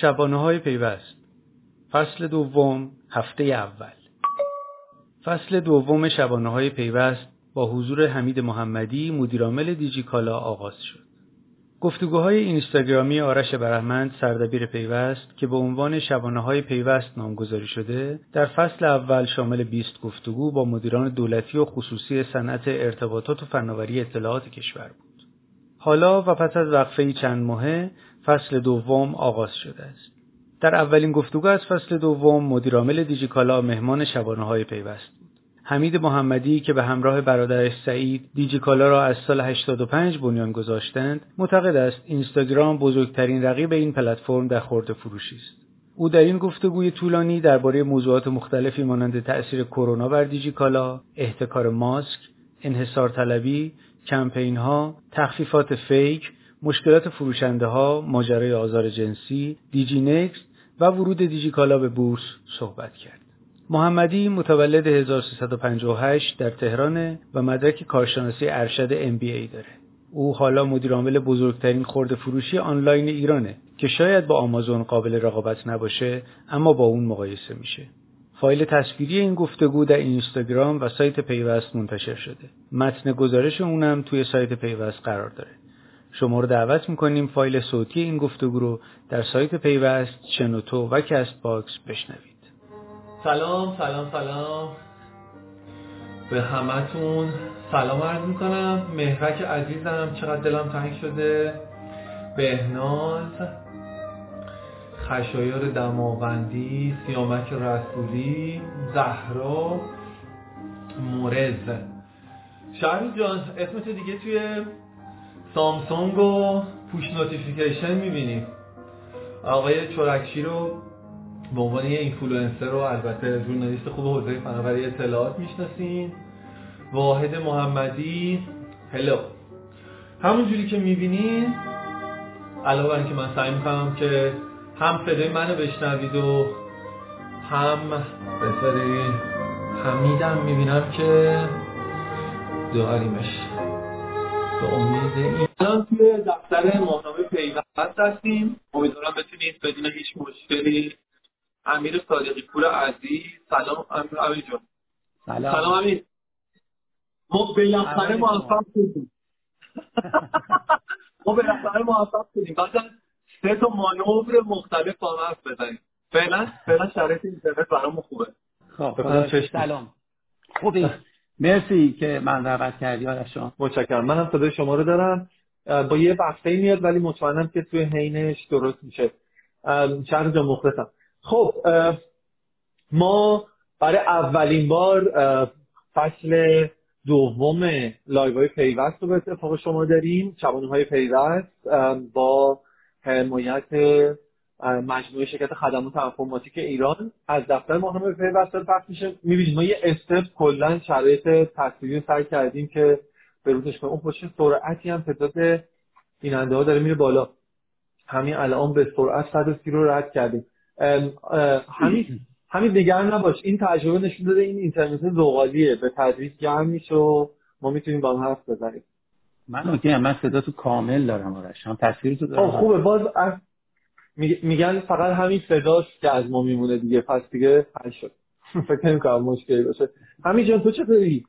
شبانه های پیوست فصل دوم هفته اول فصل دوم شبانه های پیوست با حضور حمید محمدی مدیرعامل دیجیکالا آغاز شد. گفتگوهای اینستاگرامی آرش برهمند سردبیر پیوست که به عنوان شبانه های پیوست نامگذاری شده در فصل اول شامل 20 گفتگو با مدیران دولتی و خصوصی صنعت ارتباطات و فناوری اطلاعات کشور بود. حالا و پس از وقفه چند ماهه فصل دوم آغاز شده است. در اولین گفتگو از فصل دوم مدیرعامل دیجیکالا مهمان شبانه های پیوست بود. حمید محمدی که به همراه برادرش سعید دیجیکالا را از سال 85 بنیان گذاشتند معتقد است اینستاگرام بزرگترین رقیب این پلتفرم در خورده فروشی است او در این گفتگوی طولانی درباره موضوعات مختلفی مانند تأثیر کرونا بر دیجیکالا، احتکار ماسک، انحصار طلبی، کمپین ها، تخفیفات فیک، مشکلات فروشنده ها، ماجرای آزار جنسی، دیجی نکست و ورود دیجیکالا به بورس صحبت کرد. محمدی متولد 1358 در تهران و مدرک کارشناسی ارشد MBA داره. او حالا مدیر عامل بزرگترین خرد فروشی آنلاین ایرانه که شاید با آمازون قابل رقابت نباشه اما با اون مقایسه میشه. فایل تصویری این گفتگو در اینستاگرام و سایت پیوست منتشر شده. متن گزارش اونم توی سایت پیوست قرار داره. شما رو دعوت می‌کنیم فایل صوتی این گفتگو رو در سایت پیوست، شنوتو و کست باکس بشنوید. سلام سلام سلام. به همتون سلام عرض می‌کنم. مهرک عزیزم چقدر دلم تنگ شده. بهناز خشایار دماوندی سیامک رسولی زهرا مورز. شهری جان اسمت دیگه توی سامسونگ و push notification می‌بینیم. آقای چورکشی رو به عنوان یه اینفلوئنسر رو البته ژورنالیست خوب حوزه فناوری اطلاعات می‌شناسین. واحد محمدی hello همونجوری که می‌بینین علاوه بر اینکه من سعی می‌کنم که هم صدای منو بشنوید و هم بذارید حمیدم می‌بینم که داریمش به امید این. الان توی دفتر ماهنامه پیوست هستیم. امیدوارم بتونید بدون هیچ مشکلی امیر صادقی پور عزیز. سلام امیر جان. سلام. سلام امیر. ما بالاخره موفق شدیم. ما بالاخره موفق شدیم. بعد سه تا مانور مختلف با هم حرف بزنیم. فعلا فعلا شرایط اینترنت برامون خوبه. خب سلام. خوبی؟ مرسی که من دعوت کردی آرشان متشکرم. من هم صدای شما رو دارم. با یه وقته میاد ولی مطمئنم که توی حینش درست میشه. شهر جان مخلصم. خب ما برای اولین بار فصل دوم live های پیوست رو به اتفاق شما داریم. شبانه پیوست با حمایت مجموعه شرکت خدمات انفرماتیک ایران از دفتر ماهنامه پیوست داره پخش میشه. می‌بینید ما یه step کلا شرایط تصویری سر کردیم که به روزش اون پشت سرعتی هم تعداد بیننده ها داره میره بالا. همین الان به سرعت 130 رو رد کردیم. همین همین نگران نباش. این تجربه نشون داده این اینترنت زغالیه. به تدریج گرم میشه و ما می‌تونیم با هم حرف بزنیم. من اوکی من صدا تو کامل دارم آرش. هم تصویر تو دارم خوبه. باز میگن فقط همین صداست که از ما میمونه دیگه پس دیگه حل شد فکر نمی‌کنم مشکلی باشه. همین جان تو چطوری؟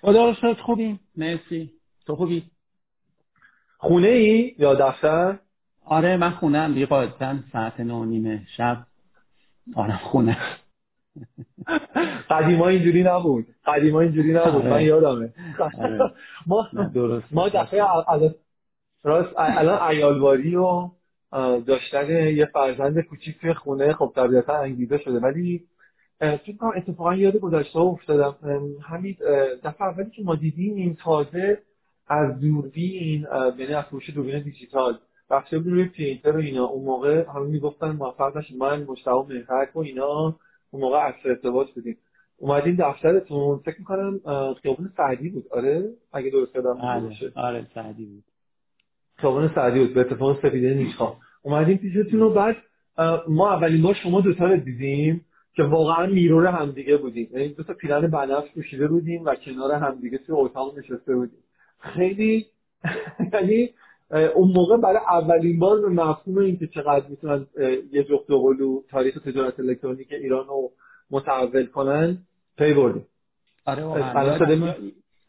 خدا رو خوبیم. مرسی. تو خوبی؟ خونه ای یا دفتر؟ آره من خونم دیگه قاعدتا ساعت نه نیمه شب. آره خونه. قدیما اینجوری نبود. قدیما اینجوری نبود. من یادمه. ما ما دفعه راست الان عیالواری و داشتن یه فرزند کوچیک توی خونه خب طبیعتا انگیزه شده. ولی فکر کنم اتفاقا یاد گذشته افتادم. همین دفعه اولی که ما دیدیم این تازه از دوربین یعنی از فروش دوربین دیجیتال رفته بود روی پرینتر و اینا. اون موقع همه می‌گفتن موفق نشید من مشتاق مهرک و اینا. اون موقع عکس ارتباط بودیم. اومدیم دفترتون. فکر می‌کنم خیابون سعدی بود. آره؟ اگه درست یادم باشه. آره سعدی بود. خیابون سعدی بود به اتفاق سپیده نیشخواه اومدیم پیشتون و بعد ما اولین بار شما دوتا رو دیدیم که واقعا میرور همدیگه بودیم. یعنی دو تا پیرن بنفش پوشیده بودیم و کنار همدیگه توی اتاق نشسته بودیم. خیلی یعنی اون موقع برای اولین بار به مفهوم اینکه چقدر می‌تونن یه جفت قلو تاریخ تجارت الکترونیک ایران رو متحول کنن پی بردیم. آره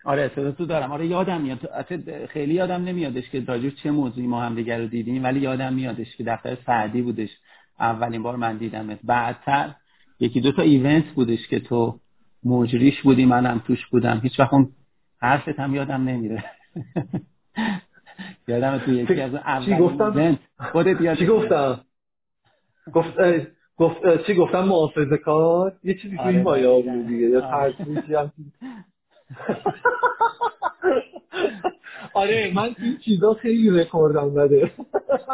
آره تو دارم. آره یادم میاد. خیلی یادم نمیادش که راجع چه موضوعی ما هم دیگر رو دیدیم ولی یادم میادش که دفتر سعدی بودش. اولین بار من دیدم بعدتر یکی دو تا ایونت بودش که تو مجریش بودی منم توش بودم. هیچ وقت اون حرفت هم یادم نمیره. یادم تو یکی از چی گفتم؟ خودت چی گفتم؟ گفت گفت چی گفتم؟ محافظه کار یه چیزی توی این مایا بود دیگه. یا ترسیشی هم آره. من این چیزا خیلی رکوردم بده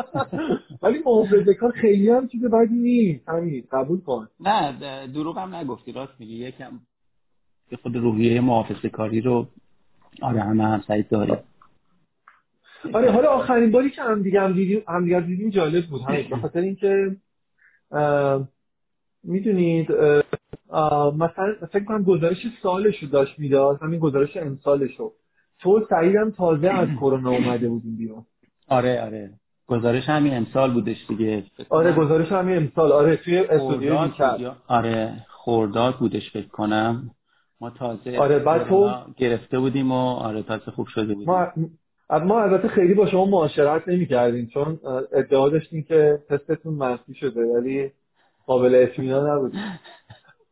ولی محافظه کار خیلی هم چیز بدی نیست. همین قبول کن. نه دروغ هم نگفتی. راست میگی. یکم خود روحیه محافظه کاری رو آره همه هم سعید داره. آره حالا آخرین باری که هم دیگه هم دیدیم هم دیدیم جالب بود. همین به خاطر اینکه می‌دونید مثلا فکر کنم گزارش سالش رو داشت می‌داد همین گزارش امسالش رو تو سعیدم تازه از کرونا اومده بودیم بیرون. آره آره. گزارش همین امسال بودش دیگه. آره گزارش همین امسال. آره توی استودیو آره خورداد بودش فکر کنم. ما تازه آره بعد تو گرفته بودیم و آره تازه خوب شده بودیم. ما ما البته خیلی با شما معاشرت نمی کردیم چون ادعا داشتیم که تستتون منفی شده ولی قابل اطمینان نبود.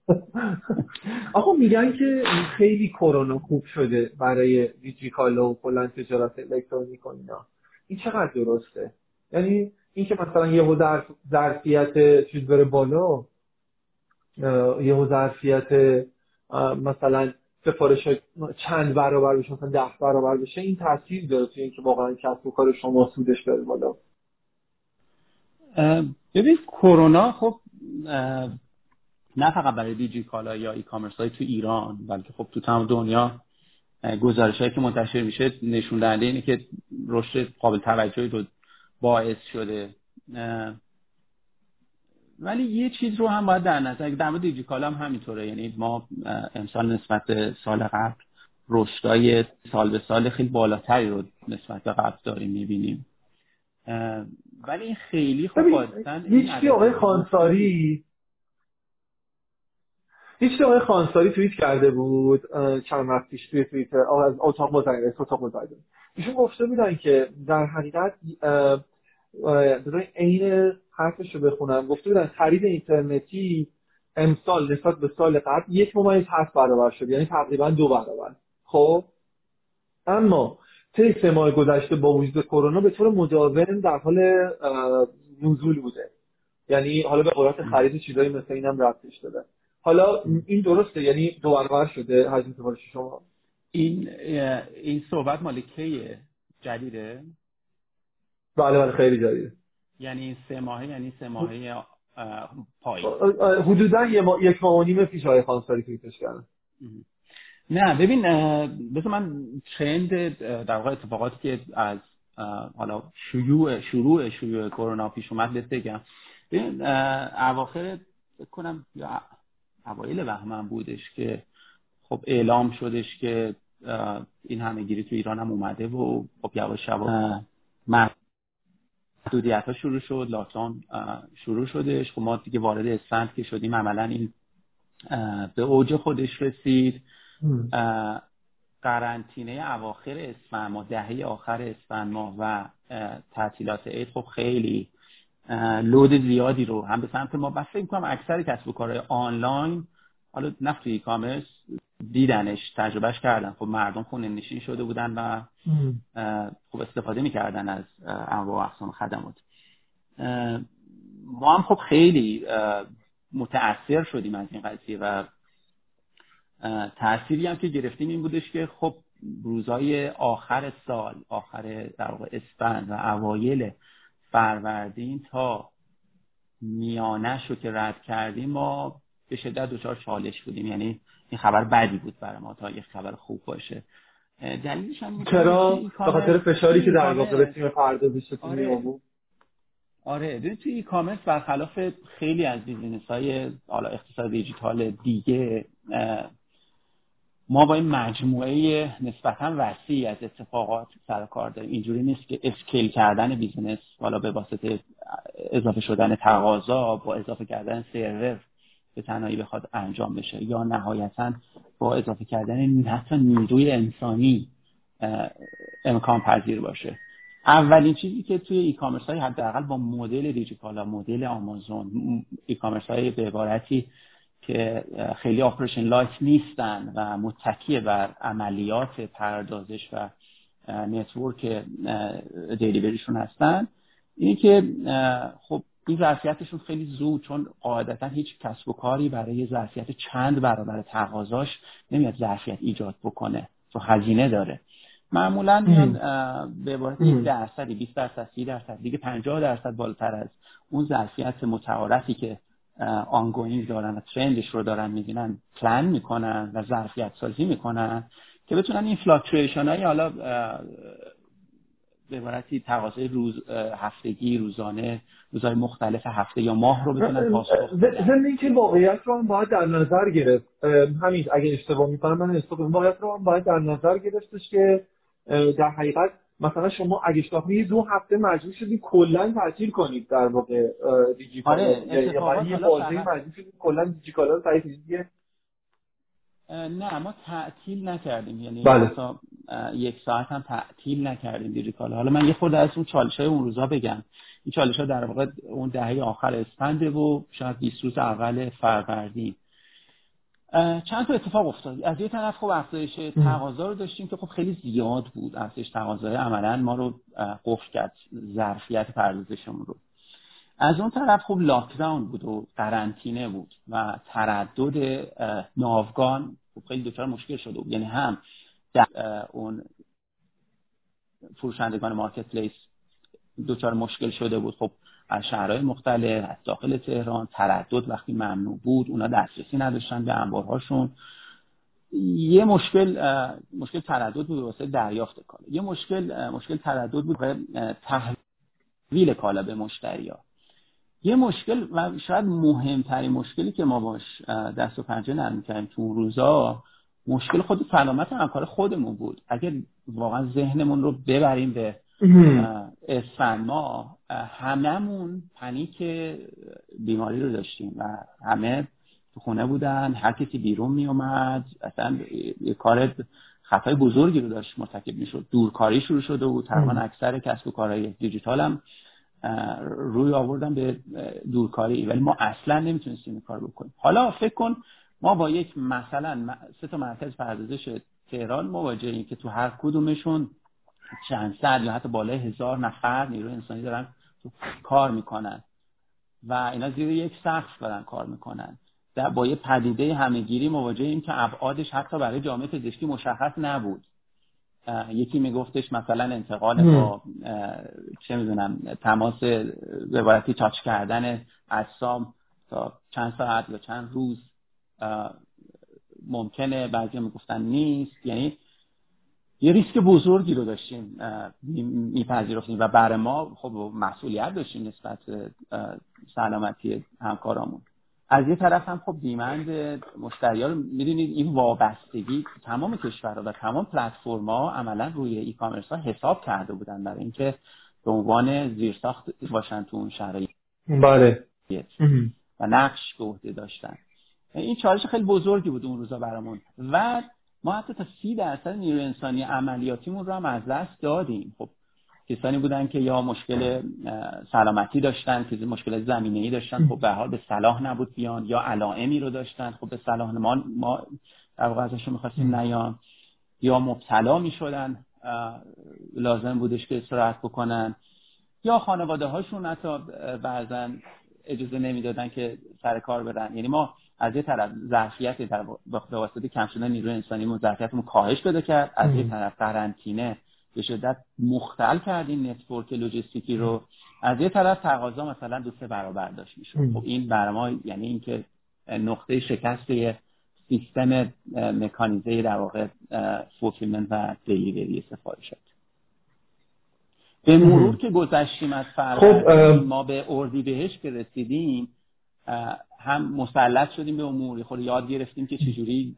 آقا میگن که خیلی کرونا خوب شده برای دیجیکالا و کلا تجارت الکترونیک و اینا. این چقدر درسته؟ یعنی اینکه مثلا یهو ظرفیت چیز بره بالا یهو ظرفیت مثلا سفارش چند برابر بشه مثلا ده برابر بشه این تاثیر داره توی اینکه واقعا کسب و کار شما سودش بره بالا. ببین کرونا خب نه فقط برای دیجی کالا یا ای کامرس های تو ایران بلکه خب تو تمام دنیا گزارش هایی که منتشر میشه نشون دهنده اینه که رشد قابل توجهی رو باعث شده. ولی یه چیز رو هم باید در نظر در مورد دیجیکالا هم همینطوره. یعنی ما امسال نسبت سال قبل رشدای سال به سال خیلی بالاتری رو نسبت به قبل داریم می‌بینیم. ولی این خیلی خوب هیچ آقای خانساری هیچ آقای خانساری توییت کرده بود چند وقت پیش توی توییتر از اتاق مزین اتاق مزین ایشون گفته بودن که در حقیقت بذارین عین حرفش رو بخونم. گفته بودن خرید اینترنتی امسال نسبت به سال قبل یک ممیز هفت برابر شد یعنی تقریبا دو برابر. خب؟ اما طی سه ماه گذشته با وجود کرونا به طور مداوم در حال نزول بوده. یعنی حالا به قدرت خرید چیزایی مثل اینم رفتش داده. حالا این درسته؟ یعنی دو برابر شده حجم سفارش شما؟ این این صحبت مال کیه جدیده؟ بله بله خیلی جدیده. یعنی سه ماهه یعنی سه ماهه پایین. حدودا یک ماه و نیم پیش های خانساری کردن. نه ببین بذار من ترند در واقع اتفاقاتی که از حالا شیوع شروع شیوع کرونا پیش اومد بهت بگم. ببین اواخر کنم یا اوایل بهمن بودش که خب اعلام شدش که این همه گیری تو ایران هم اومده و خب یواش یواش محدودیت ها شروع شد لاکداون شروع شدش. خب ما دیگه وارد اسفند که شدیم عملا این به اوج خودش رسید. قرنطینه اواخر اسفند ماه دهه آخر اسفند ماه و تعطیلات عید خب خیلی لود زیادی رو هم به سمت ما. بس فکر کنم اکثر کسب و کارهای آنلاین حالا نه ای کامرس دیدنش تجربهش کردن. خب مردم خونه نشین شده بودن و خب استفاده می‌کردن از انواع اقسام خدمات. ما هم خب خیلی متاثر شدیم از این قضیه و تأثیری هم که گرفتیم این بودش که خب روزای آخر سال آخر در واقع اسفند و اوایل فروردین تا میانش رو که رد کردیم ما به شدت دچار چالش بودیم. یعنی این خبر بدی بود برای ما تا یه خبر خوب باشه. دلیلش هم چرا؟ به خاطر فشاری که در واقع به تیم پردازش آره. آره. تو e commerce برخلاف خیلی از business های حالا اقتصاد دیجیتال دیگه ما با این مجموعه نسبتا وسیعی از اتفاقات سر کار داریم. اینجوری نیست که scale کردن business حالا به واسطه اضافه شدن تقاضا با اضافه کردن سرور به تنهایی بخواد انجام بشه یا نهایتا با اضافه کردن حتی نیروی انسانی امکان پذیر باشه. اولین چیزی که توی e-commerce های حداقل با مدل دیجیکالا مدل آمازون e-commerce های به عبارتی که خیلی operation light نیستن و متکی بر عملیات پردازش و network delivery شون هستن. اینه که خب این ظرفیتشون خیلی زود چون قاعدتا هیچ کسب و کاری برای ظرفیت چند برابر تقاضاش نمیاد ظرفیت ایجاد بکنه. تو هزینه داره. معمولا میان به عبارت یک درصدی 20 درصد 30 درصد دیگه 50 درصد بالاتر از اون ظرفیت متعارفی که ongoing دارن و trend ش رو دارن می‌بینن پلان می‌کنن و ظرفیت سازی می‌کنن که بتونن این fluctuation های حالا به عبارتی تقاضای روز هفتگی روزانه روزهای مختلف هفته یا ماه رو بتونن پاسخ بدن. که واقعیت رو هم باید در نظر گرفت. همین اگه اشتباه می‌کنم من اشتباه واقعیت رو هم باید در نظر گرفتش که در حقیقت مثلا شما اگه اشتباه می دو هفته مجبور شدید کلا تعطیل کنید در واقع دیجیکال آره یعنی یه بازی مجبور شدید کلا دیجیکالا رو تعطیل نه ما تعطیل نکردیم. یعنی بله. یک ساعت هم تعطیل نکردیم دیجیکال حالا من یه خورده از اون چالش های اون روزا بگم. این چالش ها در واقع اون دهه آخر اسفنده و شاید 20 روز اول فروردین. چند تا اتفاق افتاد. از یه طرف خب افزایش تقاضا رو داشتیم که خب خیلی زیاد بود. افزایش تقاضای عملا ما رو قفل کرد ظرفیت پردازشمون رو. از اون طرف خب لاکداون بود و قرنطینه بود و تردد ناوگان خب خیلی دچار مشکل شده بود یعنی هم در اون فروشندگان مارکت پلیس دچار مشکل شده بود. خب از شهرهای مختلف از داخل تهران تردد وقتی ممنوع بود اونا دسترسی نداشتن به انبارهاشون. یه مشکل مشکل تردد بود واسه دریافت کالا. یه مشکل مشکل تردد بود تحویل کالا به مشتریا. یه مشکل و شاید مهمترین مشکلی که ما باش دست و پنجه نرم کردیم تو اون روزا مشکل خود سلامت همکار خودمون بود. اگر واقعا ذهنمون رو ببریم به اسفند ما هممون پنیک بیماری رو داشتیم و همه تو خونه بودن. هر کسی بیرون می اومد اصلا یه کار خطای بزرگی رو داشت مرتکب می‌شد. دورکاری شروع شده بود. تقریبا اکثر کسب و کارهای دیجیتال هم روی آوردن به دورکاری. ولی ما اصلا نمی‌تونستیم این کار بکنیم. حالا فکر کن ما با یک مثلا سه تا مرکز پردازش تهران مواجهیم که تو هر کدومشون چند صد یا حتی بالای هزار نفر نیروی انسانی دارن تو کار می‌کنن. و اینا زیر یک سقف دارن کار می‌کنن. در با یه پدیده همهگیری مواجهیم که ابعادش حتی برای جامعه پزشکی مشخص نبود. یکی میگفتش مثلا انتقال با چه می‌دونم تماس به عبارتی تاچ کردن اجسام تا چند ساعت یا چند روز ممکنه بعضی می‌گفتن نیست. یعنی یه ریسک بزرگی رو داشتیم میپذیرفتیم و برای ما خب مسئولیت داشتیم نسبت سلامتی همکارامون. از یه طرف هم خب دیمند مشتری ها رو می‌دونید این وابستگی تمام کشورها و تمام پلتفرما عملا روی ای کامرس ها حساب کرده بودن برای اینکه به عنوان زیرساخت باشن تو اون شرایط. بله. و نقش به عهده داشتن. این چالش خیلی بزرگی بود اون روزا برامون. و ما حتی تا سی درصد نیروی انسانی عملیاتیمون رو هم از دست دادیم. خب کسانی بودن که یا مشکل سلامتی داشتن که مشکل زمینه ای داشتن خب به حال به صلاح نبود بیان یا علائمی رو داشتن خب به صلاح ما ما در واقع ازشون می‌خواستیم نیان یا مبتلا می‌شدن لازم بودش که استراحت بکنن یا خانواده هاشون حتی بعضا اجازه نمی‌دادن که سر کار برن. یعنی ما از یه طرف ظرفیت در به واسطه کم شدن نیروی انسانی ظرفیتمون کاهش پیدا کرد. از یه طرف قرنطینه به شدت مختل کردیم نتورک لوجستیکی رو. از یه طرف تقاضا مثلا دو سه برابر داشت می‌شد. خب این برای ما یعنی اینکه نقطه شکست سیستم مکانیزه در واقع fulfillment و delivery سفارشات به مرور که گذشتیم از خب ما به اردیبهشت که رسیدیم هم مسلط شدیم به امور خود یاد گرفتیم که چجوری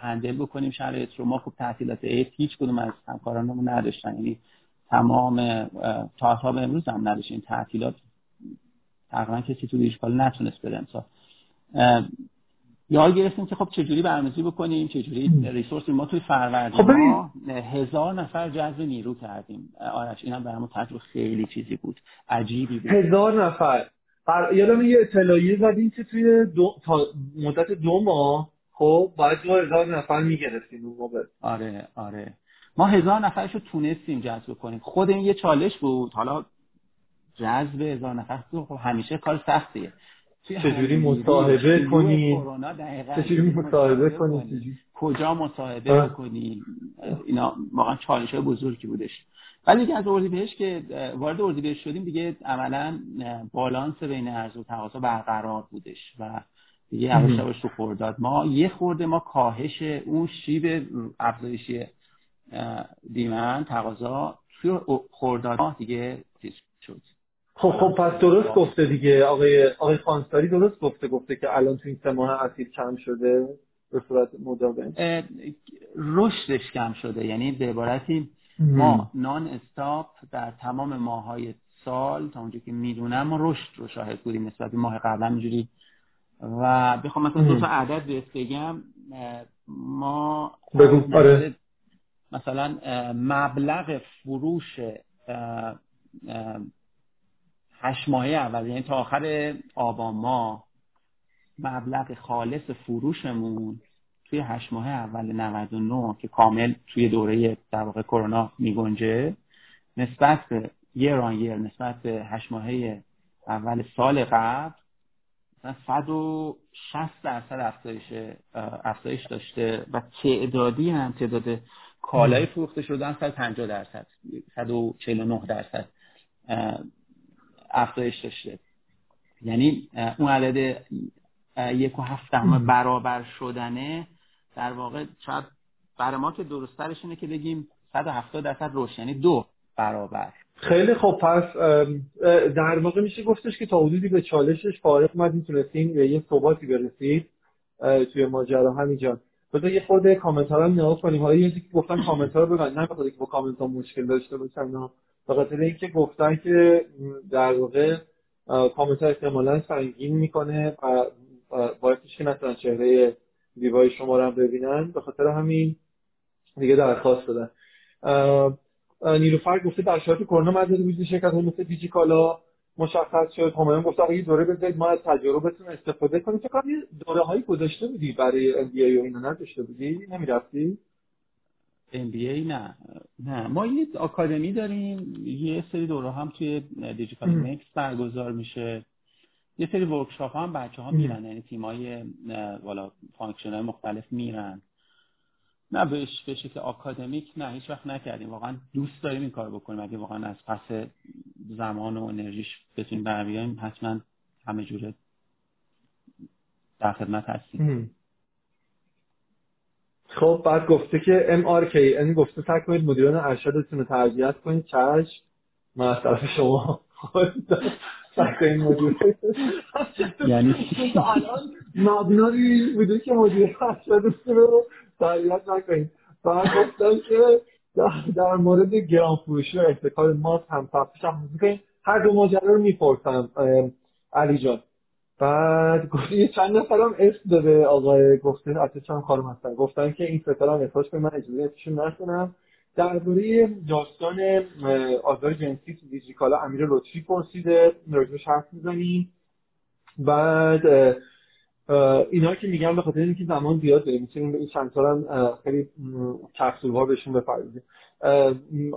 handle بکنیم شرایط رو ما خب تعطیلات عید هیچ کدوم از همکارانمون نداشتن. یعنی تمام تا به امروز هم نداشتیم تعطیلات تقریبا کسی تو دیشکال نتونست بده امسال. یاد گرفتیم که خب چجوری برنامه‌ریزی بکنیم چجوری ریسورس ما توی فروردین خب ما هزار نفر جذب نیرو کردیم. آرش اینم برامون تجربه خیلی چیزی بود. عجیبی بود. هزار نفر. یادم یه اطلاعیه زدیم که توی دو... تا مدت دو ماه خب باید دو هزار نفر می‌گرفتیم اون موقع آره آره. ما هزار نفرش رو تونستیم جذب کنیم. خود این یه چالش بود. حالا جذب هزار نفر خب همیشه کار سختیه. چجوری مصاحبه کنی چجوری مصاحبه کنی کجا مصاحبه کنی اینا واقعا چالش های بزرگی بودش. ولی دیگه از بهش که وارد بهش شدیم دیگه عملا بالانس بین عرض و تقاضا برقرار بودش و دیگه یواش یواش تو خورداد ما یه خورده ما کاهش اون شیب افزایشی دیمن تقاضا توی خورداد دیگه چیز شد. خب خب پس درست گفته دیگه. آقای آقای خانساری درست گفته گفته که الان تو این سه ماه اخیر کم شده به صورت مداوم. رشدش کم شده. یعنی به عبارتی ما نان استاپ در تمام ماهای سال تا اونجا که می‌دونم ما رشد رو شاهد بودیم نسبت به ماه قبلا اینجوری و بخوام مثلا دو تا عدد بهت بگم. ما بگو. آره. مثلا مبلغ فروش هشت ماهه اول یعنی تا آخر آبان ماه مبلغ خالص فروشمون توی هشت ماه اول 99 که کامل توی دوره در واقع کرونا میگنجه نسبت به یه یر نسبت به هشت ماهه اول سال قبل مثلا 160 درصد افزایش افزایش داشته و تعدادی هم تعداد کالای فروخته شدن 150 درصد 149 درصد افزایش داشته. یعنی اون عدد یک و هفت برابر شدنه در واقع شاید برای ما که درسترش اینه که بگیم 170 درصد رشد یعنی دو برابر. خیلی خوب پس در واقع میشه گفتش که تا حدودی به چالشش فارغ اومدیم تونستیم به یه ثباتی برسید توی ماجرا. همینجا بذار یه خورده کامنت ها رو نگاه کنیم. حالا یه که گفتن کامنت ها رو ببین نه بخاطر که با کامنت ها مشکل داشته باشن به خاطر اینکه گفتن که در واقع کامنت ها احتمالا سنگین می‌کنه و باعثش که نتونن چهره دیوای شما رو هم ببینن. به خاطر همین دیگه درخواست دادن. نیلوفر گفته در شرایط کرونا مدد وجود شرکت مثل دیجی کالا مشخص شد. همایون گفته آقا یه دوره بذارید ما از تجربتون استفاده کنیم. فکر کنم یه دوره هایی گذاشته بودی برای MBA و اینا نداشته بودی؟ نمی‌رفتی؟ MBA نه. نه. ما یه آکادمی داریم. یه سری دوره هم توی دیجیکال مکس برگزار میشه. یه سری workshop هم بچه ها میرن یعنی تیمای والا function های مختلف میرن. نه بهش به شکل آکادمیک نه هیچ وقت نکردیم. واقعا دوست داریم این کار بکنیم. اگه واقعا از پس زمان و انرژیش بتونیم بر بیایم حتما همه جوره در خدمت هستیم. خب بعد گفته که MRK یعنی گفته سعی کنید مدیران ارشدتون رو تربیت کنید. چشم. من از طرف شما. این مدیر یعنی الان مبنای بوده که مدیر ارشدتون رو تربیت نکنید بعد گفتن که در مورد گران فروشی و احتکار ماست هم تفتیش هم هر دو ماجرا رو می‌پرسم علی جان. بعد گفت یه چند نفرم اسم داده آقای گفته حتی چند کار هستن. گفتن که این ستاره هم احساس به من اجازه اسمشون نکنم درباره داستان آزار جنسی تو دیجیکالا امیر لطفی پرسیده راجبش حرف می‌زنیم. بعد اینا که میگن به خاطر اینکه زمان زیاد داریم می‌تونیم این چند هم خیلی کپسول بهشون بپردازیم.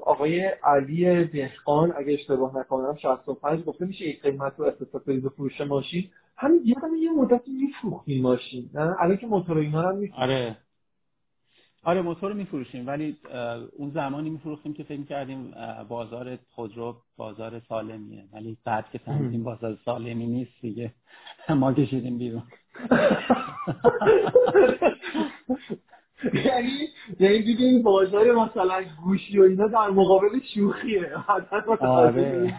آقای علی دهقان اگه اشتباه نکنم 65 گفته میشه یک قیمت رو اختصاص بدید فروش ماشین. همین یه مدتی میفروختیم ماشین نه؟ الان که موتور اینا هم آره. آره موتور میفروشیم ولی اون زمانی میفروختیم که فکر کردیم بازار خودرو بازار سالمیه. ولی بعد که فهمیدیم بازار سالمی نیست دیگه ما کشیدیم بیرون. یعنی یعنی دیگه این بازار مثلا گوشی و اینا در مقابل شوخیه. آره.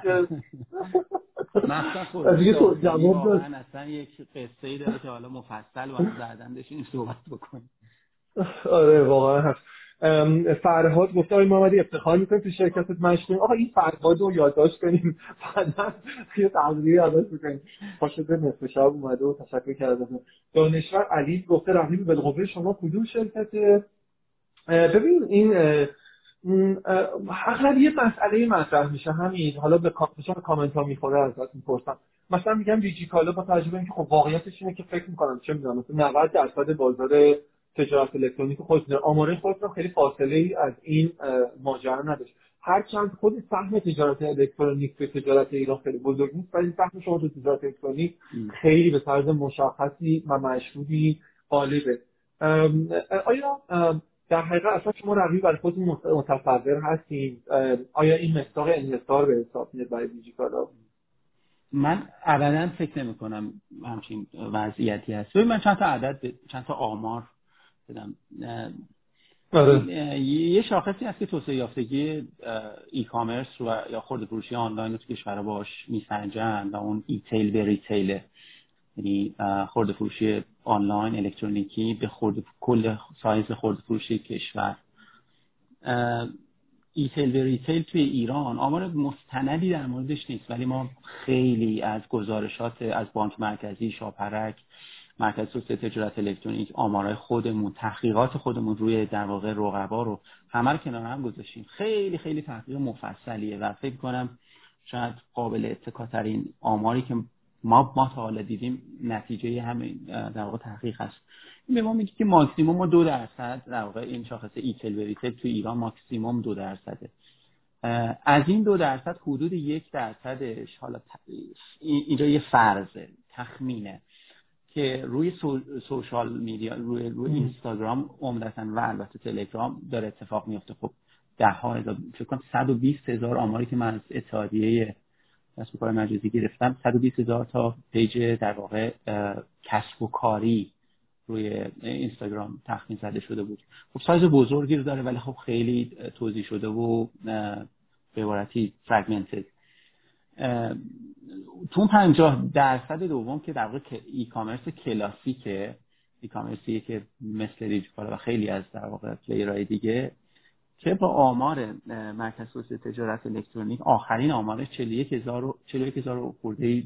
دیگه تو جواب داد. اصلا یک قصه ای داره که حالا مفصل و بعدن بشینیم صحبت بکنیم. آره واقعا هست. فرهاد گفته آقای محمدی افتخار می‌کنیم تو شرکتت مشتیم آقا این فرهاد رو یادداشت کنیم. بعدا یه تغذیه یادداشت بکنیم پاشده نصف شب اومده و تشکر کرده. دانشور علی گفته رقیب بالقوه شما کدوم شرکته؟ ببین این اغلب یه مسئله مطرح میشه. همین حالا به کامنت ها می‌خوره ازت می‌پرسم. مثلا میگم دیجی کالا با تجربه اینکه خب واقعیتش اینه که فکر می‌کنم چه می‌دونم مثلا 90 درصد بازار تجارت الکترونیک خودتون آماره خودتون خیلی فاصله ای از این ماجرا نداشت. هرچند خود سهم تجارت الکترونیک به تجارت ایران خیلی بزرگ نیست ولی سهم شما تو تجارت الکترونیک خیلی به طرز مشخصی و مشهودی غالبه. آیا در حقیقت اصلا شما رقیب برای خودتون متصور هستین؟ آیا این مستاق انحصار به حساب میاد برای دیجیکالا من ابدا فکر نمی کنم همچین وضعیتی هست. من چند تا عدد چند تا آمار بدم. آره. یه شاخصی هست که توسعه یافتگی ای کامرس و یا خورده فروشی آنلاین رو تو کشور باش میسنجن و اون ایتیل به ریتیله یعنی خورده فروشی آنلاین الکترونیکی به خورده کل سایز خورده فروشی کشور. e-tail به retail توی ایران آمار مستندی در موردش نیست ولی ما خیلی از گزارشات از بانک مرکزی شاپرک مرکز توسعه تجارت الکترونیک آمارای خودمون تحقیقات خودمون روی در واقع رقبا رو همه رو کنار هم گذاشتیم. خیلی خیلی تحقیق مفصلیه و فکر کنم شاید قابل اتکاترین آماری که ما ما تا حالا دیدیم نتیجه همین در واقع تحقیق هست به ما میگه که ماکسیموم ما دو درصد در واقع این شاخص e-tail به retail تو ایران ماکسیموم دو درصده. از این دو درصد حدود یک درصدش حالا اینجا یه فرضه تخمینه. که روی social media روی روی اینستاگرام عمدتا و البته تلگرام داره اتفاق میفته. خب ده ها هزار فکر کنم 120 هزار آماری که من از اتحادیه کسب و کار مجازی گرفتم 120 هزار تا page در واقع کسب و کاری روی اینستاگرام تخمین زده شده بود. خب سایز بزرگی رو داره ولی خب خیلی توضیح شده و به عبارتی فراگمنتد تو 50 درصد دوم که در واقع ای کامرس کلاسیکه ای کامرسی که مثل دیجیکالا و خیلی از در واقع پلیرهای دیگه که با آمار مرکز توسعه تجارت الکترونیک آخرین آمارش 41000 41000 خورده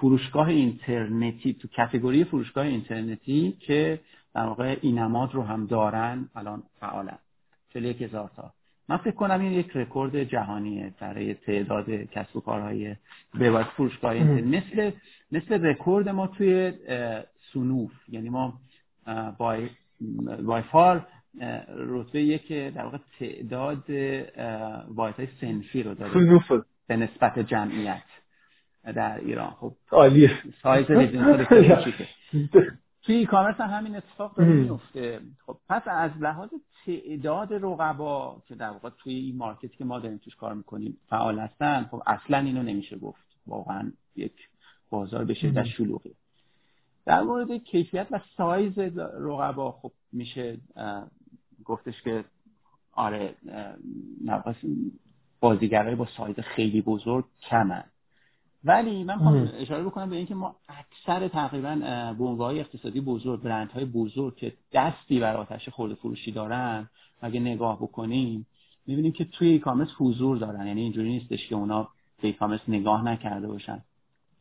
فروشگاه اینترنتی تو category فروشگاه اینترنتی که در واقع این نماد رو هم دارن الان فعالن. 41000 تا. من فکر کنم این یک رکورد جهانیه برای تعداد کسب و کارهای به فروشگاه مثل مثل رکورد ما توی صنوف. یعنی ما by by far رتبه یک در واقع تعداد واحد های صنفی رو داره. به نسبت جمعیت در ایران. خب عالیه. سایز توی ای کامرس هم همین اتفاق داره میفته. خب پس از لحاظ تعداد رقبا که در واقع توی این مارکتی که ما داریم توش کار می‌کنیم فعال هستن خب اصلا اینو نمیشه گفت. واقعا یک بازار به شدت شلوغی در مورد کیفیت و سایز رقبا خب میشه گفتش که آره بازیگرای با سایز خیلی بزرگ کمن. ولی من خواهم اشاره بکنم به اینکه ما اکثر تقریبا بنگاه های اقتصادی بزرگ برند های بزرگ که دستی بر آتش خورده فروشی دارن اگه نگاه بکنیم می‌بینیم که توی ای کامرس حضور دارن. یعنی اینجوری نیستش که اونا به ای کامرس نگاه نکرده باشن.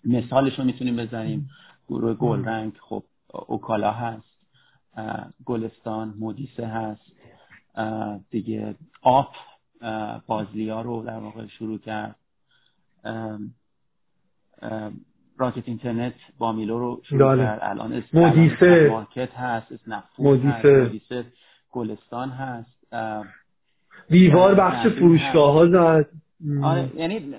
مثالش رو می‌تونیم بزنیم. گروه گلرنگ خب اوکالا هست گلستان مودیسه هست دیگه آپ بازلیا رو در واقع شروع کرد. راکت اینترنت با میلو رو شروع بله. کرد. الان مودیسه. مارکت هست مودیسه. گلستان هست. دیوار بخش فروشگاه ها زد. آره یعنی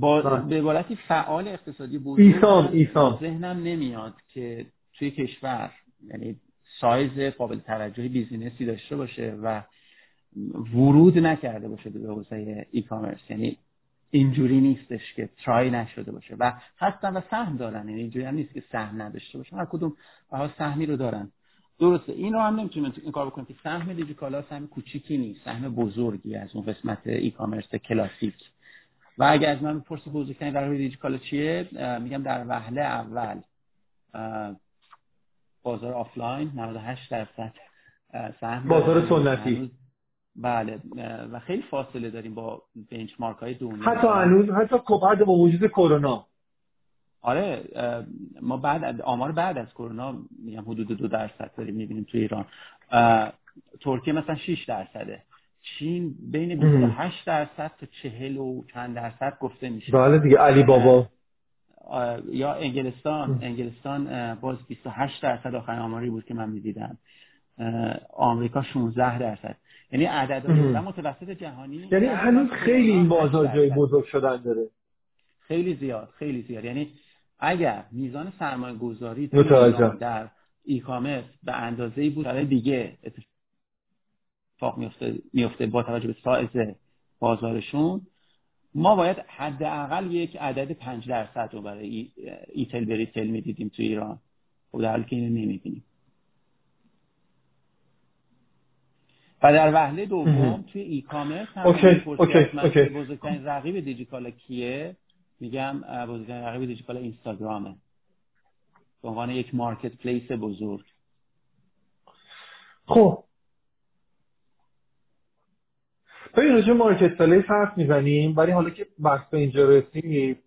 با بله. به عبارتی فعال اقتصادی بود ایسام ایسام ذهنم نمیاد که توی کشور یعنی سایز قابل توجهی business ی داشته باشه و ورود نکرده باشه به حوزه e-commerce. یعنی اینجوری نیستش که try نشده باشه و هستن و سهم دارن. یعنی اینجوری هم نیست که سهم نداشته باشه. هر کدوم بها سهمی رو دارن. درسته اینو هم نمی‌تونیم این کار بکنیم که سهم دیجیکالا سهم کوچیکی نیست. سهم بزرگی از اون قسمت e-commerce کلاسیک. و اگر از من بپرسی بزرگترین رقیب دیجیکالا چیه؟ میگم در وهله اول بازار آفلاین 98 درصد سهم بازار سنتی. بله و خیلی فاصله داریم با benchmark های دنیا. حتی هنوز حتی بعد با وجود کرونا. آره ما بعد آمار بعد از کرونا میگم حدود دو درصد داریم می‌بینیم تو ایران. ترکیه مثلا 6 درصده. چین بین 28 درصد تا 40 و چند درصد گفته میشه. بله دیگه علی بابا یا انگلستان. انگلستان باز 28 درصد آخرین آماری بود که من می‌دیدم. آمریکا 16 درصد. یعنی عدد متوسط جهانی یعنی هنوز خیلی این بازار جای بزرگ شدن داره. خیلی زیاد خیلی زیاد. یعنی اگر میزان سرمایه گذاری در ای کامرس به اندازه بود برای دیگه اتفاق میفته, میفته با توجه به سایز بازارشون ما باید حداقل یک عدد پنج درصد رو برای e-tail به retail می‌دیدیم تو ایران. خب در حالی که اینو نمی‌بینیم. و در وهله دوم توی e-commerce هم بزرگترین رقیب دیجیکالا کیه؟ میگم بزرگترین رقیب دیجیکالا اینستاگرامه. به عنوان یک marketplace بزرگ. خب. ببین راجع مارکت پلیس حرف می‌زنیم ولی حالا که بحث به اینجا رسید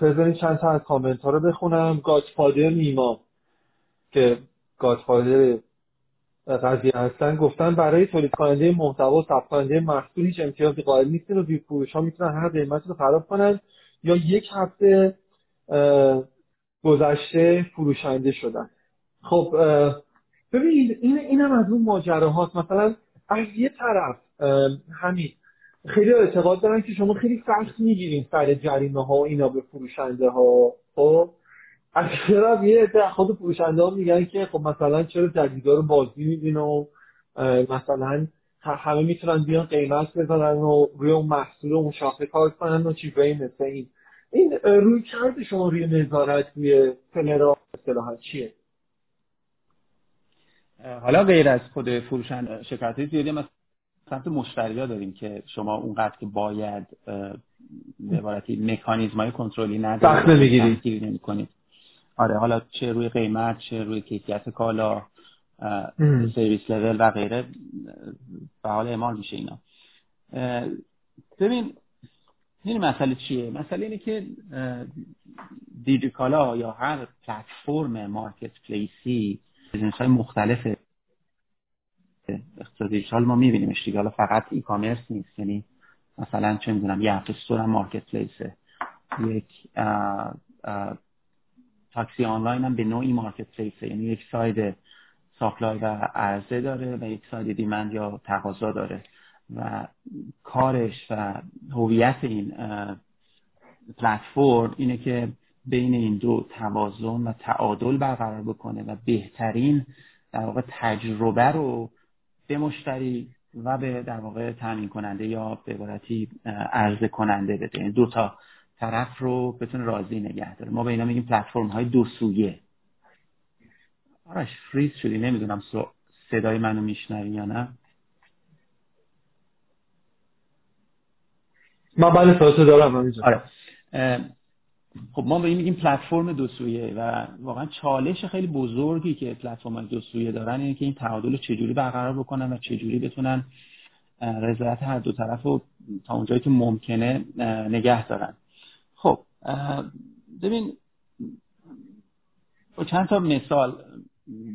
بذارین چند تا از کامنت ها رو بخونم. گادفادر نیما که گادفادر قضیه هستن. گفتن برای تولید کننده محتوا و ثبت کننده محصول هیچ امتیازی قائل نیستین و فروش ها می‌تونن هر قیمتی رو خراب کنن یا یک هفته گذشته فروشنده شدن. خب ببینید این اینم از اون ماجراهاست مثلا از یه طرف همین خیلی اعتقاد دارن که شما خیلی سخت می‌گیرین سر جریمه ها و اینا به فروشنده ها. خب طرف یه عده خود فروشنده ها میگن که خب مثلا چرا جدیدا رو بازی میدین و مثلا همه می‌تونن بیان قیمت بزنن و روی اون محصول و اون شاخه کار کنن و چیزایی مثل این. این روی کرد شما روی نظارت روی سلرا اصطلاحا چیه؟ حالا غیر از خود فروشنده شرکت های زیادی ما سمت مشتری ها داریم که شما اونقدر که باید به عبارتی مکانیزم های کنترلی ندارید کنید آره حالا چه روی قیمت چه روی کیفیت کالا سرویس لول و غیره به حال اعمال میشه اینا. ببین این مسئله چیه؟ مسئله اینه که دیجیکالا یا هر پلتفرم marketplace ی business های مختلف اقتصاد دیجیتال ما میبینیمش دیگه. حالا فقط e-commerce نیست. یعنی مثلا چه می‌دونم یه app store marketplace ه یک تاکسی آنلاین هم به نوعی marketplace ه. یعنی یک side supply و عرضه داره و یک side demand یا تقاضا داره. و کارش و هویت این پلتفرم اینه که بین این دو توازن و تعادل برقرار بکنه و بهترین در واقع تجربه رو به مشتری و به در واقع تامین کننده یا به عبارتی عرضه کننده بده. یعنی دو تا طرف رو بتونه راضی نگه داره. ما به اینا میگیم پلتفرم های دو سویه آرش فریز شدی نمی‌دونم صدای منو میشنوی یا نه. من بله دارم آره. خب ما به این میگیم پلتفرم دو سویه و واقعا چالش خیلی بزرگی که پلتفرم دو سویه دارن اینه که این تعادل رو چجوری برقرار بکنن و چجوری بتونن رضایت هر دو طرف رو تا اونجایی که ممکنه نگه دارن. ببین با چند تا مثال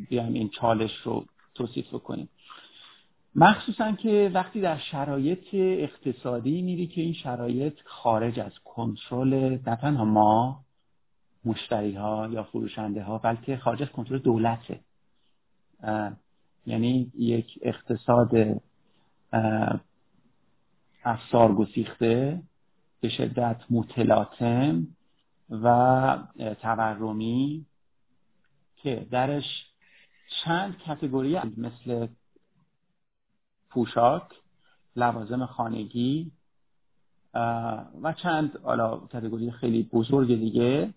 بیایم این چالش رو توصیف بکنیم. مخصوصا که وقتی در شرایط اقتصادی میری که این شرایط خارج از کنترل نه تنها ما مشتری ها یا فروشنده ها بلکه خارج از کنترل دولته. یعنی یک اقتصاد افسار گسیخته به شدت متلاطم و تورمی که درش چند کتگوری مثل پوشاک لوازم خانگی و چند حالا کتگوری خیلی بزرگ دیگه.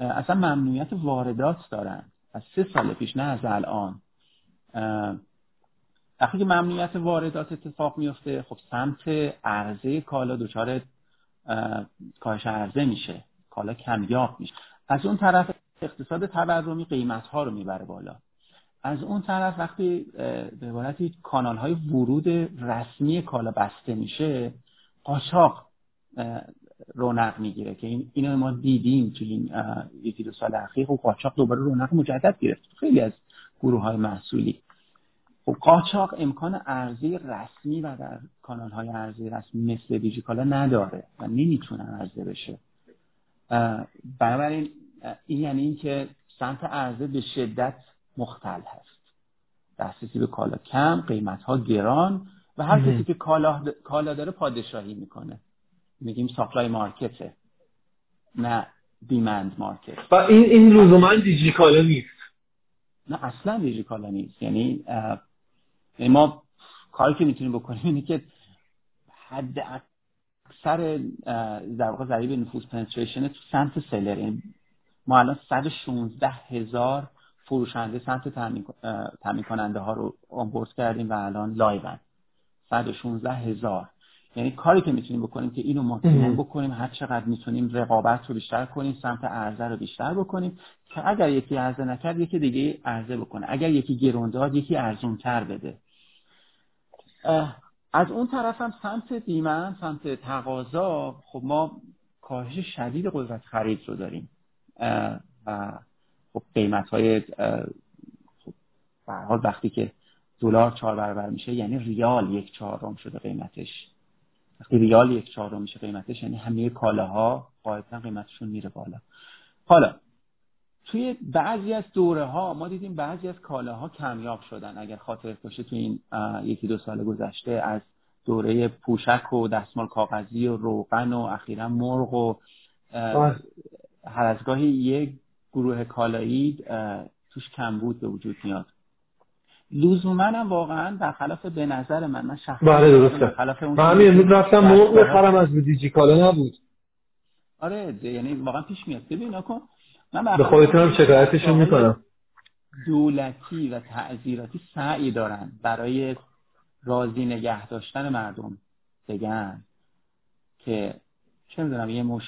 اصلا ممنوعیت واردات دارن از سه سال پیش نه از الان. وقتی که ممنوعیت واردات اتفاق میفته خب سمت عرضه کالا دچار کاهش عرضه میشه کالا کمیاب میشه. از اون طرف اقتصاد تورمی قیمت ها رو می‌بره بالا. از اون طرف وقتی به عبارتی کانال های ورود رسمی کالا بسته میشه قاچاق رونق می‌گیره که این اینو ما دیدیم تو این یکی دو سال اخیر. خب قاچاق دوباره رونق مجدد گرفت. خیلی از گروه های محصولی خب قاچاق امکان ارزی رسمی و در کانال های ارزی رسمی مثل دیجیکالا نداره و نمی‌تونه عرضه بشه. بنابراین این یعنی اینکه سمت عرضه به شدت مختل هست. دسترسی به کالا کم قیمت ها گران و هر کسی که کالا, کالا داره پادشاهی می‌کنه. میگیم ساپلای مارکته نه دیمند مارکت. و این این لزوما دیجیکالا نیست. نه اصلا دیجیکالا نیست. یعنی ما کاری که می‌تونیم بکنیم اینه که حد اکثر در واقع ضریب نفوذ penetration تو سمت seller یعنی ما الان 116 هزار فروشنده سمت تامین کننده ها رو onboard کردیم و الان live ان 116 هزار. یعنی کاری که می‌تونیم بکنیم که اینو ماکسیموم بکنیم هر چقدر می‌تونیم رقابت رو بیشتر کنیم سمت عرضه رو بیشتر بکنیم که اگر یکی عرضه نکرد یکی دیگه عرضه بکنه. اگر یکی گرون داد یکی ارزون تر بده. از اون طرف هم سمت دیمن سمت تقاضا خب ما کاهش شدید قدرت خرید رو داریم. و خب قیمت های خب وقتی که دلار چهار برابر میشه یعنی ریال یک چهارم شده قیمتش. وقتی ریال یک چهارم میشه قیمتش یعنی همه کالاها قاعدتا قیمتشون میره بالا. حالا توی بعضی از دوره ها ما دیدیم بعضی از کالاها کمیاب شدن اگر خاطر باشه توی این یکی دو سال گذشته از دوره پوشک و دستمال کاغذی و روغن و اخیرا مرغ و هر از گاهی یک گروه کالایی توش کم بود به وجود میاد. لزوما هم واقعا برخلاف به نظر من من شخصا بله درسته من همین امروز رفتم مرغ بخرم از دیجی کالا نبود. آره یعنی واقعا پیش میاد. ببین کن من به خودتون هم شکایتشون می‌کنم. دولتی و تعذیراتی سعی دارن برای راضی نگه داشتن مردم بگن که چه می‌دونم یه مش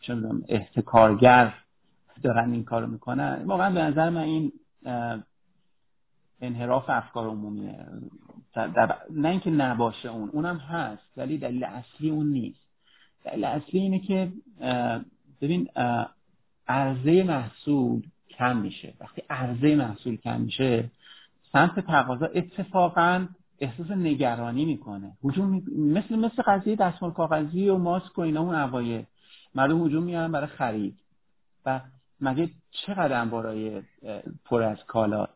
چه می‌دونم احتکارگر دارن این کارو می‌کنن. واقعا به نظر من این انحراف افکار عمومیه نه. اینکه نباشه اون اونم هست ولی دلیل اصلی اون نیست. دلیل اصلی اینه که ببین عرضه محصول کم میشه. وقتی عرضه محصول کم میشه سمت تقاضا اتفاقا احساس نگرانی می‌کنه. هجوم مثل مثل قضیه دستمال کاغذی و ماسک و اینا اون اوایل مردم هجوم میارن برای خرید. و مگه چقدر برای پر از کالا؟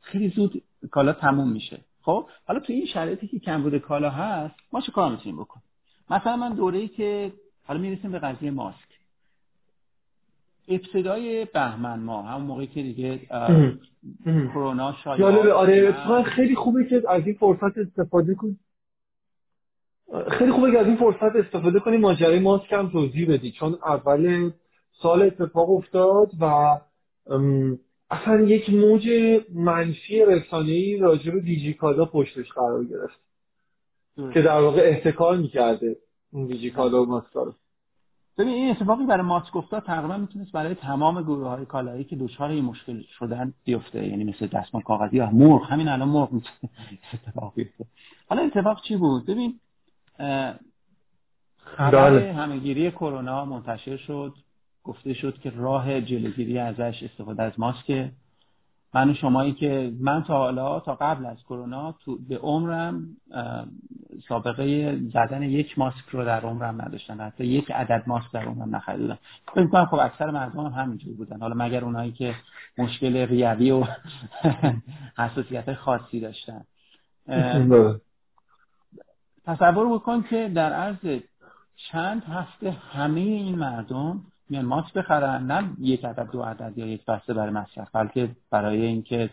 خیلی زود کالا تموم میشه. خب حالا تو این شرایطی که کمبود کالا هست ما چه کار می‌تونیم بکنیم؟ مثلا من دوره ای که حالا می‌رسیم به قضیه ماسک. ابتدای بهمن ما همون موقعی که دیگه کرونا شاید آره خیلی خوبه که از این فرصت استفاده کنیم خیلی خوبه که از این فرصت استفاده کنیم ماجرای ماسک هم توضیح بدی. چون اول سال اتفاق افتاد و اصلا یک موج منفی رسانه‌ای راجع به دیجیکالا پشتش قرار گرفت. که در واقع احتکار می‌کرده اون دیجیکالا و ماسکا رو. ببین این اتفاقی برای ماسک افتاد تقریبا می‌تونست برای تمام گروه های کالایی که دچار این مشکل شدن بیفته یعنی مثل دستمال کاغذی یا مرغ همین الان مرغ می‌تونه اتفاق بیفته حالا اتفاق چی بود ببین خبر بله. همهگیری کرونا منتشر شد گفته شد که راه جلوگیری ازش استفاده از ماسک من و شمایی که من تا حالا تا قبل از کرونا تو به عمرم سابقه زدن یک ماسک رو در عمرم نداشتم. حتی یک عدد ماسک در عمرم نخریدم. فکر کنم خب اکثر مردم هم همینجور بودن. حالا مگر اونایی که مشکل ریوی و حساسیت خاصی داشتن. تصور بکن که در عرض چند هفته همه این مردم میان ماسک بخرن نه یک عدد دو عدد یا یک بسته برای مصرف بلکه برای اینکه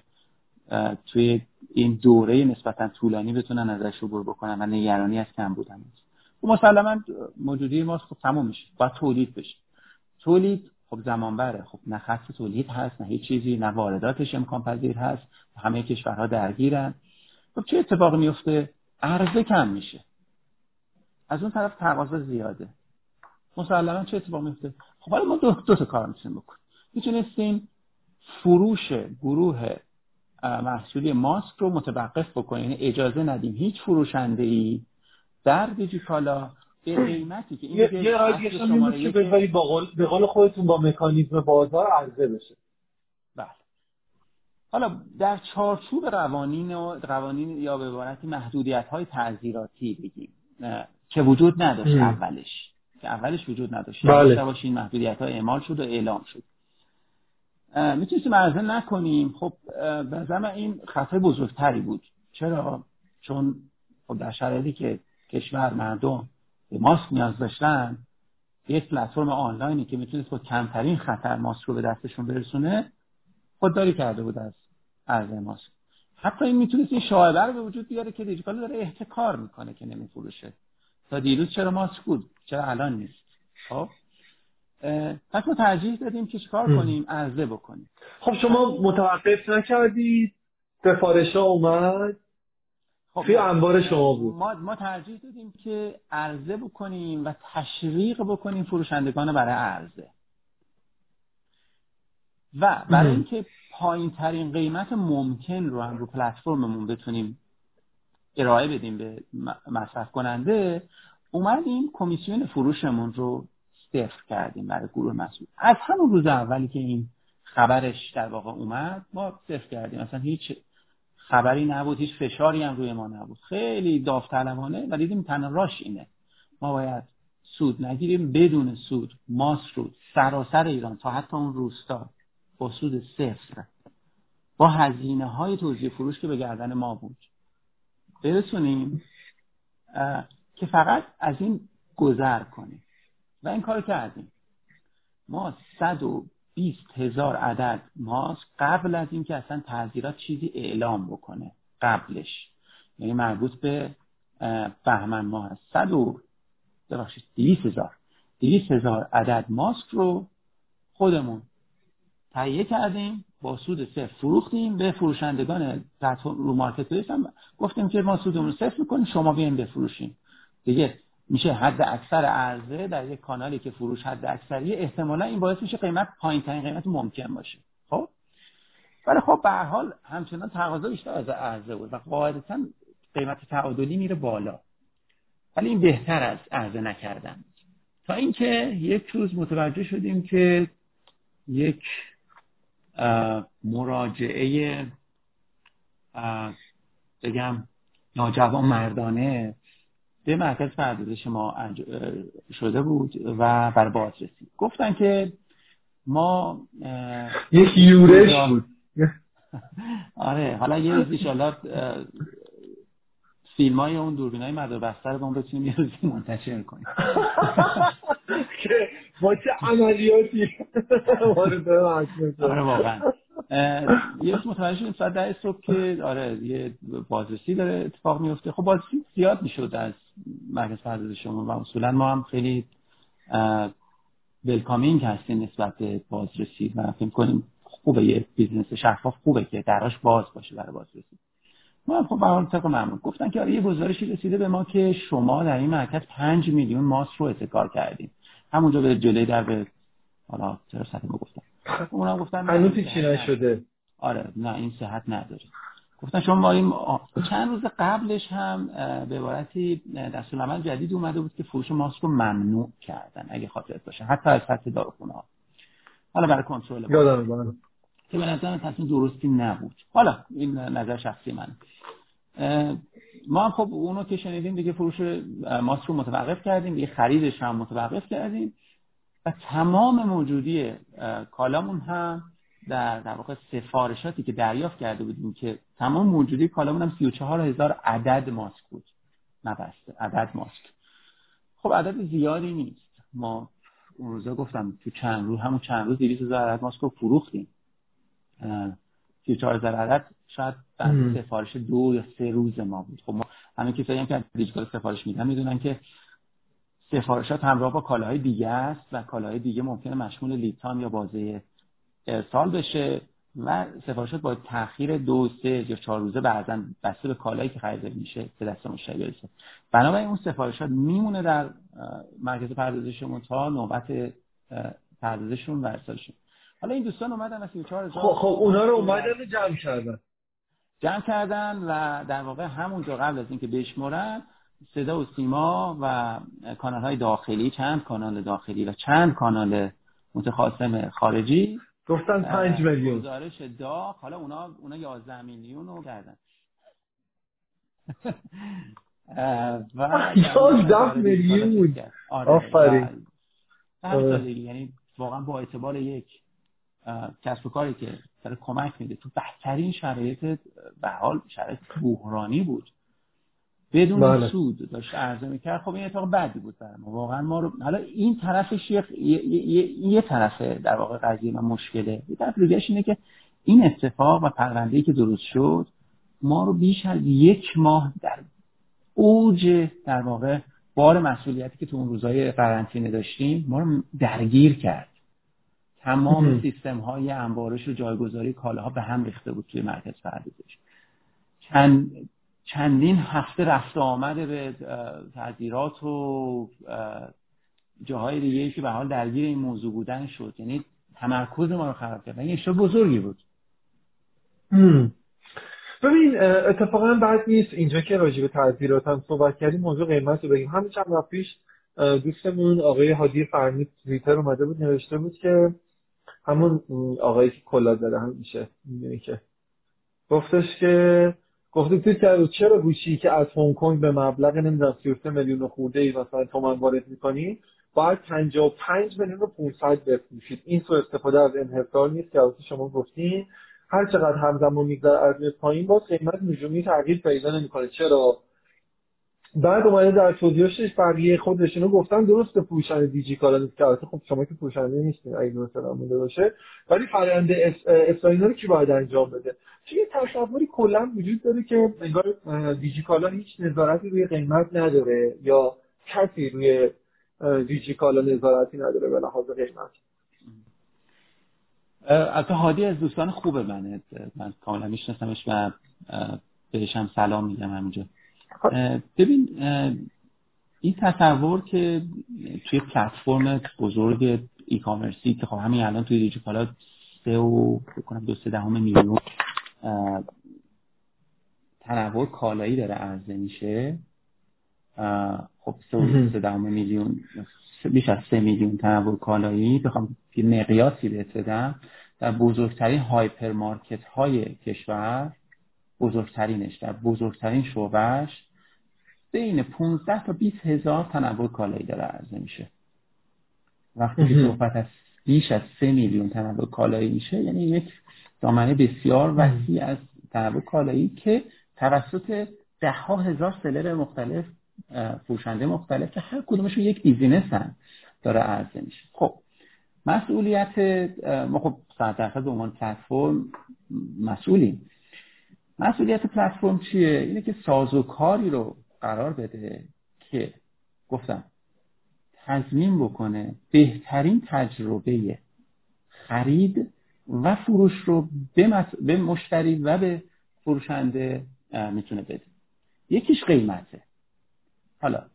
توی این دوره نسبتا طولانی بتونن ازش عبور بکنن و نگرانی از کم بودن. و خب مسلما موجودی ماسک خب تموم میشه باید تولید بشه. تولید خب زمان بره خب نه خط تولید هست نه هیچ چیزی نه وارداتش امکان پذیر هست. همه کشورها درگیرن. خب چه اتفاقی میفته؟ عرضه کم میشه. از اون طرف تقاضا زیاده. مسلما چه اتفاق میفته؟ خب حالا ما دو, دو تا کار می‌تونیم بکنیم. می‌تونستیم فروش گروه محصولی ماسک رو متوقف بکنیم. یعنی اجازه ندیم هیچ فروشنده ای در دیجیکالا به قیمتی که این یه یه که به قول خودتون با مکانیزم بازار عرضه بشه. بله. حالا در چارچوب قوانین و قوانین یا به عبارتی محدودیت های تعذیراتی بگیم که وجود نداشت اولش. که اولش وجود نداشت. بله. باشین محدودیت های اعمال شد و اعلام شد. می‌تونستیم عرضه نکنیم. خب به این خطر بزرگتری بود. چرا؟ چون خب در شرایطی که کشور مردم به ماسک نیاز داشتن یک پلتفرم آنلاینی که می‌تونست با کمترین خطر ماسک رو به دستشون برسونه خودداری کرده بود از عرضه ماسک. حتی این می‌تونست این شایبه رو به وجود بیاره که دیجیکال داره احتکار می‌کنه که نمیفروشه. تا دیروز چرا ماسک بود؟ چرا الان نیست؟ خب؟ پس ما ترجیح دادیم که چیکار کنیم؟ عرضه بکنیم. خب شما متوقف نکردید. سفارش ها اومد. خب توی انبار شما بود. ما, ما ترجیح دادیم که عرضه بکنیم و تشویق بکنیم فروشندگان برای عرضه. و برای اینکه پایین ترین قیمت ممکن رو هم رو پلتفرممون بتونیم ارائه بدیم به مصرف کننده اومدیم کمیسیون فروشمون رو صفر کردیم برای گروه مسئول. از همون روز اولی که این خبرش در واقع اومد ما صفر کردیم. اصلا هیچ خبری نبود هیچ فشاری هم روی ما نبود. خیلی داوطلبانه و دیدیم تنها راش اینه. ما باید سود نگیریم بدون سود ماس رو سراسر ایران تا حتی اون روستا با سود صفر. با هزینه های توزیع فروش که به گردن ما بود. برسونیم که فقط از این گذر کنیم. و این کار کردیم. ما 120 هزار عدد ماسک قبل از اینکه اصلا تعذیرات چیزی اعلام بکنه. قبلش. یعنی مربوط به بهمن ماه هست 100 و ببخشید 200 هزار. 200 هزار عدد ماسک رو خودمون تهیه کردیم با سود صفر فروختیم. به فروشندگان رو مارکت پلیس هم گفتیم که ما سودمون صفر می‌کنیم شما بیاین بفروشیم دیگه میشه حد اکثر عرضه در یک کانالی که فروش حد اکثری احتمالا این باعث میشه قیمت پایین ترین قیمت ممکن باشه. خب؟ ولی خب به هر حال همچنان تقاضا بیشتر از عرضه بود و قاعدتا قیمت تعادلی میره بالا. ولی این بهتر از عرضه نکردن. تا اینکه یک روز متوجه شدیم که یک مراجعه بگم ناجوان مردانه به مرکز پردازش ما شده بود و بر بازرسی. گفتن که ما یک یورش بود. آره حالا یه روز ایشالله فیلم های اون دوربین های مدار بسته رو بتونیم یه روزی منتشر کنیم. که با چه عملیاتی؟ آره واقعا. یه متوجه شدیم ساعت ده صبح که آره یه بازرسی داره اتفاق میفته. خب بازرسی زیاد می‌شد از مرکز پردازش شما و اصولا ما هم خیلی welcoming هستیم نسبت به بازرسی و فکر کنیم خوبه یه business شفاف خوبه که دراش باز باشه برای بازرسی. ما خب به حال طبق معمول گفتن که آره یه گزارشی رسیده به ما که شما در این مرکز 5 میلیون ماس رو اتکار کردیم. همونجا به جلوی در به حالا چرا سطح گفتم. اونا گفتن هنوز چی نشده. آره نه این صحت نداره. گفتن شما این چند روز قبلش هم به عبارتی دستور عمل جدید اومده بود که فروش ماسک رو ممنوع کردن اگه خاطرت باشه. حتی از سطح داروخونه ها حالا برای کنترل یادم که به نظر تصمیم درستی نبود. حالا این نظر شخصی من ما هم خب اونو که شنیدیم دیگه فروش ماسک رو متوقف کردیم دیگه خریدش هم متوقف کردیم و تمام موجودی کالامون هم در در واقع سفارشاتی که دریافت کرده بودیم که تمام موجودی کالامون هم 34 هزار عدد ماسک بود. نبسته عدد ماسک خب عدد زیادی نیست. ما اون روزا گفتم تو چند روز همون چند روز 200 هزار عدد ماسک رو فروختیم. 34 هزار عدد شاید سفارش دو یا سه روز ما بود. خب ما همه کسایی هم که دیجیتال سفارش میدن می‌دونن که سفارشات همراه با کالاهای دیگه است و کالاهای دیگه ممکنه مشمول لیتان یا بازه ارسال بشه و سفارشات با تاخیر دو سه یا چهار روزه بعضا بسته به کالایی که خریده میشه به دست مشتری برسه. بنابراین اون سفارشات میمونه در مرکز پردازشمون تا نوبت پردازشون و ارسالشون حالا این دوستان اومدن از 34 خب خب اونا رو اومدن جمع کردن. جمع کردن و در واقع همونجا قبل از اینکه بشمرن صدا و سیما و کانال های داخلی چند کانال داخلی و چند کانال متخاصم خارجی گفتن 5 میلیون. گزارش داغ. حالا اونا اونا 11 میلیون رو کردن. و 11 میلیون بود. آفرین. آره. یعنی واقعا با اعتبار یک. کسب و کاری که داره کمک میده تو بهترین شرایط به حال شرایط بحرانی بود. بدون بله. سود داشت عرضه می‌کرد. خب این اتفاق بدی بود برای ما واقعا ما رو حالا این طرفش یه, یه, یه, یه طرفه در واقع قضیه و مشکله. یه طرف دیگهش اینه که این اتفاق و پرونده‌ای که درست شد ما رو بیش از یک ماه در اوج در واقع بار مسئولیتی که تو اون روزهای قرنطینه داشتیم ما رو درگیر کرد. تمام سیستم های انبارش و جایگذاری کالاها به هم ریخته بود توی مرکز پردازش چند چندین هفته رفته آمده به تعذیرات و جاهای دیگه که به حال درگیر این موضوع بودن شد. یعنی تمرکز ما رو خراب کرد. این اشتباه بزرگی بود. ببین اتفاقا بعد نیست. اینجا که راجع به تعذیرات هم صحبت کردیم موضوع قیمت رو بگیم. همین چند وقت پیش دوستمون آقای حادی فرمی توییتر اومده بود نوشته بود که همون آقایی که کلا زده هم میشه می‌دونی که. گفتش که گفته تو چرا گوشی که از هنگ کنگ به مبلغ نمی‌دونم 33 میلیون خورده ای مثلا تومن وارد می‌کنی؟ باید 55 میلیون و 500 بفروشید. این سو استفاده از انحصار نیست که شما گفتین. هر چقدر همزمان میگذره از پایین باز قیمت نجومی تغییر پیدا نمی‌کنه. چرا؟ بعد اومده در توضیحش بقیه خودشونو گفتن درست فروشنده دیجی کالا نیست که البته خب شما که فروشنده نیستین اگه درست مونده باشه. ولی فرآیند اساینا رو کی باید انجام بده؟ چون یه تصوری کلا وجود داره که انگار دیجی کالا هیچ نظارتی روی قیمت نداره یا کسی روی دیجی کالا نظارتی نداره به لحاظ قیمت. البته هادی از دوستان خوبه منه. من کاملا میشناسمش و بهش هم سلام میگم همینجا. ببین این تصور که توی پلتفرم بزرگ ای کامرسی که خب همین الان توی دیجیکالا سه و بکنم دو سه دهم میلیون تنوع کالایی داره عرضه میشه. خب سه و سه دهم میلیون بیش از سه میلیون تنوع کالایی بخوام یه مقیاسی بهت بدم. در بزرگترین هایپر مارکت های کشور بزرگترینش در بزرگترین شعبهش بین 15 تا 20 هزار تنوع کالایی داره عرضه میشه. وقتی که صحبت از بیش از 3 میلیون تنوع کالایی میشه یعنی یک دامنه بسیار وسیع از تنوع کالایی که توسط ده ها هزار سلر مختلف فروشنده مختلف که هر کدومشون یک بیزینس هم داره عرضه میشه. خب مسئولیت ما خب صد درصد به عنوان پلتفرم مسئولیم. مسئولیت پلتفرم چیه؟ اینه که سازوکاری رو قرار بده که گفتم تضمین بکنه بهترین تجربه خرید و فروش رو به, به مشتری و به فروشنده می‌تونه بده. یکیش قیمته. حالا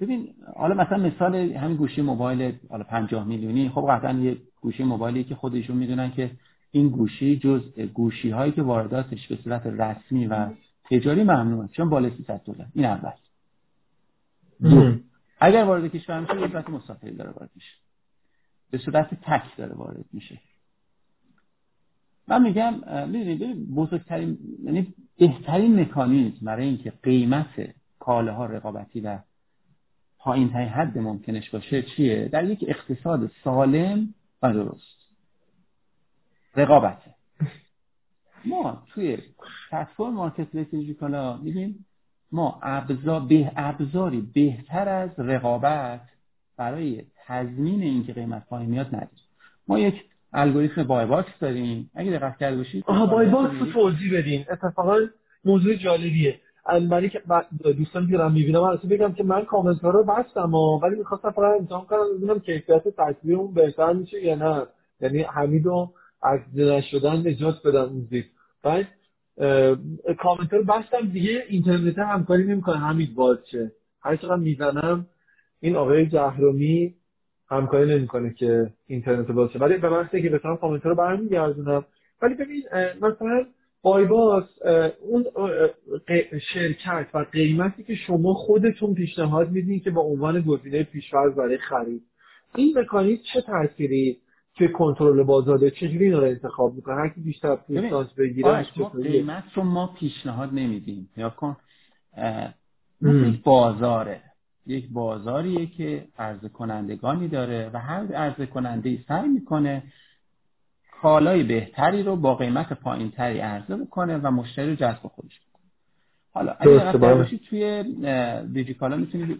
ببین حالا مثلا مثال همین گوشی موبایل حالا 50 میلیونی خب قطعا یه گوشی موبایلی که خودشون می‌دونن که این گوشی جز گوشی هایی که وارداتش به صورت رسمی و تجاری ممنوعه چون بالای 300 دلار. این اول. دو. اگر وارد کشور میشه یه صورت مسافری داره وارد میشه. به صورت تک داره وارد میشه. من میگم می‌دونید بزرگترین یعنی بهترین مکانیزم برای اینکه قیمت کالاها رقابتی و پایین ترین حد ممکنش باشه چیه؟ در یک اقتصاد سالم و درست. رقابته. ما توی پلتفرم marketplace دیجیکالا میگیم ما ابزار به ابزاری بهتر از رقابت برای تضمین اینکه قیمت پایین میاد نداریم. ما یک الگوریتم buy box داریم. اگه دقت کرده باشید آها buy box رو توضیح بدین. اتفاقا موضوع جالبیه. برای که دوستان که دارم می‌بینم اصلا بگم که من کامنت ها رو بستم ولی می‌خواستم فقط امتحان کنم ببینم کیفیت تصویر اون بهتر میشه یا نه. یعنی حمیدو از شدن نجات بدن اون زیر. بعد کامنت رو بستم دیگه اینترنت همکاری نمی‌کنه. حمید باز چه هر چقدر می‌زنم این آقای جهرومی همکاری نمی‌کنه که اینترنت باشه ولی به من که بتونم کامنت رو برمیگردونم. ولی ببین مثلا بایباس اون شرکت و قیمتی که شما خودتون پیشنهاد میدین که با عنوان گزینه پیشورز برای خرید. این مکانیزم چه تأثیری که کنترل بازار چجوری اینا رو انتخاب می‌کنه؟ هر کی بیشتر پوینتاژ بگیره ما قیمت رو ما پیشنهاد نمیدیم. یا کن یک بازاره. یک بازاریه که عرضه کنندگانی داره و هر عرضه کننده ای سعی می‌کنه کالای بهتری رو با قیمت پایینتری عرضه بکنه و مشتری رو جذب خودش حالا اگر باشید توی دیجیکالا می‌تونید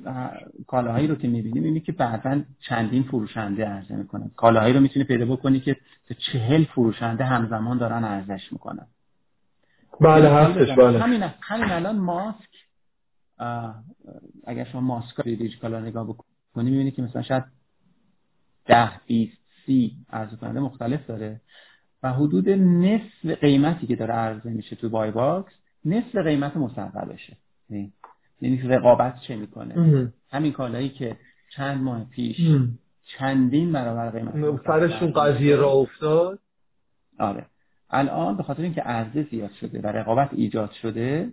کالاهایی رو که می‌بینیم اینه که بعدا چندین فروشنده عرضه می‌کنن. کالاهایی رو می‌تونی پیدا بکنی که چهل فروشنده همزمان دارن عرضش می‌کنن. بله هستش بله. همین همین الان ماسک اگر شما ماسک روی دیجیکالا نگاه بکنی می‌بینی که مثلا شاید ده بیست سی عرضه کننده مختلف داره و حدود نصف قیمتی که داره عرضه میشه تو buy box نصف قیمت بشه یعنی, یعنی رقابت چه می‌کنه؟ همین کالایی که چند ماه پیش چندین برابر قیمت سرشون قضیه را افتاد؟ آره. الان به خاطر اینکه عرضه زیاد شده و رقابت ایجاد شده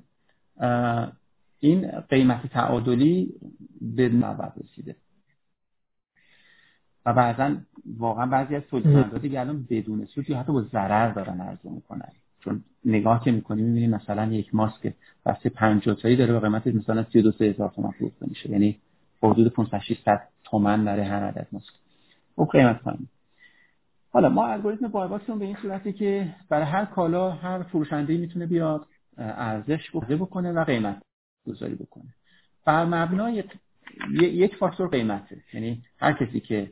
این قیمت تعادلی به نوبت رسیده. و بعضا واقعا بعضی از تولید دیگه الان بدون سود یا حتی با ضرر دارن عرضه می‌کنن. چون نگاه که می‌کنی می‌بینی مثلا یک ماسک بسته 50 تایی داره با قیمت مثلا 32 هزار تومان فروخته میشه. یعنی حدود 500 600 تومن برای هر عدد ماسک. اون قیمت پایین. حالا ما الگوریتم بایباکس به این صورتی که برای هر کالا هر فروشنده می‌تونه بیاد ارزش بکنه و قیمت گذاری بکنه. بر مبنای یک فاکتور قیمته. یعنی هر کسی که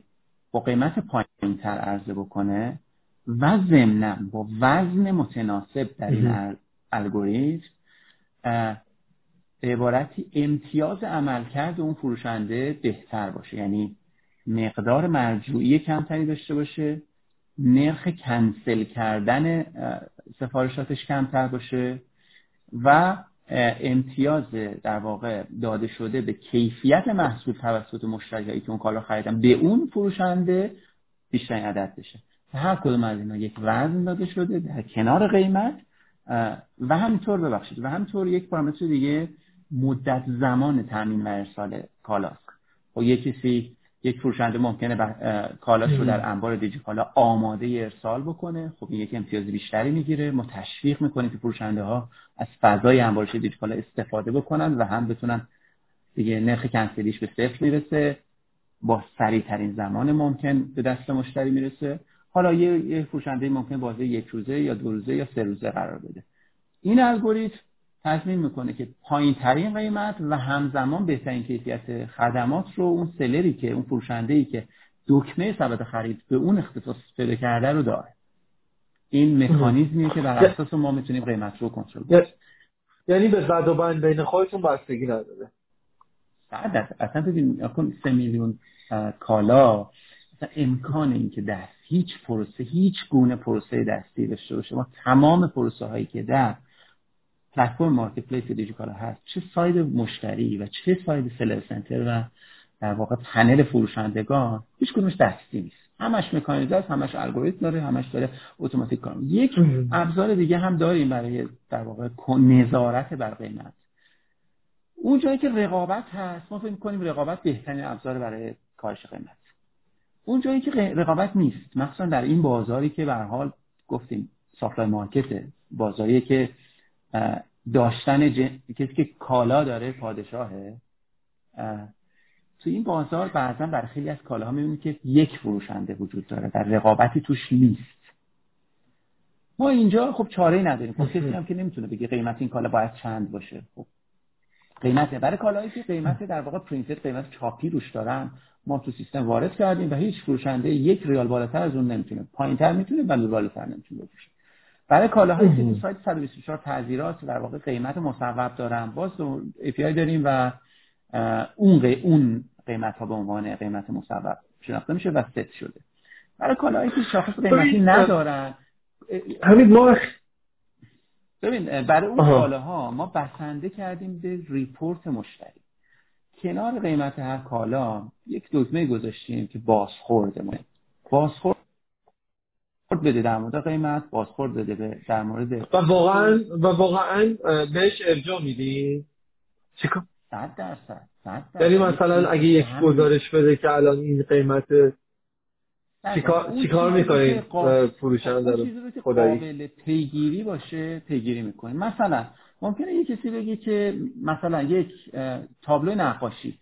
با قیمت پایین تر عرضه بکنه و ضمنا با وزن متناسب در این الگوریتم به عبارتی امتیاز عملکرد اون فروشنده بهتر باشه. یعنی مقدار مرجوعی کمتری داشته باشه نرخ کنسل کردن سفارشاتش کمتر باشه و امتیاز در واقع داده شده به کیفیت محصول توسط مشتریایی که اون کالا خریدن به اون فروشنده بیشترین عدد بشه. هر کدوم از اینا یک وزن داده شده در کنار قیمت. و همینطور ببخشید و همینطور یک پارامتر دیگه مدت زمان تامین و ارسال کالاست. خب یک کسی یک فروشنده ممکنه کالاش رو در انبار دیجیکالا آماده ارسال بکنه. خب این یک امتیاز بیشتری می‌گیره. ما تشویق می‌کنیم که فروشنده ها از فضای انبارش دیجیکالا استفاده بکنن و هم بتونن دیگه نرخ کنسلیش به صفر می‌رسه. با سریع ترین زمان ممکن به دست مشتری می‌رسه. حالا یه, یه فروشنده ممکن بازه یک روزه یا دو روزه یا سه روزه قرار بده. این الگوریتم تضمین می‌کنه که پایین ترین قیمت و همزمان بهترین کیفیت خدمات رو اون سلری که اون فروشنده ای که دکمه ثبت خرید به اون اختصاص پیدا کرده رو داره. این مکانیزمیه که بر اساس ما می‌تونیم قیمت رو کنترل کنیم. یعنی به زد و بند بین خودتون بستگی نداره. صد اصلا ببین سه میلیون کالا اصلا امکان این که دست هیچ پروسه هیچ گونه پروسه دستی داشته باشه. ما تمام پروسه هایی که در پلتفرم marketplace دیجیکالا هست چه side مشتری و چه side seller center و در واقع پنل فروشندگان هیچ کدومش دستی نیست. همش مکانیزه است همش الگوریتم داره همش داره اتوماتیک کار یک ابزار دیگه هم داریم برای در واقع نظارت بر قیمت. اون جایی که رقابت هست ما فکر کنیم رقابت بهترین ابزار برای کاهش قیمت. اون جایی که رقابت نیست. مخصوصا در این بازاری که به حال گفتیم سافلای مارکت بازاری که داشتن کسی که کالا داره پادشاهه تو این بازار بعضا برای خیلی از کالاها می‌بینید که یک فروشنده وجود داره در رقابتی توش نیست. ما اینجا خب چاره نداریم. خب کسی هم که نمی‌تونه بگه قیمت این کالا باید چند باشه. خب قیمت برای کالایی که قیمت در واقع پرینتد قیمت چاپی روش دارن ما تو سیستم وارد کردیم و هیچ فروشنده یک ریال بالاتر از اون نمی‌تونه. پایینتر می‌تونه و بالاتر نمی‌تونه بفروشه. برای کالاهایی که تو سایت 124 تعذیرات در واقع قیمت مصوب دارن باز API داریم و اون اون قیمت ها به عنوان قیمت مصوب شناخته میشه و ست شده. برای کالاهایی که شاخص قیمتی ندارن همین ما ببین برای اون کالاها ما بسنده کردیم به ریپورت مشتری. کنار قیمت هر کالا یک دکمه گذاشتیم که بازخورد ما. بازخورد بده در مورد قیمت بازخورد بده به در مورد و واقعا و واقعا بهش ارجاع میدی چیکار صد درصد صد یعنی مثلا اگه یک گزارش بده که الان این قیمت چیکار چیکار می‌کنید فروشنده رو؟ خدایی. قابل پیگیری باشه پیگیری می‌کنیم مثلا ممکنه یه کسی بگه که مثلا یک تابلو نقاشی.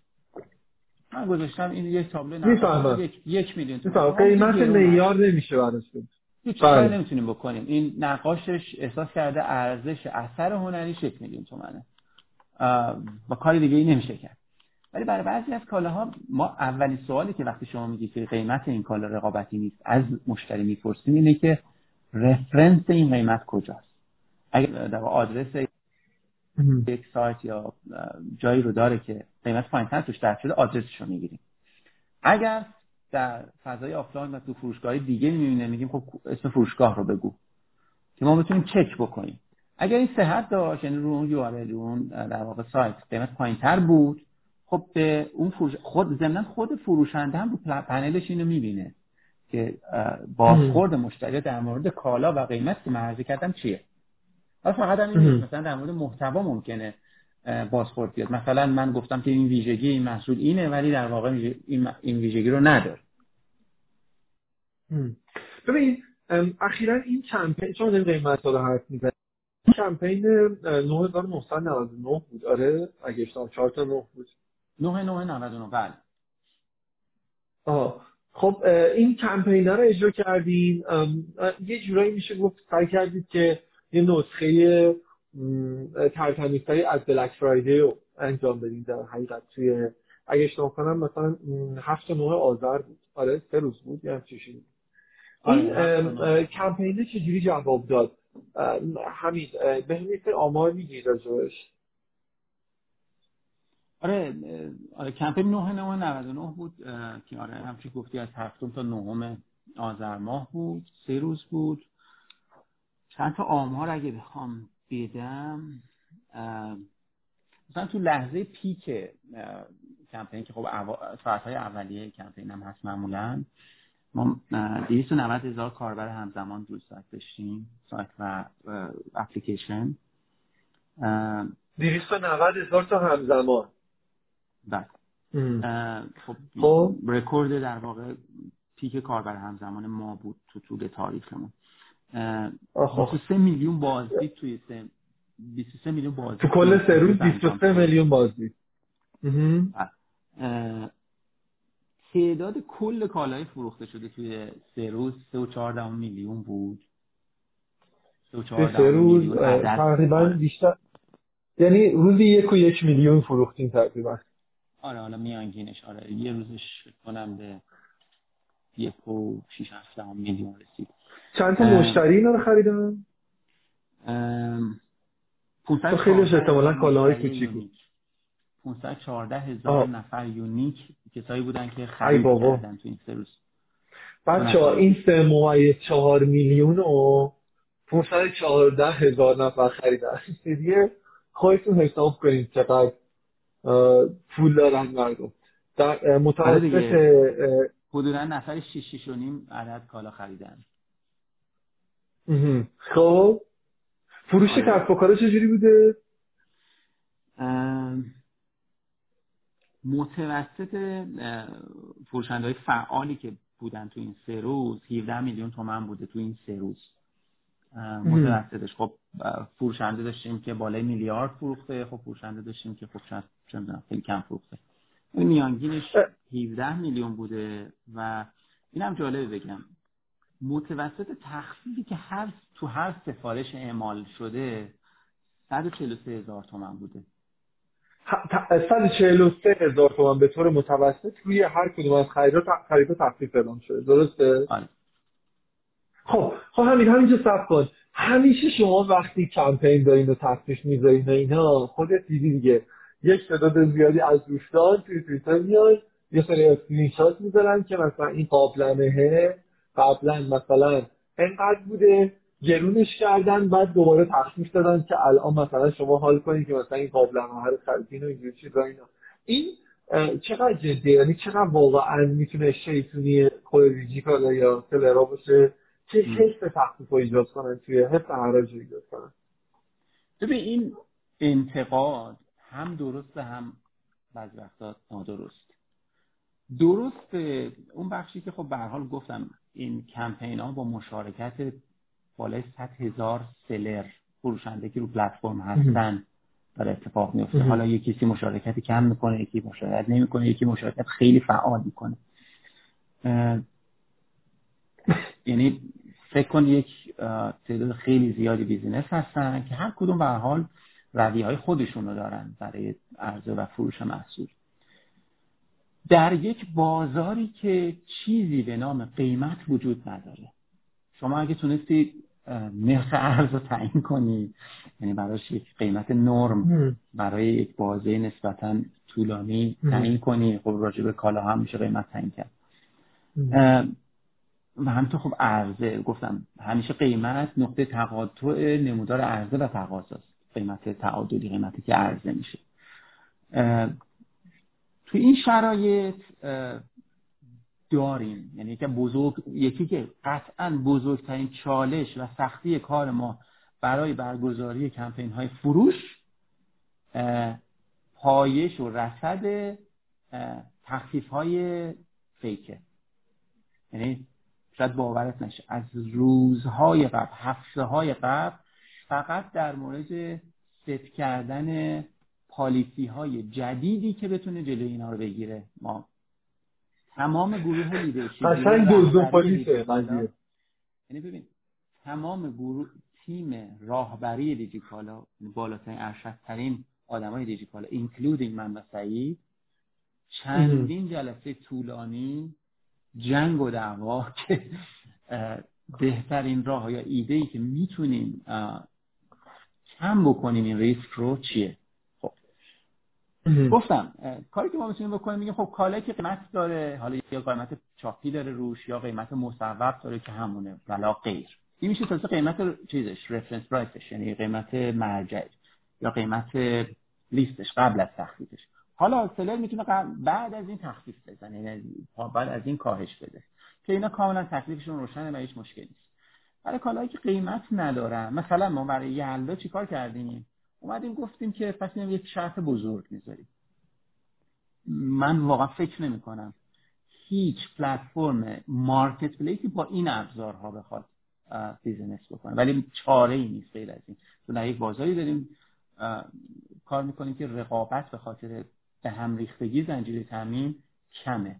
من گذاشتم این یک تابلو نقاشی. یک, یک میلیون تومن قیمت معیار نمیشه براش. هیچ کاری بله. نمی‌تونیم بکنیم. این نقاشش احساس کرده ارزش اثر هنریش یک میلیون تومنه. و کاری دیگه ای نمیشه کرد. ولی برای بعضی از کالاها ما اولین سوالی که وقتی شما میگی که قیمت این کالا رقابتی نیست از مشتری می‌پرسیم اینه که reference این قیمت کجاست؟ اگر در آدرس یک سایت یا جایی رو داره که قیمت پایینتر توش درج شده آدرسش رو می‌گیریم. اگر در فضای آفلاین و تو فروشگاه دیگه می‌بینه میگیم خب اسم فروشگاه رو بگو که ما بتونیم چک بکنیم. اگر این صحت داشت یعنی رو اون یو اون در واقع سایت قیمت پایینتر بود خب به اون فروش خود ضمن خود فروشنده هم رو پنلش اینو می‌بینه که بازخورد مشتری در مورد کالا و قیمت که من کردم چیه؟ حالا فقط هم این مثلا در مورد محتوا ممکنه بازخورد بیاد. مثلا من گفتم که این ویژگی این محصول اینه ولی در واقع این ویژگی رو نداره. ببین اخیرا این کمپین چون این قیمت رو حرف می‌زنیم. کمپین 9999 بود. آره اگه اشتباه 4 تا 9 بود. 9999 بله آه خب این کمپین رو اجرا کردین یه جورایی میشه گفت سعی کردید که یه نسخه ترتمیزتری از بلک فرایدی رو انجام بدین در حقیقت توی اگه اشتباه کنم مثلا هفت و آذر بود. آره سه روز بود یا چیزی این آره، کمپین چجوری جواب داد؟ همین به آمار میگی راجبش. آره آره کمپین 9999 بود که آره همچی گفتی از هفتم تا نهم آذر ماه بود سه روز بود. چند تا آمار اگه بخوام بدم مثلا تو لحظه پیک کمپین که خب ساعت های اولیه کمپین هم هست معمولا ما 290 هزار کاربر همزمان روی سایت داشتیم سایت و اپلیکیشن. 290 هزار تا همزمان. بله. خب, خب. رکورد در واقع پیک کاربر همزمان ما بود تو طول تاریخمون. 23 میلیون بازدید توی سه 23 میلیون بازدید تو کل سه روز 23 میلیون بازدید. تعداد کل کالای فروخته شده توی سه روز سه و چهارده میلیون بود. سه و سه روز تقریبا بیشتر. یعنی روزی یک و یک میلیون فروختیم تقریبا. آره حالا میانگینش. آره یه روزش کنم به یک و شیش هفته میلیون رسید. چند تا مشتری اینا رو خریدن؟ تو خیلیش احتمالا کالاهای کوچیک بود. 514 هزار نفر یونیک کسایی بودن که خرید کردن تو این سه روز. بچه ها این سه ممیز چهار میلیون و 514 هزار نفر خریدن. دیگه خواهیتون حساب کنید چقدر پول دارن مردم. در متوسط آره حدودا نفر 6 و نیم عدد کالا خریدن. خب فروش آره. کسب و کارا چجوری بوده؟ متوسط فروشنده های فعالی که بودن تو این سه روز 17 میلیون تومن بوده تو این سه روز. متوسطش. خب فروشنده داشتیم که بالای میلیارد فروخته. خب فروشنده داشتیم که خب چند خیلی کم فروخته. این میانگینش 17 میلیون بوده و اینم جالبه بگم. متوسط تخفیفی که هر تو هر سفارش اعمال شده 143 هزار تومن بوده. 143 هزار تومن به طور متوسط روی هر کدوم از خریدها خریدها تخفیف اعلام شده. درسته؟ آره. خب خب همین همینجا صف کن. همیشه شما وقتی کمپین دارین و تخفیف می‌ذارین و اینا خودت دیدی دیگه. یک تعداد زیادی از دوستان توی تویتر میاد یه سری اسکرین شات می‌ذارن که مثلا این قابلمه قبلا مثلا انقدر بوده گرونش کردن بعد دوباره تخفیف دادن که الان مثلا شما حال کنید که مثلا این قابلمه رو خریدین و اینجور چیزا اینا. این چقدر جدیه؟ یعنی چقدر واقعا می‌تونه شیطونی خود دیجیکالا یا تلرا باشه؟ که حس تخفیف رو ایجاد کنن توی حس حراج ایجاد کنن؟ ببین این انتقاد هم درست هم بعضی وقتا نادرست. درست اون بخشی که خب به حال گفتم این کمپین ها با مشارکت بالای 100 هزار سلر فروشنده که رو پلتفرم هستن. داره اتفاق میفته. حالا یکی کسی مشارکت کم می‌کنه یکی مشارکت نمی‌کنه یکی مشارکت خیلی فعال می‌کنه. یعنی فکر کن یک تعداد خیلی زیادی بیزینس هستن که هر کدوم به حال رویه های خودشون رو دارن برای عرضه و فروش محصول. در یک بازاری که چیزی به نام قیمت وجود نداره. شما اگه تونستی نرخ ارز رو تعیین کنی یعنی براش یک قیمت نرم برای یک بازه نسبتا طولانی تعیین کنی خب راجع به کالا هم میشه قیمت تعیین کرد. و همینطور خب عرضه گفتم همیشه قیمت نقطه تقاطع نمودار عرضه و تقاضاست. قیمت تعادلی قیمتی که عرضه میشه. تو این شرایط داریم. یعنی که بزرگ یکی که قطعا بزرگترین چالش و سختی کار ما برای برگزاری کمپین های فروش پایش و رسد تخفیف های fake ـه. یعنی شاید باورت نشه. از روزهای قبل هفته های قبل فقط در مورد ست کردن policy های جدیدی که بتونه جلوی اینا رو بگیره. ما تمام گروه leadership قشنگ دو policy ـه یعنی ببین تمام گروه تیم راهبری دیجیکالا بالاترین ارشدترین آدمای دیجیکالا including من و سعید چندین جلسه طولانی جنگ و دعوا که بهترین راه یا ایده ای که می‌تونیم کم بکنیم این ریسک رو چیه؟ خب. گفتم کاری که ما می‌تونیم بکنیم میگه خب کالایی که قیمت داره حالا یا قیمت چاپی داره روش یا قیمت مصوب داره که همونه ولا غیر. این میشه تازه قیمت چیزش رفرنس پرایسش یعنی قیمت مرجع یا قیمت لیستش قبل از تخفیفش حالا سلر می‌تونه بعد از این تخفیف بزنه یعنی بعد از این کاهش بده. که اینا کاملا تکلیفشون روشنه و هیچ مشکلی نیست. برای کالایی که قیمت ندارن مثلا ما برای یلدا چیکار کردیم؟ اومدیم گفتیم که پس یک شرط بزرگ می‌ذاریم. من واقعا فکر نمی کنم هیچ پلتفرم مارکت پلیسی با این ابزارها بخواد business بکنه. ولی چاره ای نیست غیر از این. در یک بازاری داریم کار می‌کنیم که رقابت به خاطر به هم ریختگی زنجیره تامین کمه.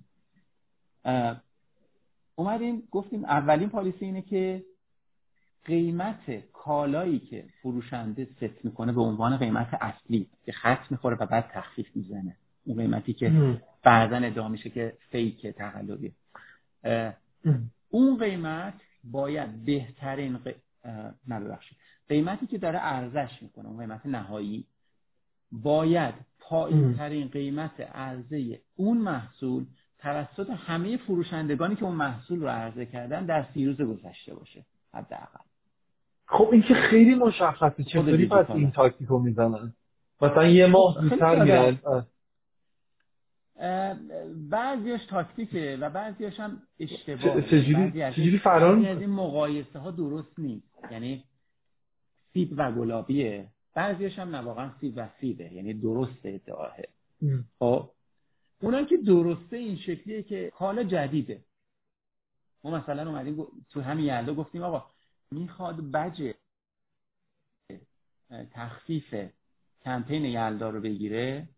اومدیم گفتیم اولین policy اینه که قیمت کالایی که فروشنده ست می‌کنه به عنوان قیمت اصلی که خط می‌خوره و بعد تخفیف می‌زنه. اون قیمتی که بعدا ادعا میشه که fake تقلبی. اون قیمت باید بهترین ق... قیمتی که داره ارزش می‌کنه اون قیمت نهایی باید پایین ترین قیمت عرضه اون محصول توسط همه فروشندگانی که اون محصول رو عرضه کردن در سی روز گذشته باشه حداقل. خب این که خیلی مشخصه. چطوری پس این تاکتیکو می‌زنن؟ مثلا یه ماه بیشتر میرن بعضیش تاکتیکه و بعضیش هم اشتباه چجوری فرار از این مقایسه ها درست نیست. یعنی سیب و گلابیه. بعضیش هم نه واقعا سیب و سیبه یعنی درسته ادعاه خب اونم که درسته این شکلیه که حالا جدیده. ما مثلا اومدیم تو همین یلدا گفتیم آقا می‌خواد بجه تخفیف کمپین یلدا رو بگیره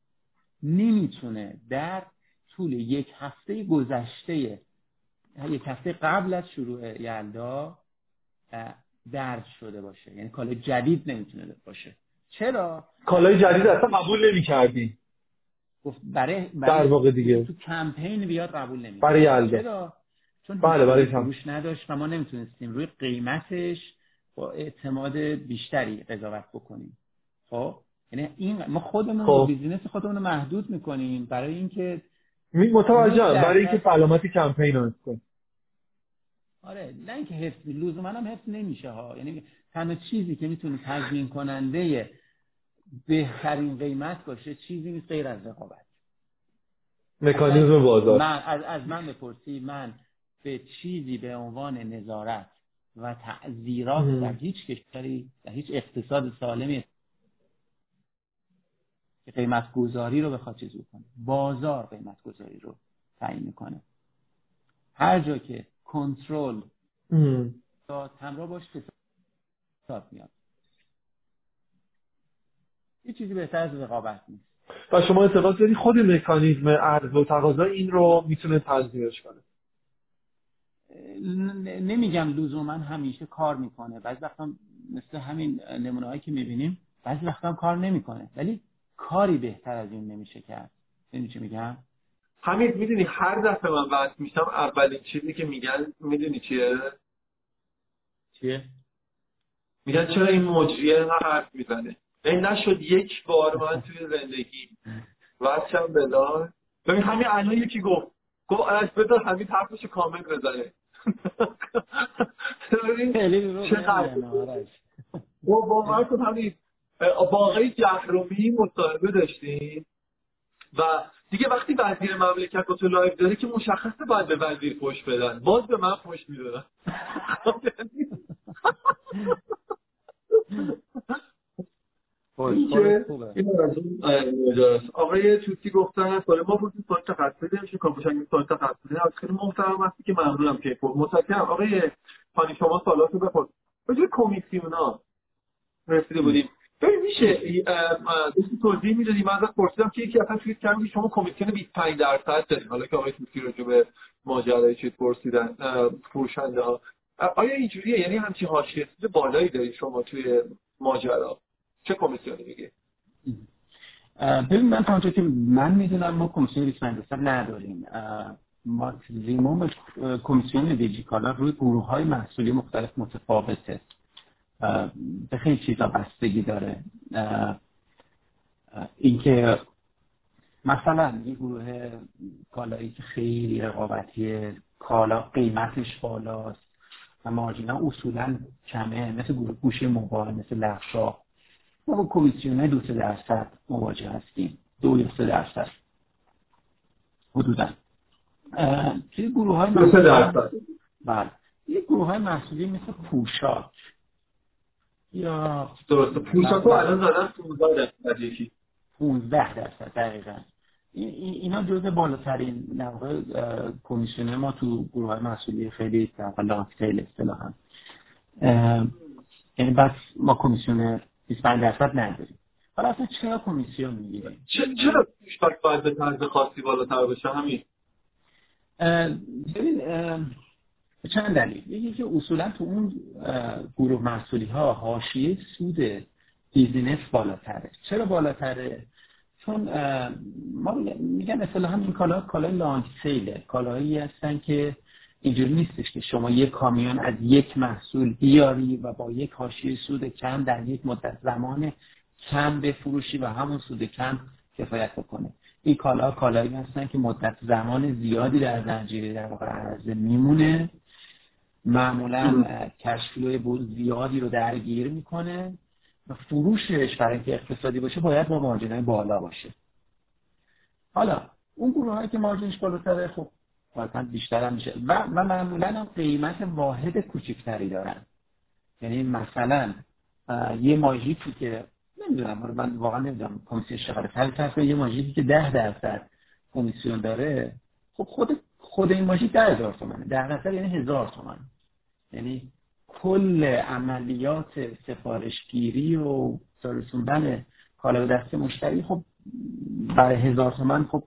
نمی‌تونه در طول یک هفته گذشته یک هفته قبل از شروع یلدا درد شده باشه. یعنی کالای جدید نمی‌تونه باشه. چرا؟ کالای جدید اصلا قبول نمی‌کردی. گفت برای, برای در واقع دیگه. تو کمپین بیاد قبول نمی‌کرد برای یلدا. چرا؟ چون بله برای فروش نداشت و ما نمی‌تونستیم روی قیمتش با اعتماد بیشتری قضاوت بکنیم. خب؟ یعنی این ما خودمون خب. بیزینس خودمون رو محدود می‌کنیم. برای اینکه متوجه برای اینکه سلامتی کمپین رو کنیم. آره نه اینکه حفظ لزوما هم حفظ نمیشه ها. یعنی تنها چیزی که می‌تونه تضمین کننده بهترین قیمت باشه چیزی نیست غیر از رقابت. مکانیزم بازار. من از, از من بپرسی من به چیزی به عنوان نظارت و تعذیرات در هیچ کشوری در هیچ اقتصاد سالمی که قیمت گذاری رو بخواد چیز کنه بازار قیمت گذاری رو تعیین می‌کنه. هر جا که کنترل تا همراه باش فساد میاد یه چیزی بهتر از رقابت نیست. و شما اعتقاد داری خود مکانیزم عرض و تقاضا این رو می‌تونه تنظیمش کنه؟ نمیگم لزوما همیشه کار می‌کنه. بعضی وقتا مثل همین نمونه هایی که می‌بینیم بعضی وقتا کار نمی‌کنه. ولی کاری بهتر از این نمیشه کرد. این چی میگم؟ همین می‌دونی هر دفعه من بحث میشم اولین چیزی که میگن می‌دونی چیه؟ چیه؟ میگن چرا این مجریه حرف می‌زنه؟ این نشد یک بار من توی زندگی. وچم بلا ببین همین الان یکی گفت گفت از بذار همین حرفش کامل بزنه. با باور کن همین با آقای جهرمی مصاحبه داشتیم و دیگه وقتی وزیر مملکت تو live داره که مشخصه باید به وزیر پشت بدن. باز به من پشت می‌دادن. آقای توتی گفتن سال ما بود سال تخصصی نمیشه کامپوشنگ سال تخصصی از خیلی محترم هستی که ممنونم که متشکرم. آقای پانی شما سالاتو بپرس. راجع کمیسیونا رسیده بودیم. ببین میشه دوستی توضیح می‌دادی. من ازت پرسیدم که یکی اصلا توییت کردم شما کمیسیون 25 درصد داریم. حالا که آقای توتی راجع به ماجرای چیز پرسیدن فروشنده ها. آیا اینجوریه؟ یعنی همچین حاشیه بالایی دارید شما توی ماجرا؟ چه کمیسیونی میگه ببین من تا که من می‌دونم ما کمیسیون 25 درصد نداریم ماکسیموم کمیسیون دیجیکالا روی گروه های محصولی مختلف متفاوته. به خیلی چیزا بستگی داره. اینکه مثلا یه گروه کالایی که خیلی رقابتی کالا قیمتش بالاست و مارجینا اصولا کمه مثل گروه گوشی موبایل مثل لفشا ما با کمیسیون دو سه درصد مواجه هستیم. دو یا سه درصد. حدودا. توی گروه های محصولی بله. یه گروه های محصولی مثل پوشاک یا درسته. پوشاک رو الان زدن 15 درصد یکی. 15 درصد دقیقا. اینا جزء بالاترین نوع کمیسیون ما تو گروه های محصولی خیلی تیل اصطلاحا. یعنی بس ما کمیسیون 25 درصد نداریم. حالا اصلا چرا کمیسیون می‌گیریم چرا پوشاک باید به طرز خاصی بالاتر بشه همین؟ ببین چند دلیل؟ یکی که اصولا تو اون گروه محصولی ها حاشیه سود بیزینس بالاتره. چرا بالاتره؟ چون ما میگن مثلا هم این کالا کالای لانگ سیله. کالاهایی هستن که اینجوری نیستش که شما یک کامیون از یک محصول بیاری و با یک حاشیه سود کم در یک مدت زمان کم بفروشی و همون سود کم کفایت بکنه. این کالا کالایی هستن که مدت زمان زیادی در زنجیره در واقع عرضه میمونه. معمولا کشفلوی زیادی رو درگیر می‌کنه. و فروشش برای اینکه اقتصادی باشه باید با مارجینای بالا باشه. حالا اون گروه هایی که مارجینش بالاتره خب قطعا بیشتر هم میشه. و, و معمولا هم قیمت واحد کوچکتری دارن. یعنی مثلا یه ماژیکی که نمی‌دونم من واقعا نمی‌دونم کمیسیون چقدر ولی یه ماژیکی که ده درصد کمیسیون داره خب خود خود این ماژیک ده هزار تومنه. ده درصد یعنی هزار تومن یعنی کل عملیات سفارشگیری و رسوندن کالا به دست مشتری خب برای هزار تومن خب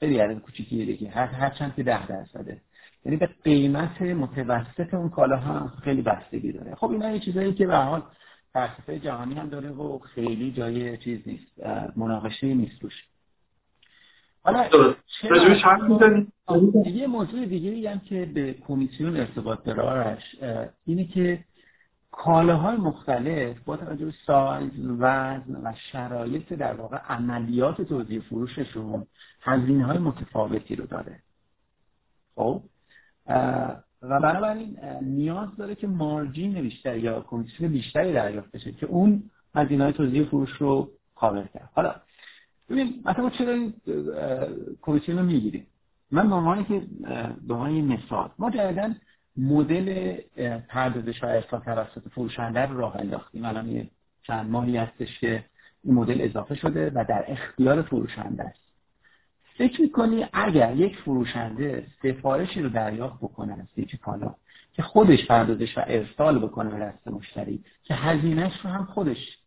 خیلی عدد کوچیکیه دیگه. هر هر چند که ده درصده. یعنی به قیمت متوسط اون کالا هم خیلی بستگی داره. خب اینا یه چیزایی که به حال فلسفه جهانی هم داره و خیلی جای چیز نیست مناقشه نیست روش حالا یه موضوع دیگه هم که به کمیسیون ارتباط داره اینه که کالاهای مختلف با توجه به سایز وزن و شرایط در واقع عملیات توزیع فروششون هزینه های متفاوتی رو داره. خب؟ و بنابراین نیاز داره که مارجین بیشتری یا کمیسیون بیشتری دریافت بشه که اون هزینه های توزیع فروش رو کاور کرد. حالا ببین مثلا چرا این کمیسیون رو می‌گیریم؟ من به عنوان که به عنوان مثال ما جدیدن مدل پردازش و ارسال توسط فروشنده رو راه انداختیم. الان یه چند ماهی هستش که این مدل اضافه شده و در اختیار فروشنده است. فکر می‌کنی اگر یک فروشنده سفارشی رو دریافت بکنه از یکی کالا که خودش پردازش و ارسال بکنه به دست مشتری که هزینهش رو هم خودش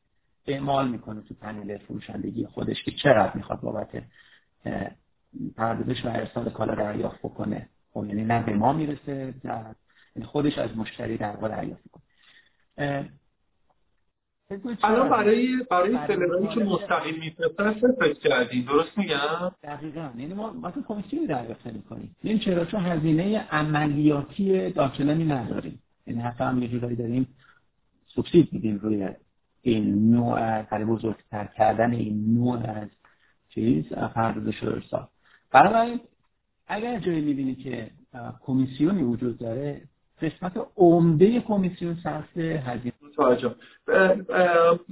اعمال می‌کنه تو پنل فروشندگی خودش که چقدر می‌خواد بابت پردازش و ارسال کالا دریافت بکنه. خب یعنی نه به ما می‌رسه یعنی خودش از مشتری در واقع دریافت می‌کنه. الان برای برای سلرانی که مستقیم میفرستن فکر کردین؟ درست میگم؟ دقیقا. یعنی ما مثلا کمیسیونی دریافت می‌کنیم. این چرا؟ چون هزینه عملیاتی داخلانی نداریم. یعنی حتی هم یه جورایی داریم سوبسید میدیم روی این نوع برای بزرگتر کردن این نوع از چیز پردازش ارسال. برای اگر جایی می‌بینی که کمیسیونی وجود داره قسمت عمده کمیسیون صرف هزینه. توجه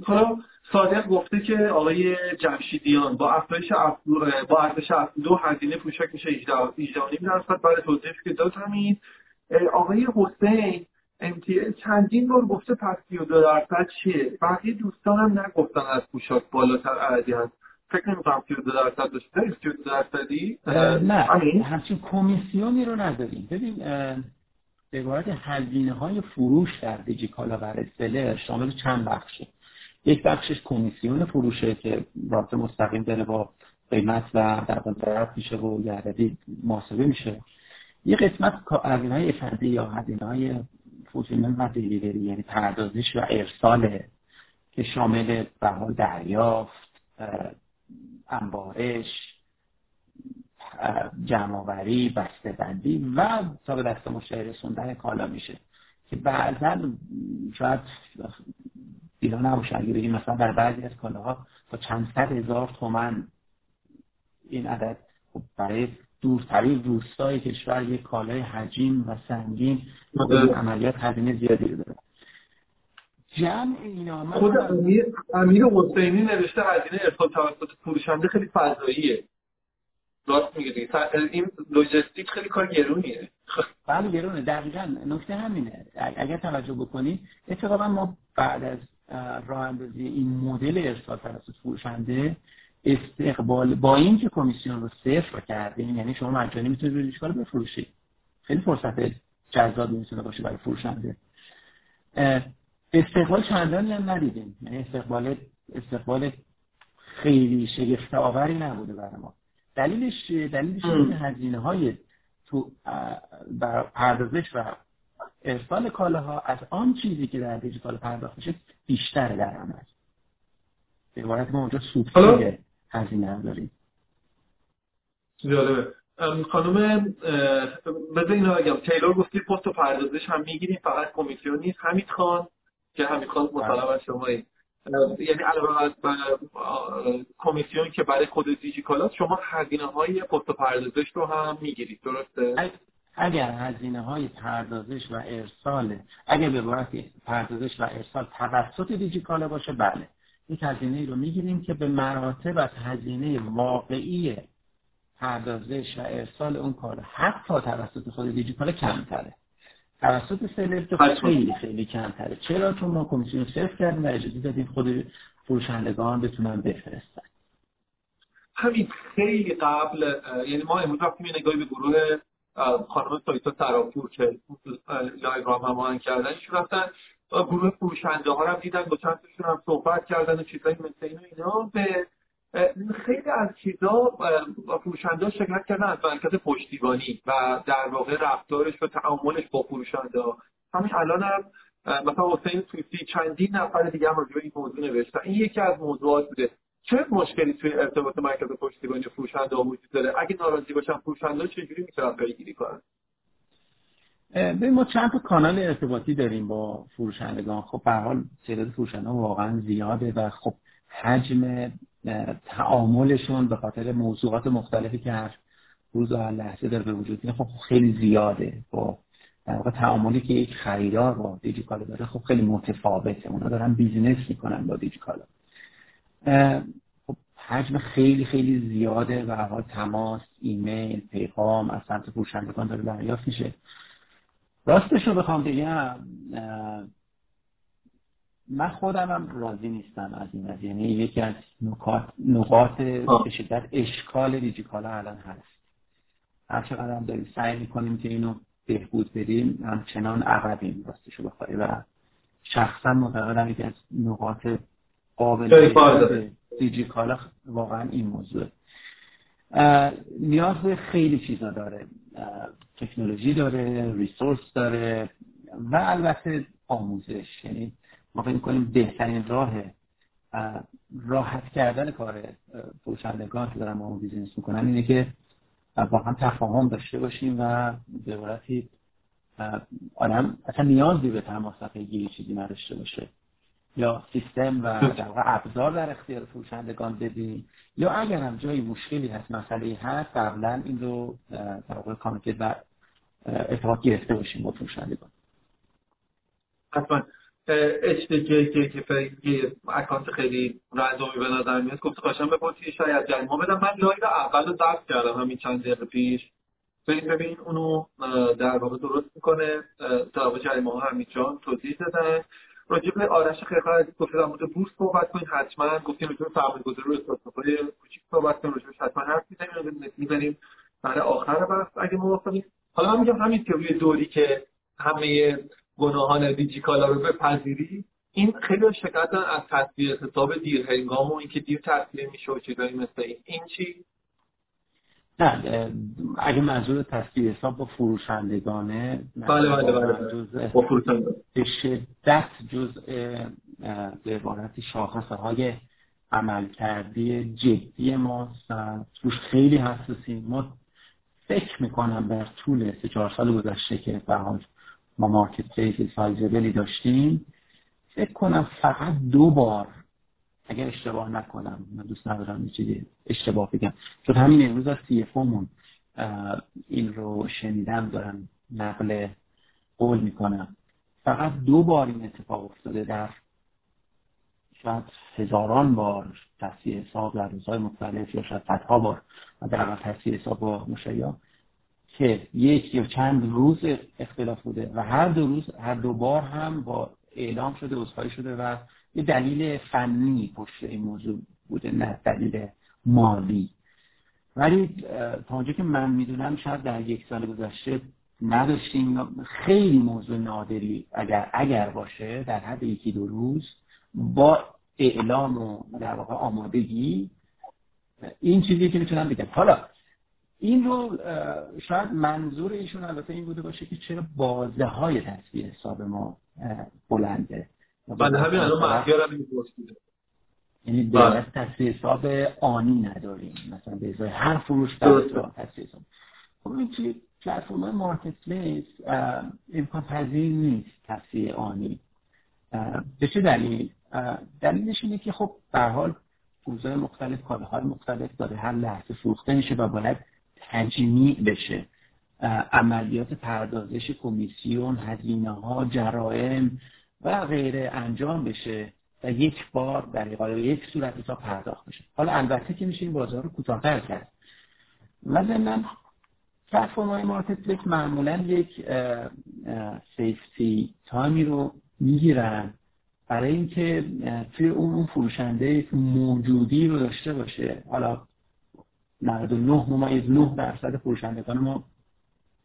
حالا صادق گفته که آقای جمشیدیان با افزایش با ارزش دو هزینه پوشک میشه 18 درصد برای توضیح که داد همین آقای حسین امتیاز چندین بار گفته پس 32 درصد چیه؟ بقیه دوستانم نگفتن از پوشاک بالاتر عددی هست. فکر نمی‌کنم 32 درصد داشته 32 درصدی؟ نه. همچین کمیسیونی رو نداریم. ببین عبارت هزینه های فروش در دیجیکالا و رسلر شامل چند بخشه یک بخشش کمیسیون فروشه که رابط مستقیم داره با قیمت و در طرف میشه و یه محاسبه میشه. یه قسمت هزینه های یا هزینه های فوتیمن و دیلیوری یعنی پردازش و ارسال که شامل به حال دریافت انبارش جمعآوری بندی و تا به دست مشتری رسوندن کالا میشه. که بعضا شاید اینا نباشه اگه بگیم مثلا در بعضی از کالاها با چند صد هزار تومن این عدد خب برای دورترین روستای کشور یک کالای حجیم و سنگین عملیات هزینه زیادی داره. جمع اینا خود امیر, امیر حسینی نوشته هزینه ارسال توسط فروشنده خیلی فضاییه. راست میگه این لوجستیک خیلی کار گرونیه. بله گرونه. دقیقا. نکته همینه. اگر توجه بکنی اتفاقا ما بعد از راه اندازی این مدل ارسال توسط فروشنده استقبال با اینکه کمیسیون رو صفر کردیم یعنی شما مجانی می‌تونید روی کار بفروشید خیلی فرصت جذابی می‌تونه باشه برای فروشنده. استقبال چندانی هم ندیدیم. یعنی استقبال استقبال خیلی شگفت آوری نبوده برای ما. دلیلش دلیلش این هزینه های تو بر پردازش و ارسال کالاها از آن چیزی که در دیجیتال پرداخت میشه بیشتر در عمل به عبارت ما اونجا سوبسید هزینه هم داریم. جالبه. خانم بذار اینو بگم. تیلور گفتی پست و پردازش هم می‌گیریم فقط کمیسیون نیست. حمید خان که حمید خان مطالب از شمایی. یعنی علاوه از کمیسیون که برای خود دیجیکالا شما هزینه های پست پردازش رو هم می‌گیرید درسته؟ اگر هزینه های پردازش و ارسال اگر به عبارت پردازش و ارسال توسط دیجیکالا باشه بله. یک هزینه ای رو می‌گیریم که به مراتب از هزینه واقعی پردازش و ارسال اون کار حتی توسط خود دیجیکالا کمتره. توسط سلبت خیلی خیلی کمتره. چرا؟ چون ما کمیسیون صرف کردیم و اجازه دادیم خود فروشندگان بتونن بفرستن. همین خیلی قبل یعنی ما امروز رفتیم نگاهی به گروه خانم سایتا سراپور که لایو را ممان کردن ایشون رفتن گروه فروشنده ها رو دیدن با چند هم صحبت کردن و چیزایی مثل این اینا به خیلی از چیزا فروشنده شکایت کردن از مرکز پشتیبانی و در واقع رفتارش و تعاملش با فروشنده همین الان هم مثلا حسین تویسی چندین نفر دیگه هم این موضوع نوشتن. این یکی از موضوعات بوده. چه مشکلی توی ارتباط مرکز پشتیبانی فروشنده وجود داره؟ اگه ناراضی باشن فروشنده چجوری می‌تونن پیگیری کنن؟ ببین ما چند تا کانال ارتباطی داریم با فروشندگان. خب به حال تعداد فروشنده واقعا زیاده و خب حجم تعاملشون به خاطر موضوعات مختلفی که هر روز و هر لحظه داره به وجود میاد خب خیلی زیاده. با در واقع تعاملی که یک خریدار با دیجیکالا داره خب خیلی متفاوته. اونا دارن بیزینس می‌کنن با دیجیکالا. خب حجم خیلی خیلی زیاده و حال تماس ایمیل پیغام از سمت فروشندگان داره دریافت میشه. راستش رو بخوام بگم من خودم هم راضی نیستم از این از یعنی یکی از نقاط, نقاط به شدت اشکال دیجیکالا الان هست. هر چقدر هم داریم سعی می‌کنیم که اینو بهبود بدیم همچنان عقبیم راستشو بخوای و شخصا معتقدم یکی از نقاط قابل دیجیکالا واقعا این موضوع. نیاز به خیلی چیزا داره. تکنولوژی داره ریسورس داره و البته آموزش. یعنی ما فکر کنیم بهترین راه راحت کردن کار فروشندگان که دارن ما بیزینس می‌کنن اینه که با هم تفاهم داشته باشیم و به عبارتی آدم اصلا نیازی به تماس گیری چیزی نداشته باشه. یا سیستم و در ابزار در اختیار فروشندگان بدیم. یا اگر هم جایی مشکلی هست مسئله هست قبلا این رو در واقع کامیکت و اتفاق گرفته باشیم با فروشندگان حتما. اشتکی که که اکانت خیلی رندومی به نظر میاد گفت خواهشم بپرسی شاید جنگ ما بدم. من لایو اول رو درست کردم همین چند دقیقه پیش. ببین ببین اونو در واقع درست می‌کنه. در جریمه ها جان توضیح دادن راجع به آرش خیلی از گفت در مورد بورس صحبت کنید حتما. گفتیم به سرمایه گذاری رو استارتاپ‌های کوچیک صحبت کنیم راجع حتما حرف می‌زنیم می‌زنیم. برای آخر بحث اگه موافقید حالا من میگم همین روی دوری که همه گناهان دیجیکالا رو بپذیری. این خیلی شکایت از تصویر حساب دیر هنگام و اینکه دیر تصویر میشه و چیزایی مثل این. این چی؟ نه اگه منظور تصویر حساب با فروشندگانه بله بله بله با به شدت جزء به عبارت شاخصه های عملکردی جدی ما توش خیلی حساسیم. ما فکر می‌کنم در طول سه چهار سال گذشته که به حال ما مارکت پلیس سایزبلی داشتیم. فکر کنم فقط دو بار اگر اشتباه نکنم من دوست ندارم یه چیزی اشتباه بگم. چون همین امروز از سی مون این رو شنیدم دارم نقل قول می‌کنم. فقط دو بار این اتفاق افتاده در شاید هزاران بار تصویر حساب در روزهای مختلف یا شاید صدها بار در تصویر حساب با مشیا که یک یا چند روز اختلاف بوده و هر دو روز هر دو بار هم با اعلام شده عذرخواهی شده و یه دلیل فنی پشت این موضوع بوده نه دلیل مالی. ولی تا اونجا که من می‌دونم شاید در یک سال گذشته نداشتیم خیلی موضوع نادری اگر اگر باشه در حد یکی دو روز با اعلام و در واقع آمادگی این چیزی که می‌تونم بگم. حالا این رو شاید منظور ایشون البته این بوده باشه که چرا بازه های تصویر حساب ما بلنده. بله همین الان این یعنی بله. تصویر حساب آنی نداریم. مثلا به ازای هر فروش تصویر حساب. خب این که پلتفرم مارکت پلیس امکان پذیر نیست تصویر آنی. به چه دلیل؟ دلیلش اینه که خب به حال روزهای مختلف کالاهای مختلف داره هر لحظه فروخته میشه و باید تجمیع بشه. عملیات پردازش کمیسیون هزینه ها جرائم و غیره انجام بشه و یک بار در یک صورت حساب پرداخت بشه. حالا البته که میشه این بازار رو کوتاه‌تر کرد. و ضمن پلتفرم های مارکت پلیس معمولا یک سیفتی تایمی رو می‌گیرن برای اینکه توی اون فروشنده موجودی رو داشته باشه. حالا 99 ممیز 9 درصد فروشندگان ما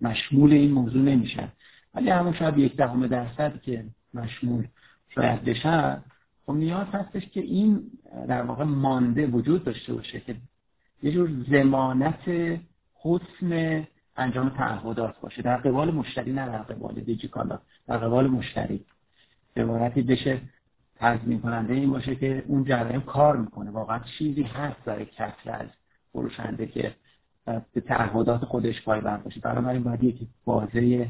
مشمول این موضوع نمیشن. ولی همون شاید یک دهم درصد که مشمول شاید بشن خب نیاز هستش که این در واقع مانده وجود داشته باشه که یه جور زمانت حسن انجام تعهدات باشه. در قبال مشتری نه در قبال دیجیکالا در قبال مشتری. عبارتی بشه تضمین کننده این باشه که اون جرایم کار می‌کنه. واقعا چیزی هست برای کسر از فروشنده که به تعهدات خودش پایبند باشه. بنابراین باید یک بازه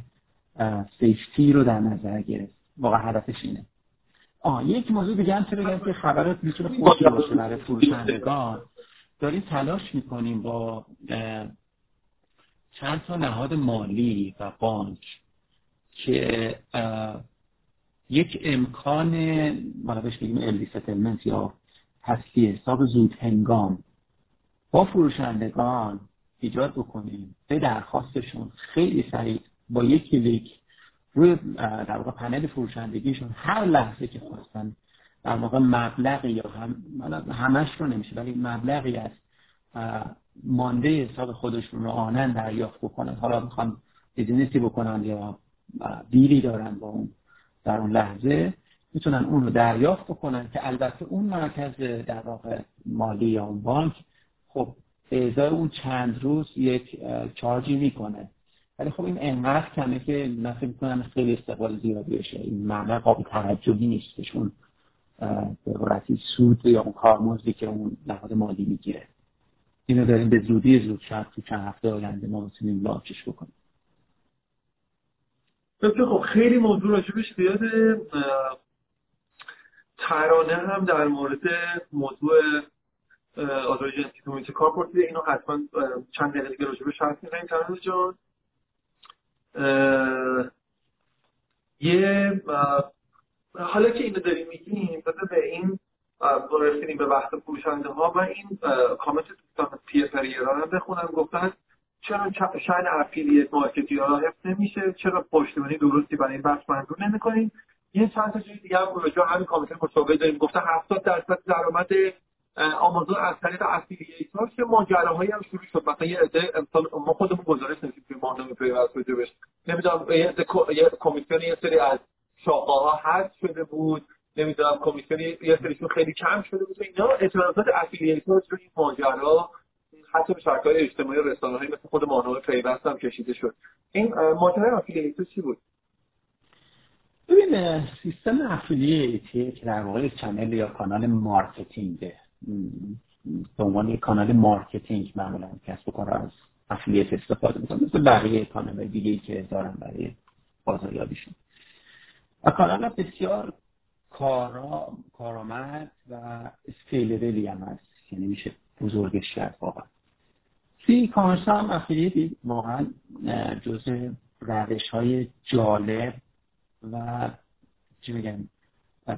سیفتی رو در نظر گرفت. واقعا هدفش اینه. آه یک موضوع دیگه هم بگم که خبرات می‌تونه خوشی باشه برای فروشندگان. داریم تلاش می‌کنیم با چند تا نهاد مالی و بانک که یک امکان مالا بهش بگیم یا تسویه حساب زود هنگام با فروشندگان ایجاد بکنیم به درخواستشون خیلی سریع با یک کلیک روی در واقع پنل فروشندگیشون هر لحظه که خواستن در واقع مبلغی یا هم همش رو نمیشه ولی مبلغی از مانده حساب خودشون رو آناً دریافت بکنن. حالا می‌خوان business ی بکنن یا بیری دارن با اون در اون لحظه می‌تونن اون رو دریافت بکنن که البته اون مرکز در واقع مالی یا اون بانک خب به ازای اون چند روز یک چارجی می‌کنه. ولی خب این انقدر کمه که من فکر می‌کنم خیلی استقبال زیادی بشه. این مبلغ قابل توجهی نیستشون به عبارتی سود یا اون کارمزدی که اون نهاد مالی می‌گیره. اینو داریم به زودی زود شاید تو چند هفته آینده ما بتونیم لانچش بکنیم. خب خیلی موضوع راجبش زیاده. ترانه هم در مورد موضوع آزار جنسی کمیونیتی کار پرسیده اینو حتما چند دقیقه دیگه راجبش حرف می‌زنیم. ترانه جان یه حالا که اینو داریم میگیم بذار به این رسیدیم به بحث فروشنده ها و این کامنت دوستان پی ایران هم بخونم. گفتن چرا شاید affiliate marketing ها حفظ نمیشه؟ چرا پشتیبانی درستی برای این بحث منظور نمی‌کنیم؟ یه چند تا چیز دیگه هم راجع همین کامنت مشابه داریم. گفته 70 درصد درآمد آمازون از طریق affiliate ـه که ماجراهایی هم شروع شد. مثلا یه عده ما خودمون گزارش نوشتیم توی ماهنامه پیوست بهش. نمی‌دونم یه کمیسیون یه سری از شاخه ها حذف شده بود. نمی‌دونم کمیسیون یه سریشون خیلی کم شده بود. اینا اعتراضات affiliate ها این ماجرا حتی به شبکه‌های اجتماعی و رسانه های مثل خود ماهنامه پیوست هم کشیده شد. این ماجرای affiliate چی بود؟ ببین سیستم affiliate ی که در واقع channel یا کانال marketing ـه. به عنوان یک کانال marketing معمولا کسب و کار از affiliate استفاده می‌کنه مثل بقیه کانال دیگه که دارن برای بازاریابیشون و کانال بسیار کارا کارآمد و اسکیلبلی هم هست. یعنی میشه بزرگش کرد واقعا. سی کامرس هم افیلیتی واقعا جز روش های جالب و چی میگن؟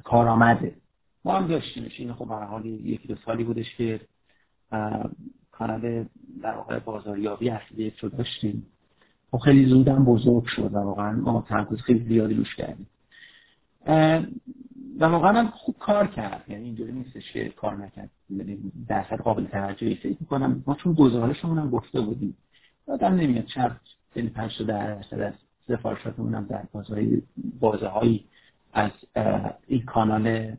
کارآمده. ما هم داشتیمش. این خب هر حالی یکی دو سالی بودش که کانال در واقع بازاریابی افیلیت رو داشتیم. خب خیلی زودم بزرگ شد و واقعا ما تمرکز خیلی زیادی روش کردیم. و واقعا هم خوب کار کرد. یعنی اینجوری نیستش که کار نکرد. یعنی درصد قابل توجهی فکر می‌کنم. ما چون گزارشمون هم گفته بودیم. آدم نمیاد چند یعنی تا درصد از سفارشاتمون هم در بازهای بازه هایی از این کانال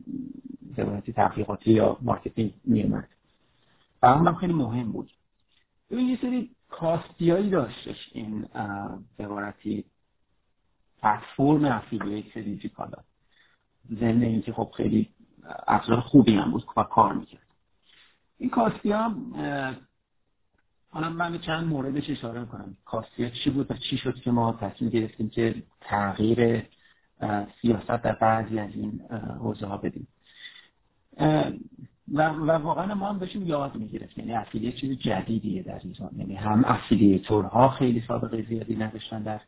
روایتی تبلیغاتی یا marketing میومد و هم خیلی مهم بود. ببین یه سری کاستیایی داشتش این به عبارتی پلتفرم افیلیت دیجیکالا ضمن اینکه خب خیلی ابزار خوبی هم بود و کار می‌کرد. این کاستی هم حالا من چند موردش اشاره می‌کنم. کاستی چی بود و چی شد که ما تصمیم گرفتیم که تغییر سیاست در بعضی از این حوزه ها بدیم. و, و واقعا ما هم داشتیم یاد می‌گرفت یعنی افیلیت چیز جدیدیه در ایران. یعنی هم افیلیتورها خیلی سابقه زیادی نداشتن در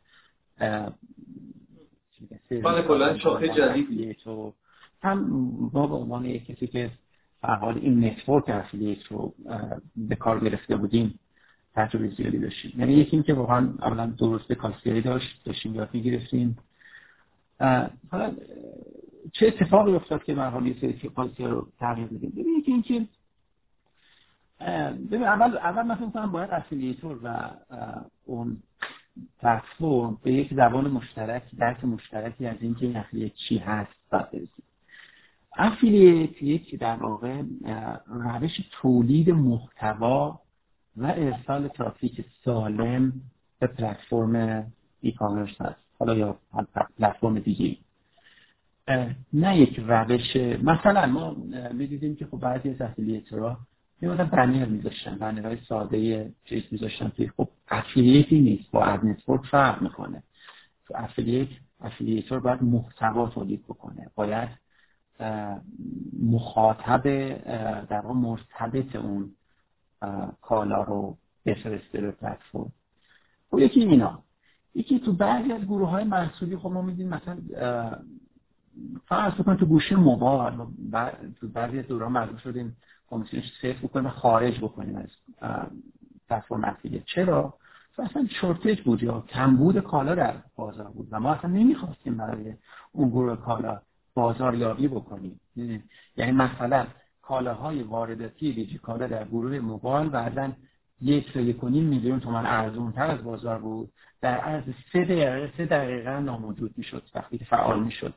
بله کلا شاخه جدیدی هم ما به عنوان یک کسی که حال این network affiliate رو به کار گرفته بودیم تجربه زیادی داشتیم. یعنی یکی که واقعا اولا درست کاستیایی داشت داشتیم یاد می‌گرفتیم. حالا چه اتفاقی افتاد که من حال یه سری رو تغییر بدیم ببین یکی اینکه ببین اول اول کنم باید affiliator و اون پلتفرم به یک زبان مشترک درک مشترکی از اینکه این افیلیت چی هست باید برسیم. افیلیت یک در واقع روش تولید محتوا و ارسال ترافیک سالم به پلتفرم ای کامرس هست. حالا یا پلتفرم دیگه نه یک روش مثلا ما می‌دیدیم که خب بعضی از افیلیترها میومدن بنر میذاشتن بنرهای ساده چیز میذاشتن که خب affiliate ای نیست با ad network فرق می‌کنه. تو affiliate affiliator باید محتوا تولید بکنه باید مخاطب در واقع مرتبط اون کالا رو بفرسته به پلتفرم. خب یکی اینا. یکی تو بعضی از گروه های محصولی خب ما میدیم مثلا فرض بکنید تو گوشه موبایل تو بعضی از دوران مجبور شدیم کمیسیونش سیف بکنیم و خارج بکنیم از پلتفرم افیلیت چرا؟ اصلا شورتج بود یا کمبود کالا در بازار بود و ما اصلا نمی‌خواستیم برای اون گروه کالا بازاریابی بکنیم. یعنی مثلا کالاهای وارداتی دیجی کالا در گروه موبایل بعدا یک تا یک میلیون تومن ارزون تر از بازار بود. در عرض سه دقیقه سه دقیقه ناموجود می‌شد وقتی فعال می‌شد.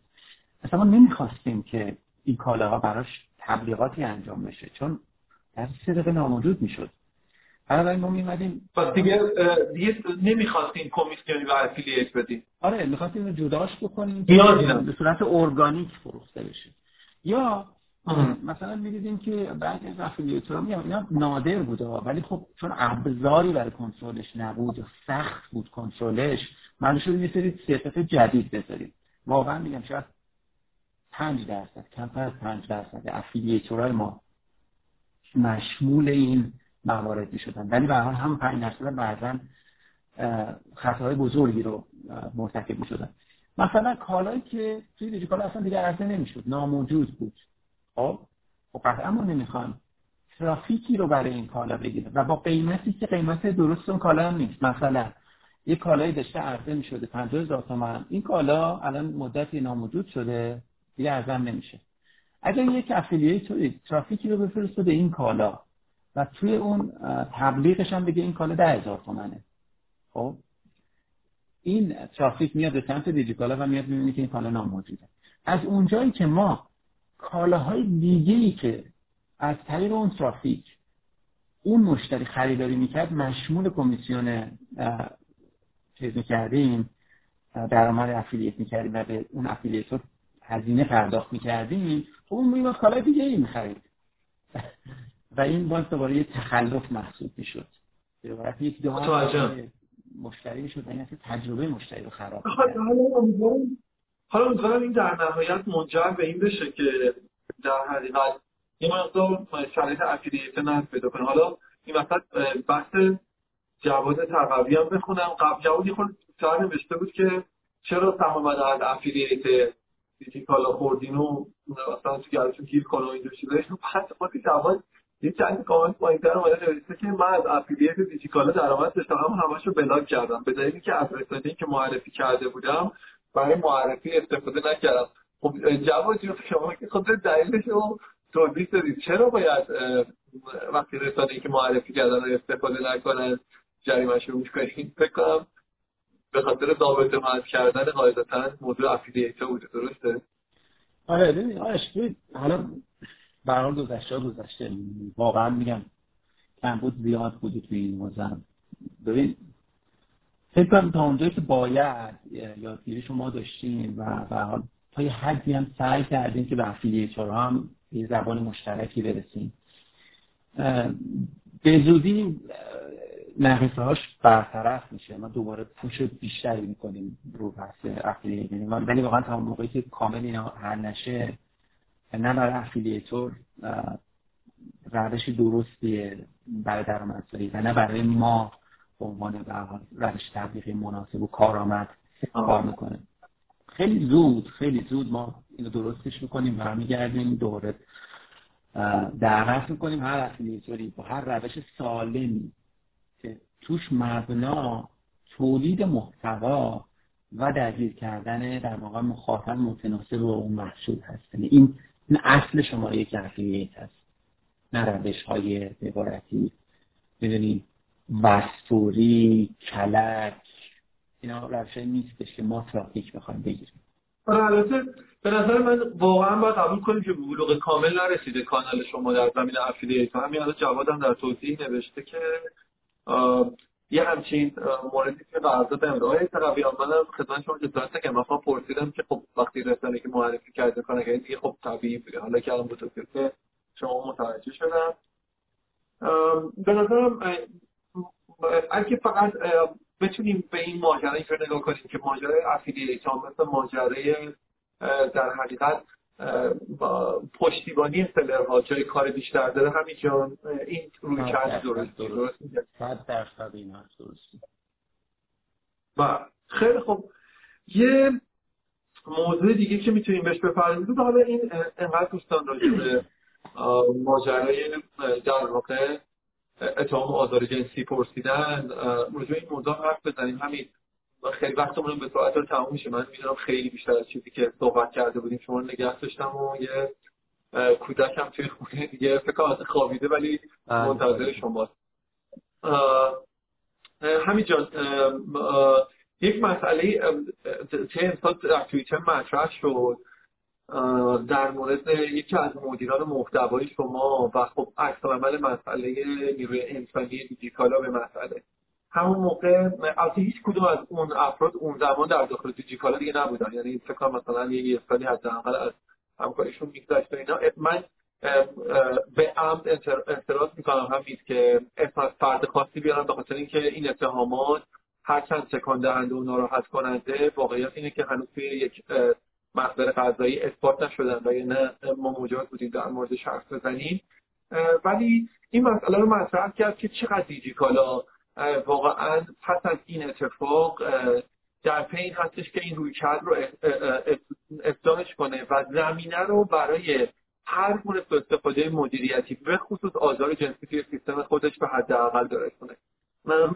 اصلا ما نمی‌خواستیم که این کالاها براش تبلیغاتی انجام بشه چون در سه دقیقه ناموجود می‌شد. بنابراین ما میمدیم پس دیگه دیگه نمی‌خواستیم کمیسیونی و افیلیت بدیم. آره می‌خواستیم رو جداش بکنیم به صورت ارگانیک فروخته بشه. یا مثلا می‌دیدیم که بعضی از افیلیتورها میگم اینا نادر بوده ولی خب چون ابزاری برای کنترلش نبود سخت بود کنترلش من شد یه سری سیاست جدید بذاریم. واقعا میگم شاید 5 درصد کمتر از 5 درصد افیلیتورهای ما مشمول این موارد می شدن. ولی به حال هم 5 درصد بعضا خطاهای بزرگی رو مرتکب می شدن مثلا کالایی که توی دیجیکالا اصلا دیگه عرضه نمی‌شد ناموجود بود. خب؟ خب قطعا ما نمی‌خوایم ترافیکی رو برای این کالا بگیره و با قیمتی که قیمت درست اون کالا هم نیست. مثلا یه کالای داشته عرضه می شده 50 هزار تومن این کالا الان مدتی ناموجود شده دیگه ارزم نمیشه. اگر یک افیلیت ترافیکی رو بفرسته به این کالا و توی اون تبلیغش هم بگه این کالا ده هزار تومنه. خب؟ این ترافیک میاد به سمت دیجیکالا و میاد می‌بینی که این کالا ناموجوده. از اونجایی که ما کالاهای دیگه ای که از طریق اون ترافیک اون مشتری خریداری می‌کرد مشمول کمیسیون چیز می‌کردیم درآمد افیلیت می‌کردیم و به اون افیلیت رو هزینه پرداخت می‌کردیم. خب اون میماد کالای دیگه ای می‌خرید. و این باز دوباره یه تخلف محسوب می‌شد. به عبارت یک مشتری می‌شد و این تجربه مشتری رو خراب حالا امیدوارم این در نهایت منجر به این بشه که در حقیقت یه مقدار شرایط افیلیت نرس پیدا کنه. حالا این وسط بحث جواد تقوی هم بخونم. قبل جواد خود سر نوشته بود که چرا سهم از افیلیت کالا خوردین و مثلا تو گرشون گیر کنه و اینجور چیزا. بعد خود جواد یه چند کامنت پایینتر اومده نوشته که من از افیلیت دیجیکالا درآمد داشتم همون همش بلاک کردم. به دلیلی که از که معرفی کرده بودم برای معرفی استفاده نکردم. خب جواد جون شما که خود دلیلش رو توضیح دادید چرا باید وقتی رسانه‌ای که معرفی کردن رو استفاده نکنن جریمه رو کنید؟ فکر به خاطر ضابطه حذف کردن قاعدتا موضوع افیلیت بوده درسته؟ آره ببین آش حالا به حال گذشته گذشته. واقعا میگم بود زیاد بودی توی این موزم ببین فکر کنم تا اونجایی که باید یادگیری شما داشتیم و حال تا یه حدی هم سعی کردیم که به affiliator هم یه زبان مشترکی برسیم به زودی نقص هاش برطرف میشه. ما دوباره push بیشتری می‌کنیم رو بحث affiliate یعنی ولی واقعا تا موقعی که کامل اینا حل نشه نه برای affiliator روش درستیه برای درآمدزایی و نه برای ما. به عنوان روش تبلیغی مناسب و کارآمد کار می‌کنه. خیلی زود خیلی زود ما اینو درستش می‌کنیم و میگردیم دوره دعوت می‌کنیم هر افیلیتوری با هر روش سالمی که توش مبنا تولید محتوا و درگیر کردن در واقع مخاطب متناسب با اون محصول هست. یعنی این اصل شما یک هست نه روش های عبارتی. می‌دونی؟ وستوری کلک اینا روش نیستش که ما ترافیک بخوایم بگیریم. آره البته به نظر من واقعا باید قبول کنیم که بلوغ کامل نرسیده کانال شما در زمین افیلیت همین الان جوادم در توضیح نوشته که یه همچین موردی که قرارداد امرای تقوی منم خدمت شما جزارت که مثلا پرسیدم که خب وقتی رسانه که معرفی کرده کنه که دیگه خب طبیعی بوده حالا که الان بود که شما متوجه شدم. به نظرم اگه فقط بتونیم به این ماجرا اینطور نگاه کنیم که ماجرای افیلیت مثل ماجرای در حقیقت پشتیبانی ها جای کار بیشتر داره همین این روی کرد درست درست صد درصد این درست و خیلی خب یه موضوع دیگه که می‌تونیم بهش بپردازیم. حالا این انقدر دوستان راجع به ماجرای در واقع اتهام آزار جنسی پرسیدن راجع این موضوع حرف بزنیم. همین خیلی وقتمون به ساعت رو تموم میشه. من می‌دونم خیلی بیشتر از چیزی که صحبت کرده بودیم شما نگه داشتم و یه کودکم توی خونه دیگه فکر خوابیده ولی بله. منتظر شماست. همین جان یک مسئله چه امسال در توییتر مطرح شد؟ در مورد یکی از مدیران محتوای شما و خب عکس عمل مسئله نیروی انسانی دیجیکالا به مسئله. همون موقع البته هیچ کدوم از اون افراد اون زمان در داخل دیجیکالا دیگه نبودن. یعنی فکر مثلا یه سالی حداقل از همکاریشون میگذشت اینا. من به عمد اعتراض می‌کنم همین که اسم فرد خاصی بیارم به خاطر اینکه این اتهامات هرچند تکان دهنده و ناراحت کننده واقعیت اینه که هنوز توی یک مصدر غذایی اثبات نشدن و نه ما مجاز بودیم در مورد شخص بزنیم. ولی این مسئله رو مطرح کرد که چقدر دیجیکالا واقعا پس از این اتفاق در پی هستش که این روی کرد رو اصلاحش کنه و زمینه رو برای هر گونه استفاده مدیریتی به خصوص آزار جنسی توی سیستم خودش به حداقل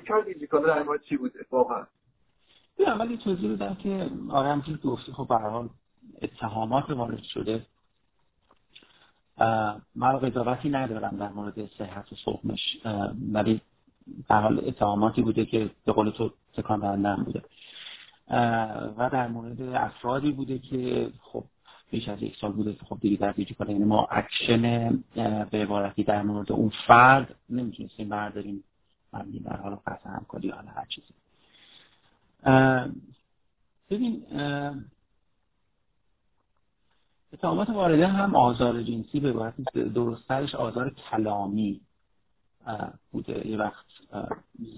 کرد دیجیکالا در مورد چی بوده؟ واقعا. اول یه توضیح بدم که آره همچنین گفتی خب به حال اتهامات وارد شده. من قضاوتی ندارم در مورد صحت و سقمش ولی به حال اتهاماتی بوده که به قول تو تکان دهنده بوده. و در مورد افرادی بوده که خب بیش از یک سال بوده که خب دیگه در دیجیکالا یعنی ما اکشن به عبارتی در مورد اون فرد نمی‌تونستیم برداریم. مبنی در حال قطع همکاری حالا هر چیزی. ببین اتهامات وارده هم آزار جنسی به عبارت درستترش آزار کلامی بوده. یه وقت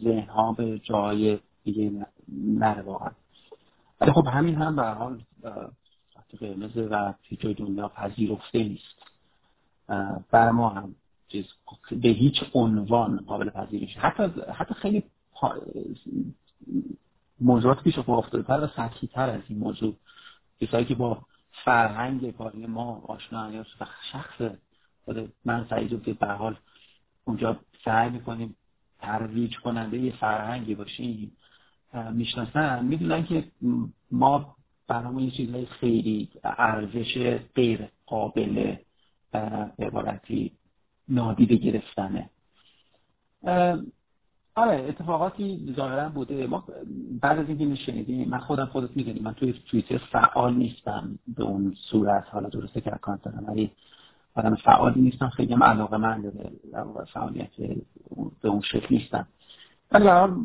ذهن ها به جای دیگه نره واقعا ولی خب همین هم به حال قرمز و جای دنیا پذیرفته نیست. بر ما هم چیز به هیچ عنوان قابل پذیرش حتی حتی خیلی موضوعات پیش افتاده تر و سطحی تر از این موضوع. کسایی که با فرهنگ کاری ما آشنا یا شخص خود من سعید که به حال اونجا سعی می‌کنیم ترویج کننده یه فرهنگی باشیم می‌شناسن. می‌دونن که ما برامون یه چیزهای خیلی ارزش غیر قابل عبارتی نادیده گرفتنه. آره اتفاقاتی ظاهرا بوده. ما بعد از اینکه شنیدیم من خودم خودت می‌دونی من توی توییتر فعال نیستم به اون صورت. حالا درسته که اکانت دارم ولی آدم فعالی نیستم. خیلی هم علاقه من به فعالیت به اون شکل نیستم. ولی برحال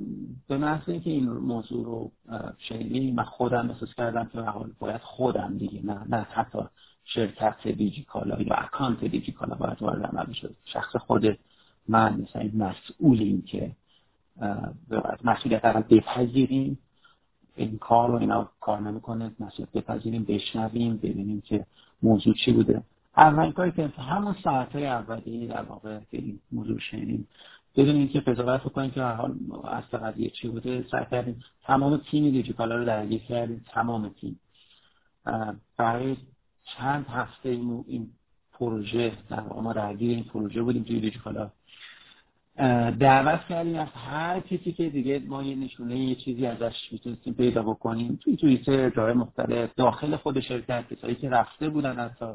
به محض اینکه این موضوع رو شنیدیم من خودم احساس کردم که باید خودم دیگه نه نه حتی شرکت دیجیکالا یا اکانت دیجیکالا باید وارد عمل بشه. شخص خود من مثلا مسئول این که مسئولیت اول بپذیریم. این کار رو اینا کار نمی‌کنه مسئولیت بپذیریم بشنویم ببینیم که موضوع چی بوده. اولین کاری که همون ساعت های اولی در واقع که این موضوع شنیدیم بدون اینکه قضاوت بکنیم که حال اصل قضیه چی بوده سعی کردیم تمام تیم دیجیکالا رو درگیر کردیم تمام تیم. برای چند هفته این, این پروژه در ما درگیر این پروژه بودیم توی دیجیکالا دعوت کردیم. از هر کسی که دیگه ما یه نشونه یه چیزی ازش می‌تونستیم پیدا بکنیم توی توییتر جای مختلف داخل خود شرکت کسایی که رفته بودن حتی.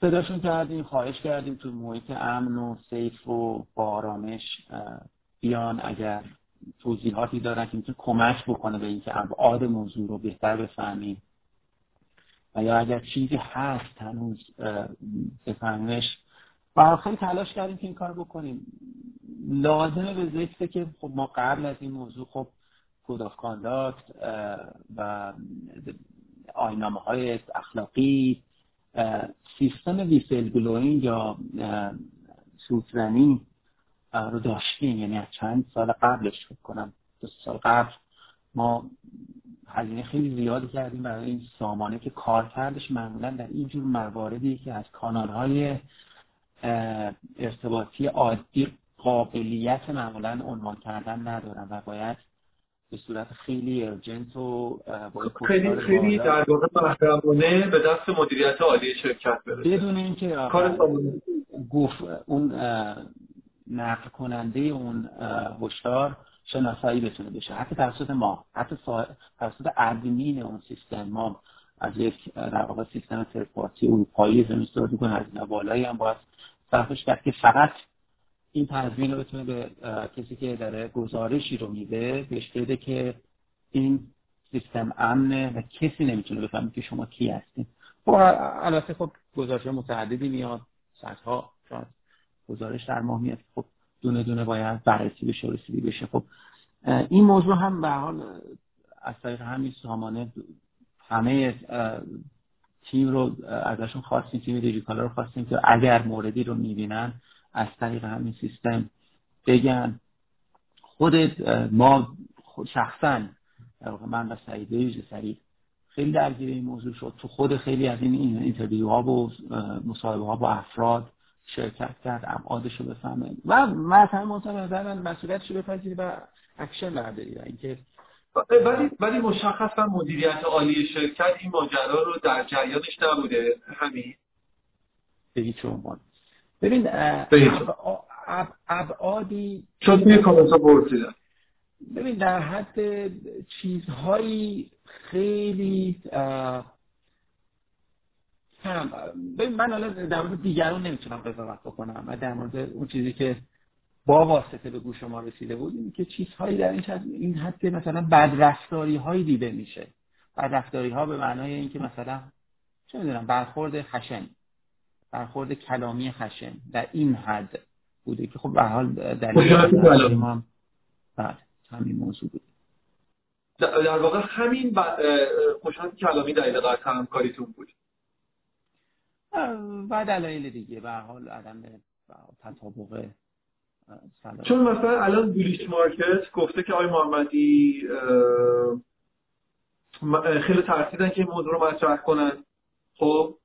صداشون کردیم خواهش کردیم تو محیط امن و safe و با آرامش بیان. اگر توضیحاتی دارن که می‌تونه کمک بکنه به اینکه ابعاد موضوع رو بهتر بفهمیم. و یا اگر چیزی هست هنوز بفهمیمش و خیلی تلاش کردیم که این کار بکنیم. لازمه به ذکره که خب ما قبل از این موضوع خب code of conduct و آیین‌نامه های اخلاقی سیستم whistleblowing یا سوت‌زنی رو داشتیم. یعنی از چند سال قبلش فکر کنم دو سال قبل ما هزینه خیلی زیادی کردیم برای این سامانه که کار کردش. معمولا در این جور مواردی که از کانال های ارتباطی عادی قابلیت معمولا عنوان کردن ندارن و باید به صورت خیلی ارجنت و خیلی خیلی در واقع محرمانه به دست مدیریت عالی شرکت برسه. بدون اینکه کار گفت اون نقل کننده اون هشدار شناسایی بتونه بشه. حتی توسط ما حتی توسط ادمین اون سیستم ما از یک در واقع سیستم ترپارتی اروپایی استفاده می‌کنه. از بالایی هم باید صرفش کرد که فقط این تضمین رو بتونه به کسی که داره گزارشی رو میده بهش بده که این سیستم امنه و کسی نمی‌تونه بفهمه که شما کی هستین. خب البته خب گزارش متعددی میاد صدها شاید گزارش در ماه میاد. خب دونه دونه باید بررسی بشه و رسیدی بشه. خب این موضوع هم به حال از طریق همین سامانه همه تیم رو ازشون خواستیم تیم دیجیکالا رو خواستیم که اگر موردی رو می‌بینن از طریق همین سیستم بگن. خودت ما شخصا من و سعید سریع خیلی درگیر این موضوع شد. تو خود خیلی از این interview ها و مصاحبه ها با افراد شرکت کرد ابعادش رو بفهمه. و مثلا منتها نظر من مسئولیتش رو بپذیری و اکشن برداری و اینکه ولی ولی مشخصا مدیریت عالی شرکت این ماجرا رو در جریانش نبوده. همین. به هیچ عنوان. ببین ابعادی چون توی کامنت پرسیدن ببین در حد چیزهایی خیلی ببین من حالا در مورد دیگران نمی‌تونم قضاوت بکنم و در مورد اون چیزی که با واسطه به گوش ما رسیده بود این که چیزهایی در این حد این حد مثلا بدرفتاری هایی دیده میشه. بدرفتاری ها به معنای اینکه مثلا چه می‌دونم برخورد خشن برخورد کلامی خشن در این حد بوده که خب به حال در بله همین موضوع بود. در واقع همین خوشحال کلامی دلیل قطع همکاریتون بود. و دلایل دیگه به حال عدم تطابق چون مثلا الان بولیش مارکت گفته که آقای محمدی خیلی ترسیدن که این موضوع رو مطرح کنن. خب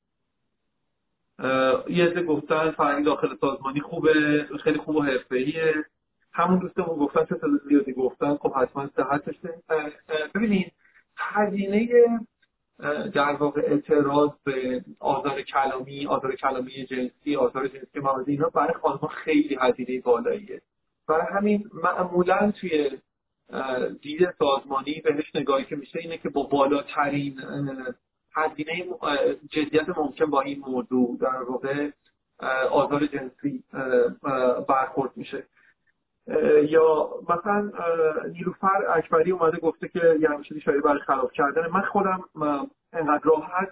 یه عده گفتن فرهنگ داخل سازمانی خوبه خیلی خوب و حرفه‌ایه. همون دوستمون گفتن چه زیادی گفتن. خب حتما صحتش ببینید هزینه در واقع اعتراض به آزار کلامی آزار کلامی جنسی آزار جنسی مواد اینا برای خانمها خیلی هزینه بالاییه. برای همین معمولا توی دید سازمانی بهش نگاهی که میشه اینه که با بالاترین هزینه جدیت ممکن با این موضوع در واقع آزار جنسی برخورد میشه. یا مثلا نیلوفر اکبری اومده گفته که یه همچین شایی برای خراب کردن. من خودم انقدر راحت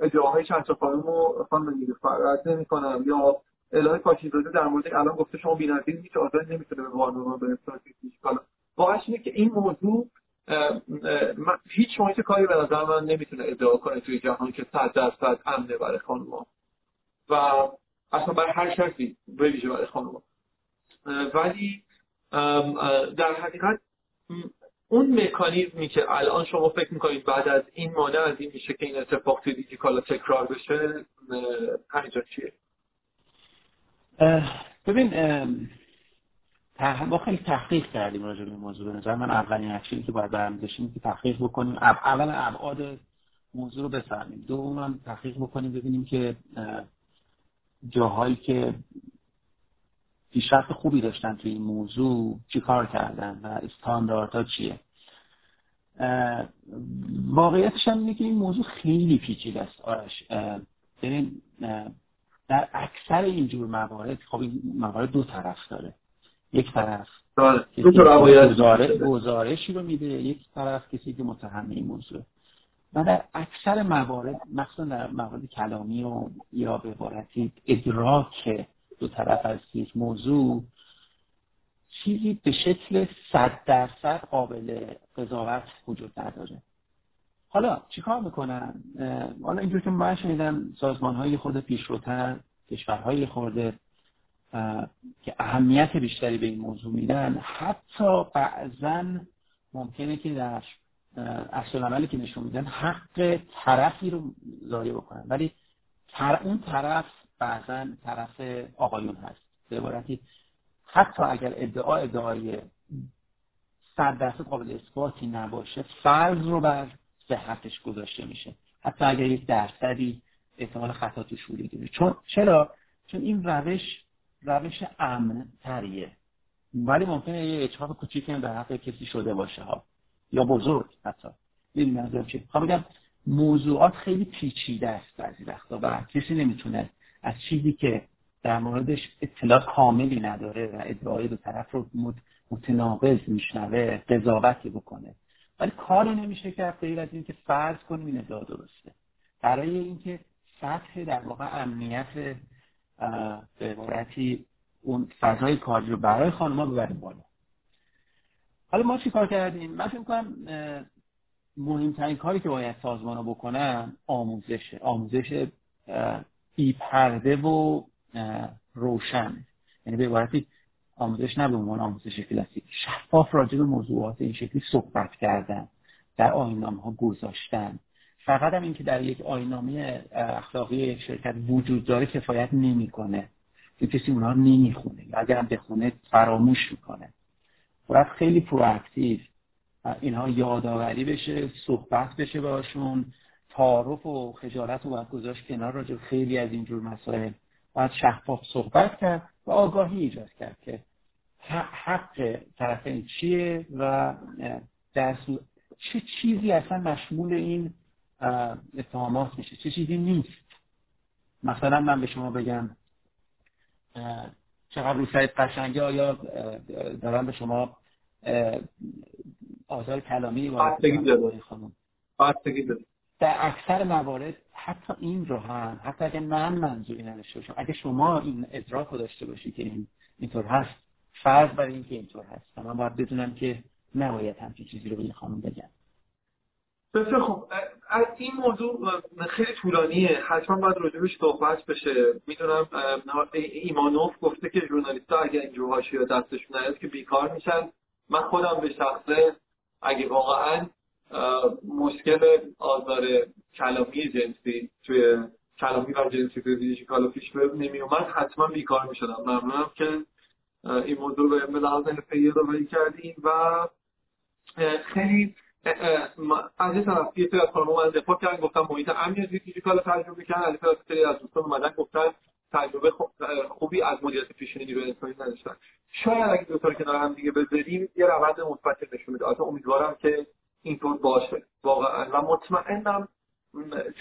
ادعاهای چند تا خانم رو خانم نیلوفر رد نمی کنم یا الهه کاشیزاده در مورد الان گفته شما بی‌نظیر هیچ آزاری نمی‌تونه به به حالا واقعا اینه که این موضوع هیچ محیط کاری به نظر من نمی‌تونه ادعا کنه توی جهان که صد درصد امنه برای خانوما. و اصلا برای هر کسی به برای خانوما. ولی در حقیقت اون مکانیزمی که الان شما فکر می‌کنید بعد از این مانع از این میشه که این اتفاق توی دیجیکالا تکرار بشه همینجا چیه؟ ببین ما خیلی تحقیق کردیم راجع به موضوع به نظر من. اولین اکشنی که باید برمیداشتیم که تحقیق بکنیم. اول ابعاد موضوع رو بفهمیم. دوم تحقیق بکنیم ببینیم که جاهایی که پیشرفت خوبی داشتن توی این موضوع. چی کار کردن و استانداردها چیه؟ واقعیتش هم اینه که این موضوع خیلی پیچیده است. آرش ببین در اکثر اینجور موارد خب این موارد دو طرف داره. یک طرف. گزارشی رو میده یک طرف کسی که متهم این موضوع و در اکثر موارد مخصوصا در موارد کلامی و یا به عبارتی ادراک دو طرف از یک موضوع چیزی به شکل صد درصد قابل قضاوت وجود نداره. حالا چیکار می‌کنن؟ حالا اینجور که من شنیدم سازمان های خود کشورهای خورده که اهمیت بیشتری به این موضوع میدن حتی بعضا ممکنه که در اصل عملی که نشون میدن حق طرفی رو ضایع بکنن. ولی اون طرف بعضا طرف آقایون هست. به عبارتی حتی اگر ادعا ادعای صد درصد قابل اثباتی نباشه فرض رو بر صحتش گذاشته میشه. حتی اگر یک درصدی احتمال خطا توش وجود چون چرا؟ چون این روش روش امن تریه ولی ممکنه یه اچهاف کوچیکی در حق کسی شده باشه ها. یا بزرگ حتی. این منظورم چی. خب بگم موضوعات خیلی پیچیده است بعضی وقتا و کسی نمی‌تونه از چیزی که در موردش اطلاع کاملی نداره و ادعای دو طرف رو متناقض میشنوه قضاوتی بکنه. ولی کاری نمیشه کرد غیر از اینکه فرض کنیم این ادعا درسته. برای اینکه سطح در واقع امنیت به عبارتی اون فضای کاری رو برای خانم‌ها ببریم بالا. حالا ما چی کار کردیم؟ من فکر کنم مهمترین کاری که باید سازمان ها بکنن آموزشه. آموزش بی پرده و روشن. یعنی به عبارتی آموزش نه به عنوان آموزش کلاسیک. شفاف راجع به موضوعات این شکلی صحبت کردن در آینامه ها گذاشتن. فقط هم اینکه در یک آینامه اخلاقی شرکت وجود داره کفایت نمی‌کنه. که کسی اونها رو نمی‌خونه. یا اگر هم بخونه فراموش می‌کنه. باید خیلی پرواکتیو اینها یادآوری بشه صحبت بشه باشون. تعارف و خجالت رو باید گذاشت کنار راجع خیلی از اینجور مسائل. باید شفاف صحبت کرد و آگاهی ایجاد کرد که حق طرفین چیه و در چه چیزی اصلا مشمول این اتهامات میشه؟ چه چیزی نیست؟ مثلا من به شما بگم چقدر رو سایت قشنگه آیا دارم به شما آزار کلامی خانم در اکثر موارد حتی این رو هم حتی اگه من منظوری نداشته باشم اگه شما این ادراک رو داشته باشی که این اینطور هست فرض برای اینکه اینطور هست. من باید بدونم که نباید همچین چیزی رو به خانم بگم. بسیار خب از این موضوع خیلی طولانیه. حتما باید راجبش صحبت بشه. می‌دونم ایمانوف گفته که ژورنالیست‌ها اگر اینجور حاشیه دستشون نیاد که بیکار میشن. من خودم به شخصه اگه واقعا مشکل آزار کلامی جنسی توی کلامی و جنسی توی دیجیکال پیش نمی اومد حتما بیکار می‌شدم. ممنونم که این موضوع رو به لحاظ حرفه‌ای رو کردیم و خیلی از این طرف یه سری از خانم من دفاع کردن گفتم محیط امنی دیجیکال تجربه کردن از طرف سری از دوستان اومدن گفتن تجربه خوبی از مدیریت پیشینه نیروی انسانی نداشتن. شاید اگه دو تا کنار هم دیگه بذاریم یه روند مثبتی نشون میده. البته امیدوارم که اینطور باشه. واقعا. و مطمئنم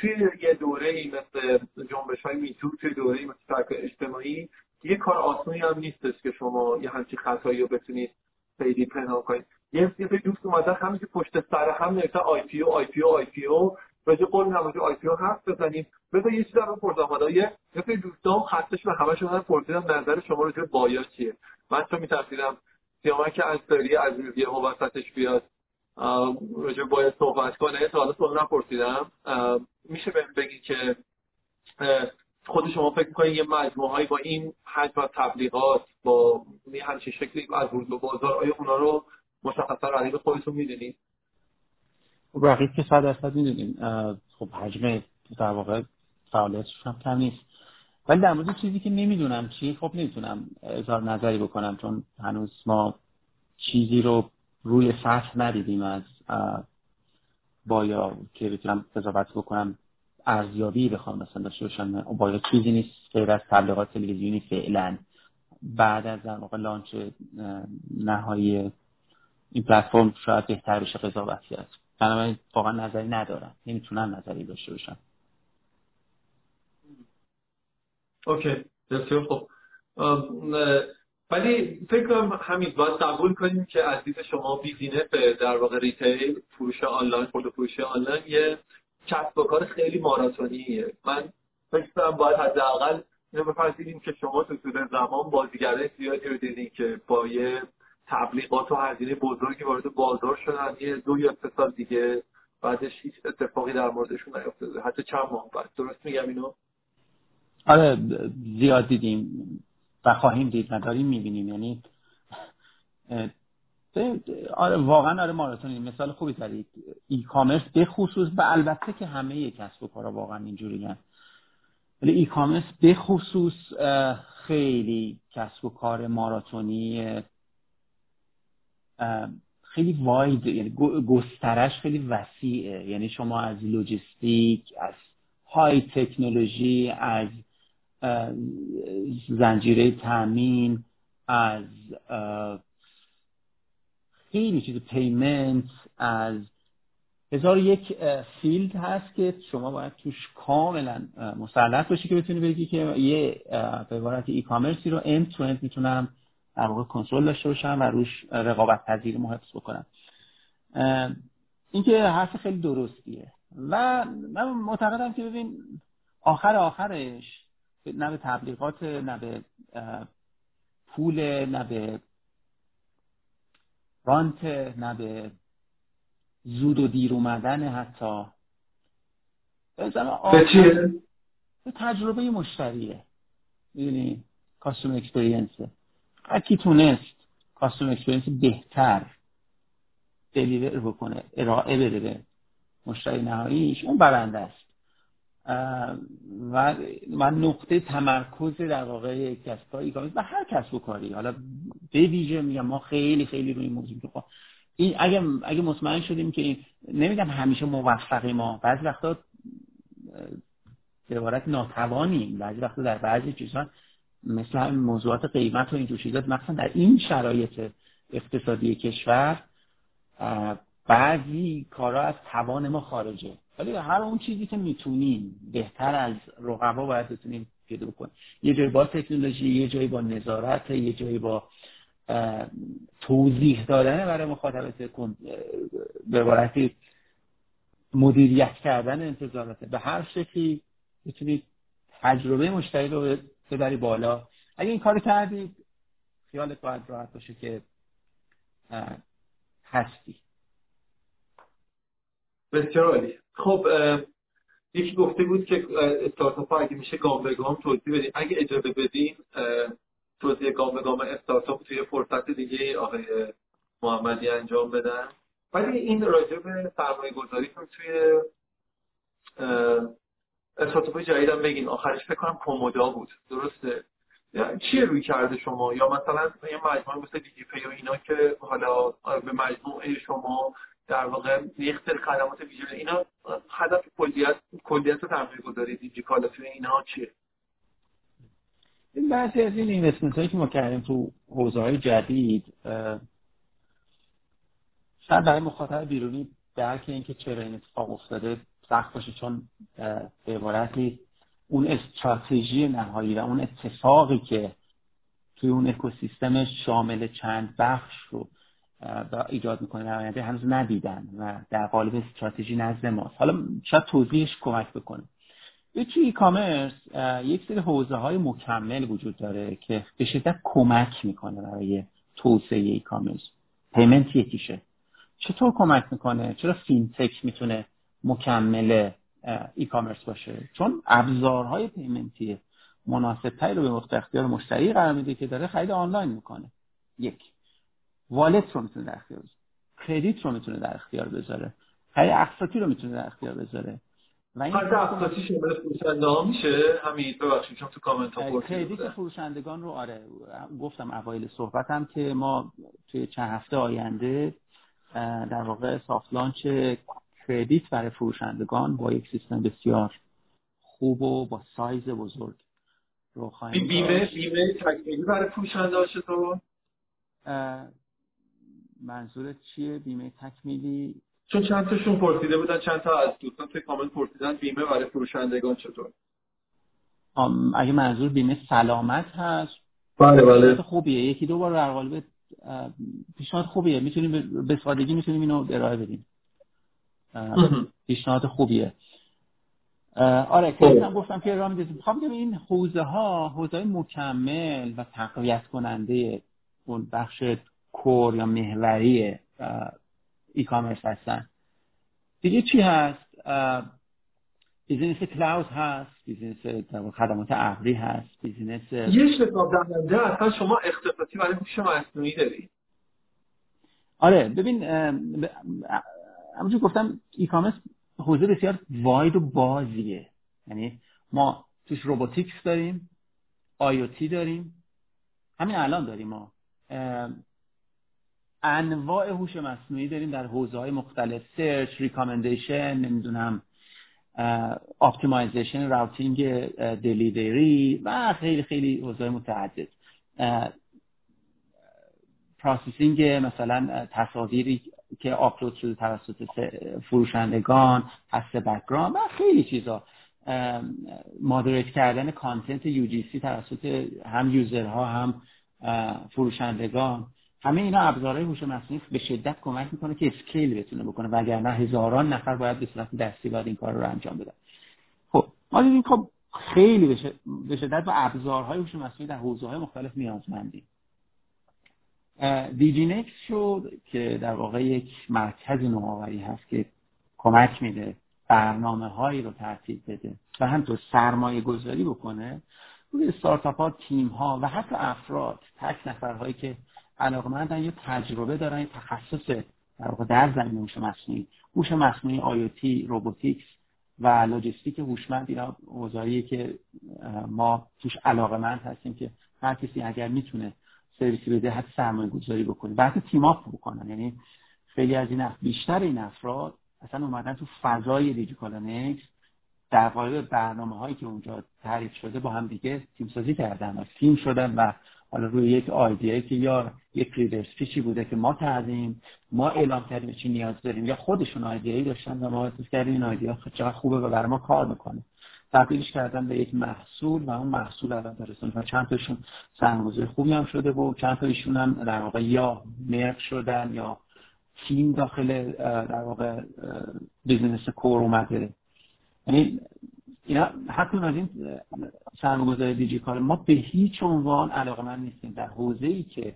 توی یه دوره ای مثل جنبش های Me Too توی دوره ای مثل فرق اجتماعی یه کار آسونی هم نیستش که شما یه همچین خطایی رو بتونید خیلی پنهان کنید. یه یه دوست اومدن همین که پشت سر هم نوشتن IPO آی پی او آی پی او. راجع قول میدم آی پی او حرف بزنیم. بذار یه چیزی رو بپرسم. حالا یه یه دوستان خطش به همشون هم پرسیدم نظر شما راجع بایا چیه؟ من چون میترسیدم که از سری عزیزی و وسطش بیاد. راجع باید صحبت کنه. تا حالا سوال نپرسیدم. میشه بهم بگی که خود شما فکر می‌کنید یه مجموعه هایی با این حجم تبلیغات با همچین شکلی از ورود به بازار آیا اونا رو مشخصا رقیب خودتون می‌دونید خب رقیب که صد درصد می‌دونیم خب حجم در واقع فعالیتش هم کم نیست. ولی در مورد چیزی که نمی‌دونم چی خب نمی‌تونم اظهار نظری بکنم چون هنوز ما چیزی رو روی سطح ندیدیم از بایا که بتونم قضاوت بکنم ارزیابی بخوام. مثلا داشته باشم بایا چیزی نیست غیر از تبلیغات تلویزیونی فعلا. بعد از در واقع لانچ نهایی این پلتفرم شاید بهتر بشه قضاوتی است بنابراین واقعا نظری ندارم. نمی‌تونم نظری داشته باشم. OK. بسیار خوب. ولی فکر کنم همین باید قبول کنیم که از دید شما business در واقع retail فروش آنلاین خود فروش آنلاین یه کسب و کار خیلی ماراتونیه. من فکر کنم باید حداقل اینو که شما تو طول زمان بازیگرای زیادی رو دیدین که با یه تبلیغات و هزینه بزرگی وارد بازار شدن. یه دو یا سه سال دیگه بعدش هیچ اتفاقی در موردشون نیفتاده. حتی چند ماه بعد. درست میگم اینو؟ آره زیاد دیدیم. و خواهیم دید نداریم می‌بینیم. یعنی آره واقعا آره ماراتونی مثال خوبی زدید. ای کامرس به خصوص به البته که همه کسب و کارا واقعا اینجوری ولی ای کامرس به خصوص خیلی کسب و کار ماراتونی خیلی واید یعنی گسترش خیلی وسیعه. یعنی شما از لوجستیک از های تکنولوژی از زنجیره تامین از خیلی چیز payment از هزار یک field هست که شما باید توش کاملا مسلط باشی که بتونی بگی که یه به عبارت e-commerce ی رو end to end می‌تونم در واقع کنترل داشته باشم و روش رقابت پذیر حفظ بکنم. این که حرف خیلی درستیه. و من معتقدم که ببین آخر آخرش نه به تبلیغات نه به پول نه به رانت نه به زود و دیر اومدن حتی. به تجربه مشتریه. می‌دونی؟ کاستوم اکسپریانس هر کی تونست کاستوم اکسپریانس بهتر دلیور بکنه ارائه بده به مشتری نهاییش اون برنده است. و من نقطه تمرکز در واقع کسب کاری و هر کسب و کاری. حالا به ویژه میگم ما خیلی خیلی روی موضوع خب این اگه اگه مطمئن شدیم که نمیگم همیشه موفقی ما بعضی وقتا به عبارت ناتوانیم. بعضی وقتا در بعضی چیزها مثل موضوعات قیمت و اینجور چیزات مثلا در این شرایط اقتصادی کشور بعضی کارا از توان ما خارجه. ولی هر اون چیزی که می‌تونیم بهتر از رقبا باید بتونیم پیدا بکنیم. یه جایی با تکنولوژی یه جایی با نظارت یه جایی با توضیح دادن برای مخاطبت به عبارتی مدیریت کردن انتظارات به هر شکلی بتونید تجربه مشتری رو ببری بالا. اگه این کار کردید خیالت باید راحت باشه که هستی. بسیار عالی. خب یکی گفته بود که استارتاپ اگه میشه گام به گام توضیح بدیم. اگه اجازه بدیم توضیح گام به گام استارتاپ توی فرصت دیگه آقای محمدی انجام بدن. ولی این راجع به سرمایه گذاریتون توی استارتاپ جدیدم بگین. آخرش فکر کنم کومودا بود. درسته؟ چیه روی کرده شما؟ یا مثلا یه مجموعه مثل دیجی پی و اینا که حالا به مجموعه شما در واقع سری خدمات ویژه اینا هدف کلیت کلیت سرمایه گذاری دیجیکالا توی اینا چیه؟ این بحثی از این اینوستمنت هایی که ما کردیم تو حوزه های جدید شاید برای مخاطب بیرونی درک اینکه چرا این اتفاق افتاده سخت باشه چون به عبارتی اون استراتژی نهایی و اون اتفاقی که توی اون اکوسیستم شامل چند بخش رو ایجاد می‌کنه در آینده هنوز ندیدن و در قالب استراتژی نزد ماست. حالا شاید توضیحش کمک بکنه. یکی ای کامرس یک سری حوزه های مکمل وجود داره که به شدت کمک می‌کنه برای توسعه e-commerce payment یکیشه چطور کمک می‌کنه؟ چرا fintech می‌تونه مکمل e-commerce باشه؟ چون ابزارهای payment ی مناسب تری رو به اختیار مشتری قرار میده که داره خرید آنلاین می‌کنه. یک. wallet رو می‌تونه در اختیار بذاره. credit رو می‌تونه در اختیار بذاره. خرید اقساطی رو می‌تونه در اختیار بذاره. و این اقساطی شامل فروشنده ها میشه؟ همین ببخشید چون تو کامنت ها credit فروشندگان رو آره گفتم اوایل صحبتم که ما توی چند هفته آینده در واقع soft launch credit برای فروشندگان با یک سیستم بسیار خوب و با سایز بزرگ رو خواهیم بیمه بیمه تکمیلی برای فروشنده ها چطور؟ منظورت چیه؟ بیمه تکمیلی چون چند تاشون پرسیده بودن چند تا از دوستان توی کامنت پرسیدن بیمه برای فروشندگان چطور؟ اگه منظور بیمه سلامت هست بله بله. خوبیه. یکی دو بار در قالب پیشنهاد خوبیه. می‌تونیم به سادگی می‌تونیم اینو ارائه بدیم. پیشنهاد خوبیه. آره که هم گفتم که راه می‌دید می‌خوام بگم این حوزه ها حوزه های مکمل و تقویت کننده اون بخش کور یا محوری ای کامرس هستن. دیگه چی هست؟ business cloud هست business خدمات ابری هست business یه شتاب دهنده اصلا شما اختصاصی برای هوش مصنوعی دارید. آره ببین همونجور گفتم e-commerce حوزه بسیار wide و بازیه. یعنی ما توش robotics داریم IoT داریم همین الان داریم ما. انواع هوش مصنوعی داریم در حوزه های مختلف. search recommendation نمی‌دونم optimization routing delivery و خیلی خیلی حوزه متعدد. processing مثلا تصاویری که آپلود شده توسط فروشندگان هست background و خیلی چیزا. moderate کردن content UGC توسط هم user ها هم فروشندگان. همه اینا ابزارهای هوش مصنوعی به شدت کمک می‌کنه که scale بتونه بکنه. وگرنه هزاران نفر باید به صورت دستی باید این کار رو انجام بدن. خب ما دیدیم خب خیلی به شدت با ابزارهای هوش مصنوعی در حوزه های مختلف نیازمندیم. دیجینکس شد که در واقع یک مرکز نوآوری هست که کمک میده برنامه هایی رو ترتیب بده و همطور سرمایه گذاری بکنه. روی استارتاپ ها تیم ها و حتی افراد تک نفرهایی که علاقمندن یه تجربه دارن یه تخصص در واقع در زمین هوش مصنوعی. هوش مصنوعی آیوتی روبوتیکس و لوجستیک هوشمند اینا حوزه‌ایه که ما توش علاقمند هستیم که هر کسی اگر می‌تونه سرویسی بده حتی سرمایه گذاری بکنه. حتی تیم بکنن. یعنی خیلی از این بیشتر این افراد اصلا اومدن تو فضای دیجیکالا نکس در قالب برنامه هایی که اونجا تعریف شده با هم دیگه تیم سازی کردن و تیم شدن و حالا روی یک آیدیایی که یا یک ریدرز پیچی بوده که ما کردیم ما اعلام کردیم چی نیاز داریم یا خودشون idea یی داشتن و ما احساس کردیم این idea چقدر خوبه و برای ما کار می‌کنه. تبدیلش کردن به یک محصول و اون محصول الان برسونن و چند تاشون سرمایه‌گذاری خوبی هم شده و چند تا ایشون هم در واقع یا merge شدن با تیم داخل در واقع business core اومده. یعنی اینا حتی از این سرمایه‌گذاری دیجی‌کالا ما به هیچ عنوان علاقمند نیستیم. در حوزه ای که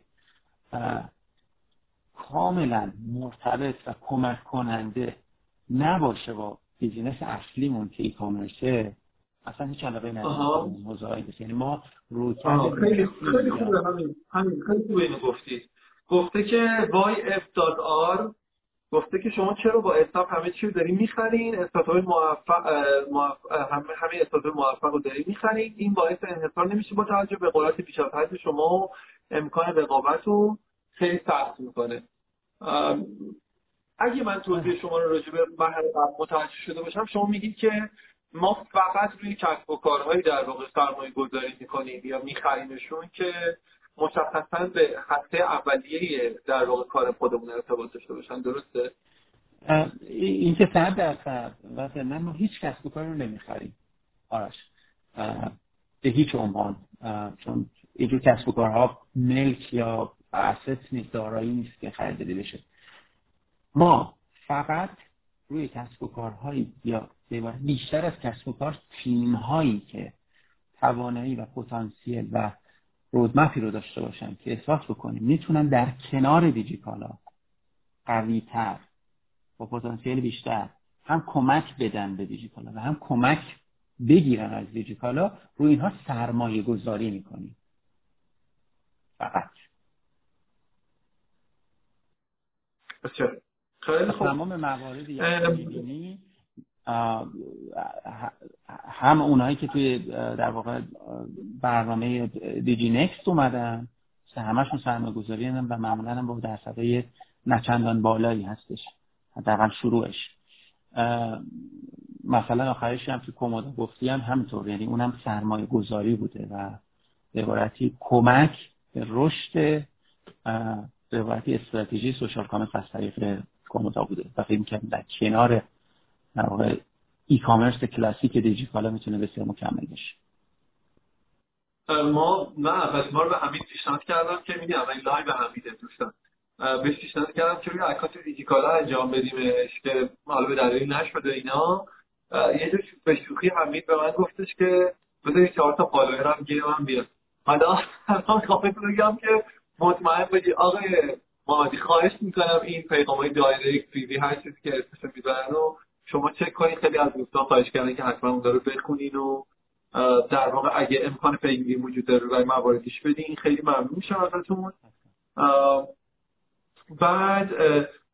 کاملا مرتبط و کمک کننده نباشه با business اصلیمون که e-commerce ه اصلا هیچ علاقه نداریم حوزه یعنی ما روی خیلی خیلی خوبه همین همین خیلی خوبه اینو گفتید. گفته که YF dot R گفته که شما چرا با استاپ همه چی رو دارین می‌خرین؟ استاپ های موفق, همه همه استاپ موفق رو می‌خرین؟ این باعث انحصار نمیشه با توجه به قدرت بیش از شما و امکان رقابت رو خیلی سخت می‌کنه. اگه من توضیح شما رو راجع به متوجه شده باشم شما میگید که ما فقط روی کسب و کارهایی در واقع سرمایه گذاری می‌کنیم یا میخریمشون که مشخصا به هسته اولیه در واقع کار خودمون ارتباط داشته باشن درسته؟ این که صد درصد و ما هیچ کسب و کار نمی‌خریم. آرش به هیچ عنوان. چون اینجور کسب و کارها ملک یا اسست نیست دارایی نیست که خریداری بشه. ما فقط روی کسب و کارهایی یا بیشتر از کسب و کار تیم هایی که توانایی و پتانسیل و رودمپی رو داشته باشن که احساس بکنیم می‌تونن در کنار دیجیکالا قویتر با پتانسیل بیشتر هم کمک بدن به دیجیکالا و هم کمک بگیرن از دیجیکالا روی اینها سرمایه گذاری می‌کنیم. فقط. خیلی تمام مواردی که می‌بینی هم اونایی که توی در واقع برنامه دیجی نکست اومدن همشون سرمایه گذاری و معمولا هم با درصدهای نچندان بالایی هستش. حداقل شروعش. مثلا آخرش هم که کمدا گفتی هم همینطور. یعنی اونم سرمایه گذاری بوده و به عبارتی کمک به رشد به عبارتی استراتژی social commerce از طریق کمدا بوده. و فکر در کنار در واقع e-commerce کلاسیک دیجی‌کالا می‌تونه بسیار مکمل بشه. ما نه پس ما به حمید پیشنهاد کردم که میگم این live به حمیده دوستان. بهش پیشنهاد کردم که روی account دیجی‌کالا انجام بدیمش که حالا به دلیل نشده اینا. یه جور به شوخی حمید به من گفتش که بذاری چهار تا follower هم بیاد. حالا الان خواهد بگم که مطمئن باشی آقای محمدی خواهش می‌کنم این پیغام های direct private هر چیزی که اسمش می‌برن و شما چک کنید خیلی از دوستان خواهش کردن که حتما اون رو بخونین و در واقع اگه امکان پیگیری وجود داره روی مواردش بدین. خیلی ممنون میشم ازتون. بعد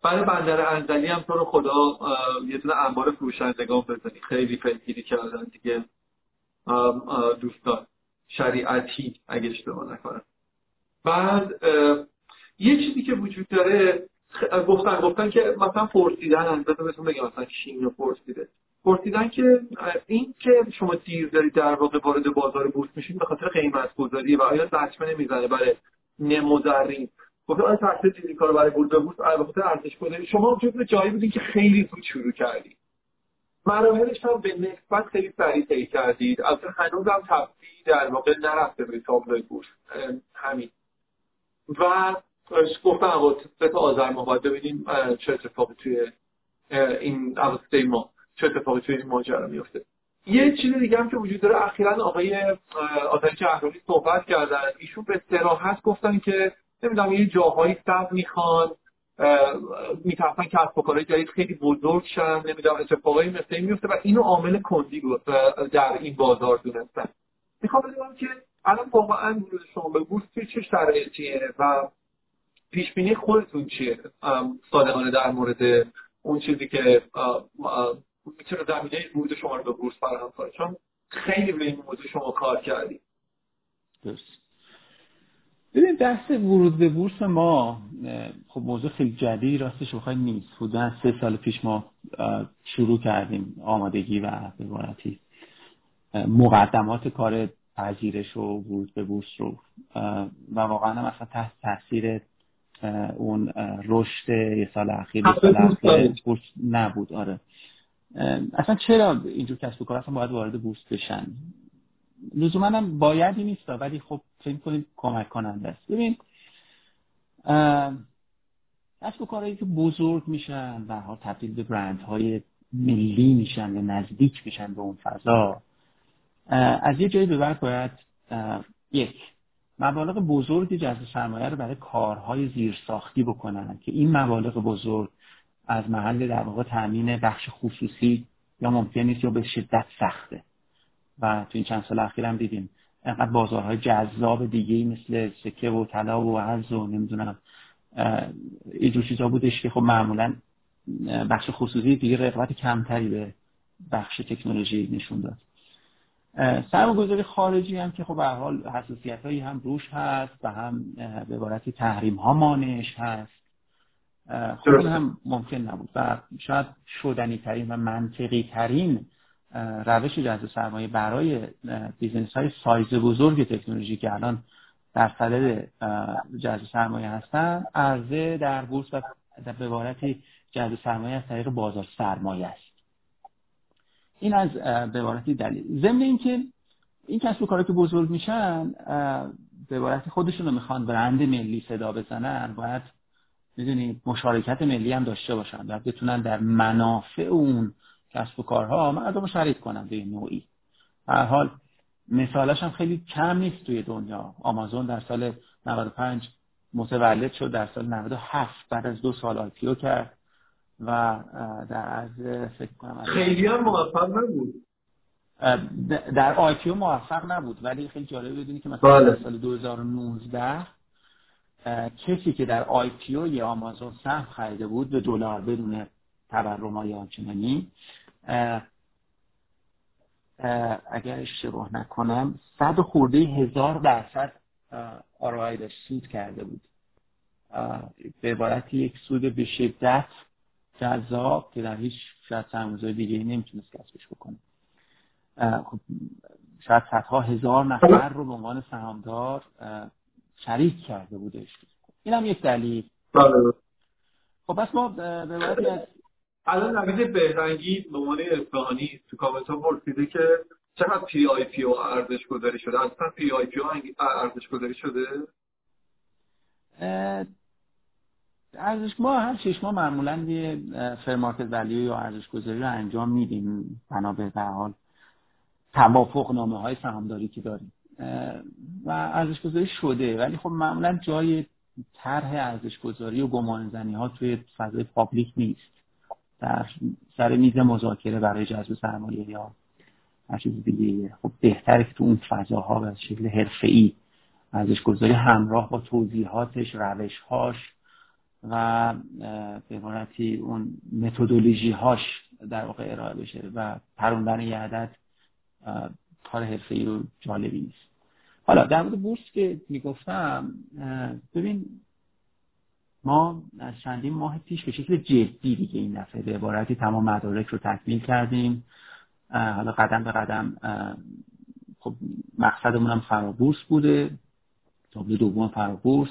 برای بندر انزلی هم تو رو خدا یه دونه انبار فروشندگان بزنی خیلی پیگیری کردن دیگه دوستان. شریعتی اگه اشتباه نکنم. بعد یه چیزی که وجود داره گفتن گفتن که مثلا پرسیدن البته بهتون بگم مثلا چین پرسیده. پرسیدن که این که شما دیر دارید در واقع وارد بازار بورس میشید به خاطر قیمت گذاری و آیا لطمه نمی‌زنه برای نمودرین گفتم آیا تاثیر چیزی کار برای ورود به بورس البته ارزش گذاری؟ شما به جایی بودین که خیلی زود شروع کردید. مراحلش هم به نسبت خیلی سریع طی کردید. البته هنوز هم تبدیل در واقع نرفته به تابلوی بورس. همین. و گفتم تا آذر ما باید ببینیم چه اتفاقی توی این اواسط ما چه اتفاقی توی این ماجرا میفته یه چیز دیگه هم که وجود داره اخیرا آقای آتش جهرولی صحبت کردن. ایشون به صراحت گفتن که نمی‌دونم یه جاهایی سب می‌خوان میترسن کسب و کارهای جدید خیلی بزرگ شن نمی‌دونم اتفاقایی مثل این میفته و اینو عامل کندی در این بازار دونستن. می‌خوام بدونم که الان واقعا ورود شما به بورس چه شرایطیه و پیش بینی خودتون چیه؟ صادقانه در مورد اون چیزی که می‌تونه زمینه ورود شما رو به بورس فراهم کنه. چون خیلی به این موضوع شما کار کردید درست. ببین بحث ورود به بورس ما خب موضوع خیلی جدی راستش بخوای نیست. حدودا سه سال پیش ما شروع کردیم آمادگی و به مقدمات کار پذیرش و ورود به بورس رو. و واقعا هم اصلا تحت تاثیر اون رشد یه سال اخیر یه سال اخیر بورس نبود آره. اصلا چرا اینجور کسب و کار اصلا باید وارد بورس بشن؟ لزوما هم بایدی نیست ولی خب فکر کنیم کمک کننده است. ببین کسب و کارهایی که بزرگ میشن و ها تبدیل به برندهای ملی میشن و نزدیک میشن به اون فضا از یه جایی به بعد باید یک مبالغ بزرگی جذب سرمایه رو برای کارهای زیرساختی بکنن که این مبالغ بزرگ از محل در واقع تامین بخش خصوصی یا ممکن نیست یا به شدت سخته. و تو این چند سال اخیر هم دیدیم انقدر بازارهای جذاب دیگه مثل سکه و طلا و ارز و نمی‌دونم اینجور چیزا بودش که خب معمولا بخش خصوصی دیگه رقابت کمتری به بخش تکنولوژی نشون داد. سرمایه‌گذاری خارجی هم که خب به حال حساسیت هایی هم روش هست و هم به عبارتی تحریم ها مانعش هست. خب این هم ممکن نبود و شاید شدنی ترین و منطقی ترین روش جذب سرمایه برای business های سایز بزرگ تکنولوژی که الان در صدد جذب سرمایه هستن عرضه در بورس و به عبارتی جذب سرمایه از طریق بازار سرمایه است. این از به عبارتی دلیل. ضمن اینکه این کسب و کارا که بزرگ میشن به عبارتی خودشون رو می‌خوان برند ملی صدا بزنن باید می‌دونید مشارکت ملی هم داشته باشن و بتونن در منافع اون کسب و کارها مردم شریک کنن به نوعی. هر حال مثالش هم خیلی کم نیست توی دنیا. آمازون در سال 95 متولد شد در سال 97 بعد از دو سال آیپیو کرد. و در از فکر کنم خیلی هم موفق نبود در آیپیو موفق نبود ولی خیلی جالب بدونی که مثلا بله. در سال 2019 کسی که در آیپیو یه آمازون سهم خریده بود به دلار بدون تورم یا آنچنانی اگر اشتباه نکنم صد خورده هزار درصد آرای داشت سود کرده بود به عبارت یک سود به شدت جذاب که در هیچ شاید سرمایه‌گذار دیگه ای نمی‌تونست کسبش بکنه. خب شاید صدها هزار نفر رو به عنوان سهامدار شریک کرده بودش. این هم یک دلیل. بله. خب پس ما به از الان نوید بهرنگی به عنوان اصفهانی تو کامنت ها پرسیده که چقدر پی آی پی او ارزش گذاری شده؟ اصلا پی آی پی او ارزش گذاری شده ارزش ما هر شش ماه معمولا یه fair market value یا ارزش گذاری رو انجام میدیم. بنا به حال توافق نامه های سهامداری که داریم. و ارزش گذاری شده. ولی خب معمولا جای طرح ارزش گذاری و گمان ها توی فضای public نیست. در سر میز مذاکره برای جذب سرمایه یا هر چیز دیگه خب بهتره که تو اون فضاها به شکل حرفه‌ای ارزش گذاری همراه با توضیحاتش روشهاش و به عبارتی اون متدولوژی هاش در واقع ارائه بشه و پروندن یه عدد کار حرفه رو جالبی نیست. حالا در مورد بورس که می‌گفتم ببین ما از چندین ماه پیش به شکل جدی دیگه این دفعه به عبارتی تمام مدارک رو تکمیل کردیم. حالا قدم به قدم خب مقصدمون هم فرابورس بوده. تابلو دوم فرابورس.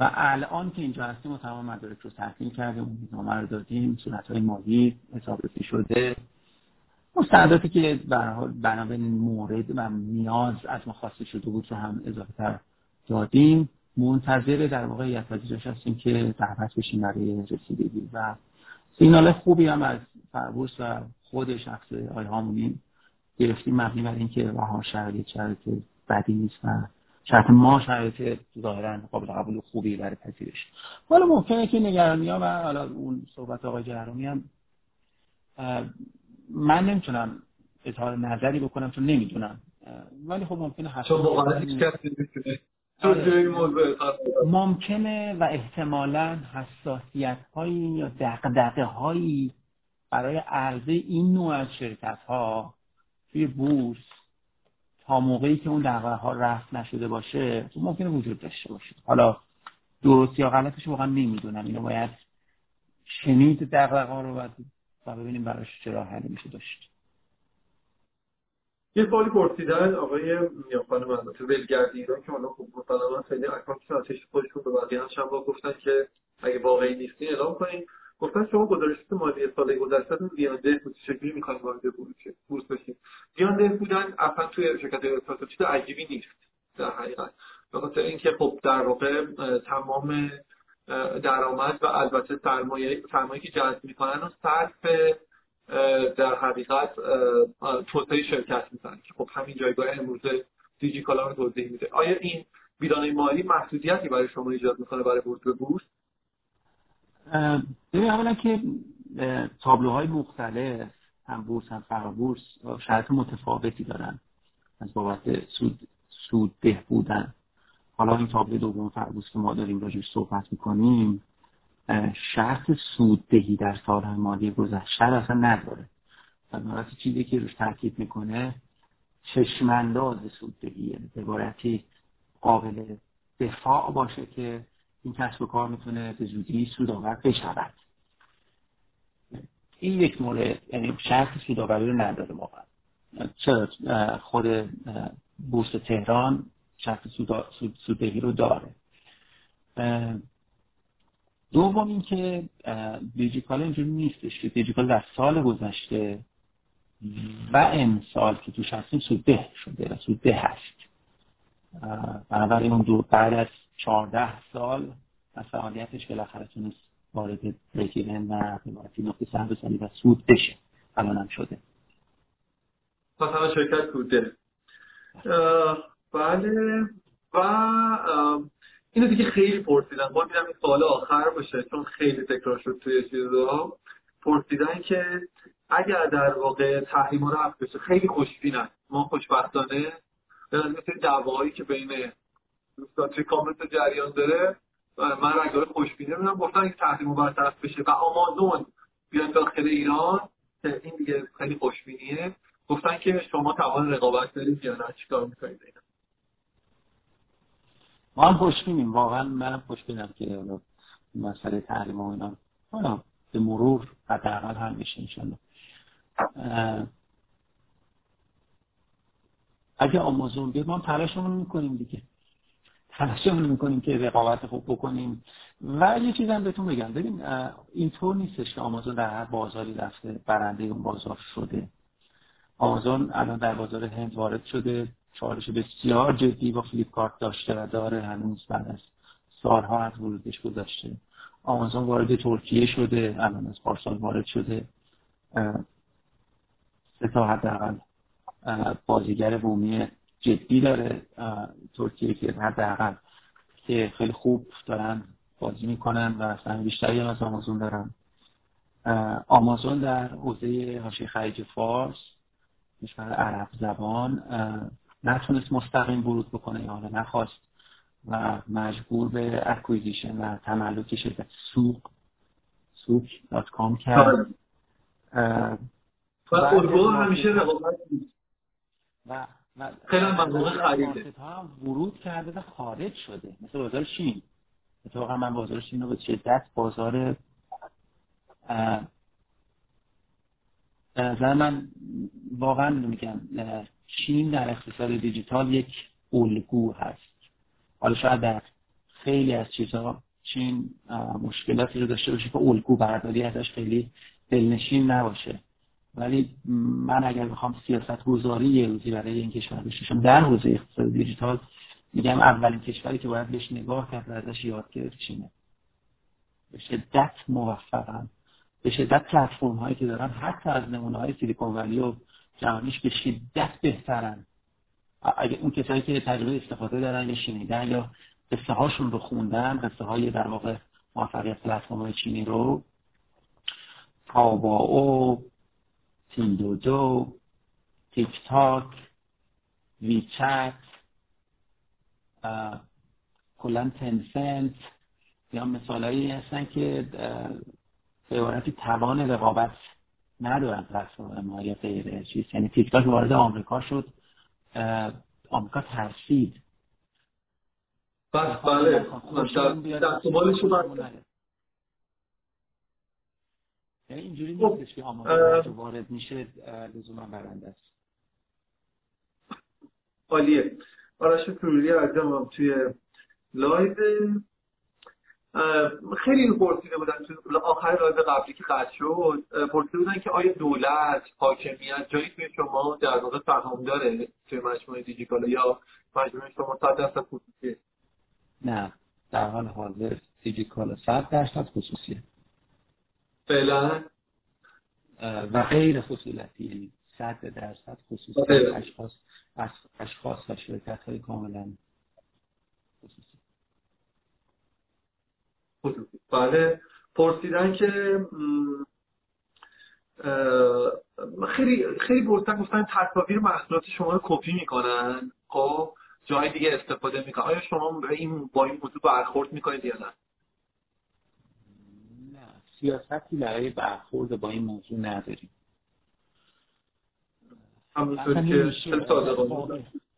و الان که اینجا هستیم و تمام مدارک رو تحمیل کردیم نامه رو دادیم صورت های مالی حسابرسی شده. مستنداتی که بنابراین مورد و نیاز از ما خواسته شده بود رو هم اضافه تر دادیم. منتظر در واقع یتوزیرش هستیم که دعوت بشیم برای رسیدگی. و سیگنال خوبی هم از فربورس و خود شخص آی هامونی گرفتیم. مبنی بر اینکه رها شرایط شرایط بدی نیست و شرط ما شرایط ظاهرا قابل قبول خوبی برای پذیرش. حالا ممکنه که نگرانی ها و حالا اون صحبت آقای جهرومی هم من نمی‌تونم اظهار نظری بکنم چون نمی‌دونم. ولی خب ممکنه حساسیت ممکنه و احتمالا حساسیت هایی یا دقدقه هایی برای عرضه این نوع از شرکت ها توی بورس تا موقعی که اون دقدقه ها رفت نشده باشه ممکنه وجود داشته باشه. حالا درست یا غلطش واقعا نمی‌دونم. اینو باید شنید دقدقه ها رو و ببینیم براش چرا حلی میشه داشت. یه سوالی پرسیدن آقای یا خانم البته ولگردی ایران که حالا خوب مسلما خیلی اکانت آتش خودشون به بقیه هم گفتن که اگه واقعی نیستی اعلام کنین. گفتن شما گزارشات مالی سال گذشته بیانده بود چجوری می‌خواین وارد بورس بشین بیانده بودن اصلا توی شرکت استارتاپی عجیبی نیست در حقیقت. به اینکه خب در واقع تمام درآمد و البته سرمایه سرمایه که جذب می‌کنن و صرف در حقیقت توسعه شرکت می‌زنن که خب همین جایگاه امروز دیجی کالا رو توضیح میده. آیا این بیرانه مالی محدودیتی برای شما ایجاد می‌کنه برای ورود به بورس؟ ببین اولا که تابلوهای مختلف هم بورس هم فرابورس شرط متفاوتی دارن. از بابت سود سود ده بودن. حالا این تابلو دوم فرابورس که ما داریم راجعش صحبت می‌کنیم شرط سوددهی در سالهای مالی گذشته اصلا نداره. و چیزی که روش تاکید می‌کنه چشمانداز سوددهی به قابل دفاع باشه که این کسب و کار می‌تونه به زودی سودآور بشود این یک مورد یعنی شرط سودآوری رو نداره واقعا. چرا؟ خود بورس تهران شرط سوددهی رو داره. دوم اینکه دیجیکال اینجوری نیستش که دیجیکال در سال گذشته و امسال که توش هستیم سودده شده و هست. بنابراین اون دو بعد از چهارده سال از فعالیتش بالاخره تونست وارد بریکیون و قیمتی نقطه سهم سالی و سود بشه. الان هم شده. پس همه شرکت سوده. بله. و اینو دیگه خیلی پرسیدن ما میدم این سال آخر باشه چون خیلی تکرار شد توی چیزا. پرسیدن که اگر در واقع تحریم رفت بشه خیلی خوشبینن. ما خوشبختانه به مثل دعواهایی که بین دوستان توی کامنت جریان داره؟ من رنگار خوشبینه میدم گفتن این تحریم برطرف بشه و آمازون بیان داخل ایران این دیگه خیلی خوشبینیه. گفتن که شما توان رقابت دارید یا نه چیکار می‌کنید؟ ما هم خوشبینیم واقعا منم خوشبینم که مسئله تحریم و اینا. حالا به مرور حداقل هم میشه انشالله. اگه آمازون بیاد ما تلاشمون می‌کنیم دیگه. تلاشمون می‌کنیم که رقابت خوب بکنیم. و یه چیز هم بهتون بگم. ببین اینطور نیستش که آمازون در هر بازاری رفته برنده اون بازار شده. آمازون الان در بازار هند وارد شده. چالش بسیار جدی با فلیپکارت داشته و داره هنوز بعد از سالها از ورودش گذاشته آمازون وارد ترکیه شده الان از پارسال وارد شده. سه تا حداقل بازیگر بومی جدی داره ترکیه که حداقل که خیلی خوب دارن بازی می‌کنن و اصلا بیشتری از آمازون دارن. آمازون در حوزه حاشیه خلیج فارس کشور عرب زبان نتونست مستقیم ورود بکنه یا حالا نخواست و مجبور به acquisition و تملک شرکت سوق Souq dot com کرد. و اروپا همیشه رقابت و خیلی مواقع خریده. ورود کرده و خارج شده. مثل بازار شین اتفاقا من بازارش اینو به شدت بازار نظر من واقعا میگم چین در اقتصاد دیجیتال یک الگو هست. حالا شاید در خیلی از چیزها چین مشکلاتی رو داشته باشه که الگو برداری ازش خیلی دلنشین نباشه. ولی من اگر بخوام سیاست گذاری یه روزی برای این کشور بششم در حوزه اقتصاد دیجیتال میگم اولین کشوری که باید بهش نگاه کرد و ازش یاد گرفت چینه به شدت موفقن. به شدت پلتفرم هایی که دارن حتی از نمونه های سیلیکون ولی و جهانیش به شدت بهترن. اگه اون کسایی که تجربه استفاده دارن یا شنیدن یا قصه هاشون رو خوندن قصه های در واقع موفقیت پلتفرم های چینی رو تاباو تیندودو تیک تاک ویچت کلا تنسنت یا مثالهایی هستن که به عبارتی توان رقابت ندارن پلتفرم ما یا غیر چیز یعنی تیک تاک وارد آمریکا شد آمریکا ترسید بله بله یعنی اینجوری نیستش که آمریکا وارد میشه لزوما برنده است. عالیه. آرش فروری عزیزم توی live خیلی اینو پرسیده بودن تو آخر live قبلی که قطع شد پرسیده بودن که آیا دولت حاکمیت جایی توی شما در واقع سهام داره توی مجموعه دیجی‌کالا یا مجموعه شما صد درصد خصوصیه؟ نه در حال حاضر دیجیکالا صد درصد خصوصیه. فعلا؟ و غیر یعنی صد درصد خصوصی. اشخاص اشخاص و شرکت های کاملا خصوصی. بله. پرسیدن که خیلی خیلی پرسیدن گفتن تصاویر محصولات شما رو کپی می‌کنن. خب جای دیگه استفاده می‌کنن. آیا شما به این با این موضوع برخورد می‌کنید یا نه؟ سیاستی برای برخورد با این موضوع نداریم. همونطور که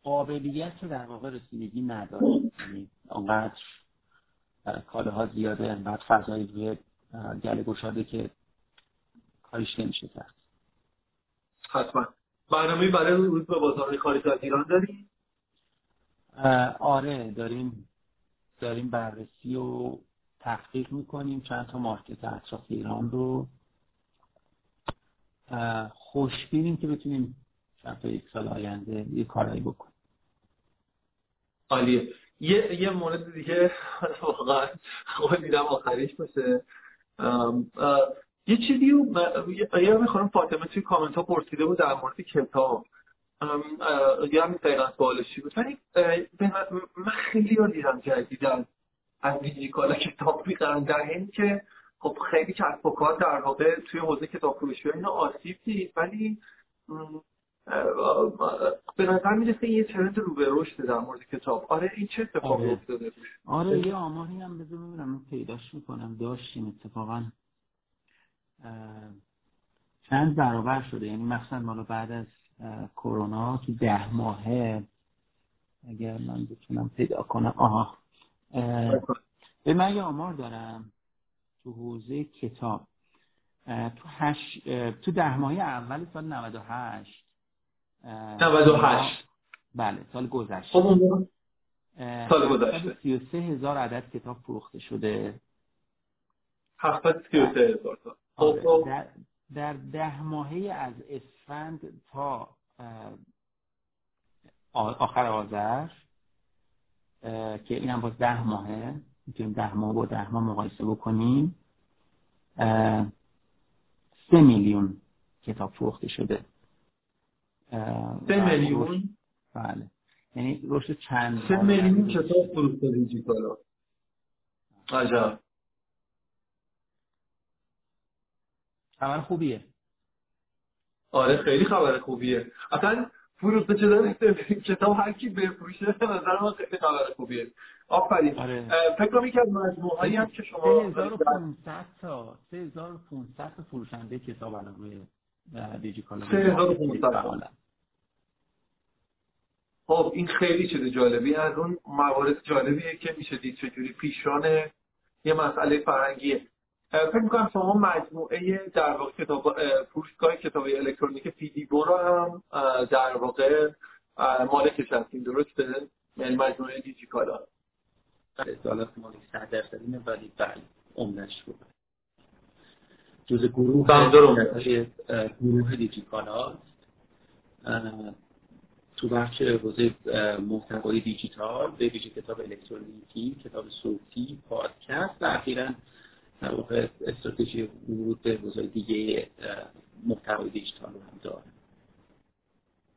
قابلیت در واقع رسیدگی نداره. یعنی انقدر کاله ها زیاده انقدر فضایی روی گله گشاده که کاریش نمیشه کرد. حتما. برنامه برای ورود به بازار خارج از ایران داریم؟ آره داریم. داریم بررسی و تحقیق می‌کنیم. چند تا مارکت اطراف ایران رو. خوشبینیم که بتونیم چند تا یک سال آینده یه کارایی بکنیم. عالیه. یه یه مورد دیگه واقعا خود دیدم آخریش باشه. یه چیزی رو یه می‌خوام فاطمه توی کامنت ها پرسیده بود در مورد کتاب. یا همین دقیقا سوالشی بود؟ من خیلی رو دیدم جدیدن از دیجیکالا کتاب می‌خرن در این که خب خیلی کسب و کار در واقع توی حوزه کتاب فروشی اینا آسیب دید ولی به نظر می‌رسه یه ترند رو به رشد در مورد کتاب. آره این چه اتفاقی آره. افتاده آره یه آماری هم بذار ببینم پیداش می‌کنم. داشتیم اتفاقا چند برابر شده. یعنی مثلا مالا بعد از کرونا تو ده ماهه اگر من بتونم پیدا کنم. آها. به من یه آمار دارم تو حوزه کتاب. تو, هش... تو ده ماهه اول سال 98 98 بله سال گذشته. خب سال گذشته. 33 هزار عدد کتاب فروخته شده. 733 هزار تا. آره. خب. در, در ده ماهه از اسفند تا آخر آذر. که این هم باز ده ماهه. می‌تونیم ده ماه با ده ماه مقایسه بکنیم. سه میلیون کتاب فروخته شده. سه میلیون؟ بله. یعنی رشد چند سه میلیون کتاب فروخته دیجیکالا عجب. خبر خوبیه. آره خیلی خبر خوبیه. اصلا فروخته شدن کتاب هر کی بفروشه به نظر من خیلی خبر خوبیه. آفرین. آره. فکر کنم یکی از مجموعه هایی هم که شما 3500 تا 3500 تا فروشنده کتاب الان روی دیجیکالا 3500 خب این خیلی چیز جالبی از اون موارد جالبیه که میشه دید چجوری پیشران یه مسئله فرهنگیه. فکر می‌کنم شما مجموعه در واقع کتاب فروشگاه کتاب الکترونیک فیدیبو رو هم در واقع مالکش هستیم درسته؟ یعنی مجموعه دیجیکالا. اصالات مالی صد درصدینه ولی بله عمدش رو جز گروه گروه دیجیکالا تو بخش حوزه محتوای دیجیتال به ویژه کتاب الکترونیکی کتاب صوتی پادکست و اخیرا در واقع استراتژی ورود به حوزه دیگه محتوای دیجیتال رو هم داره.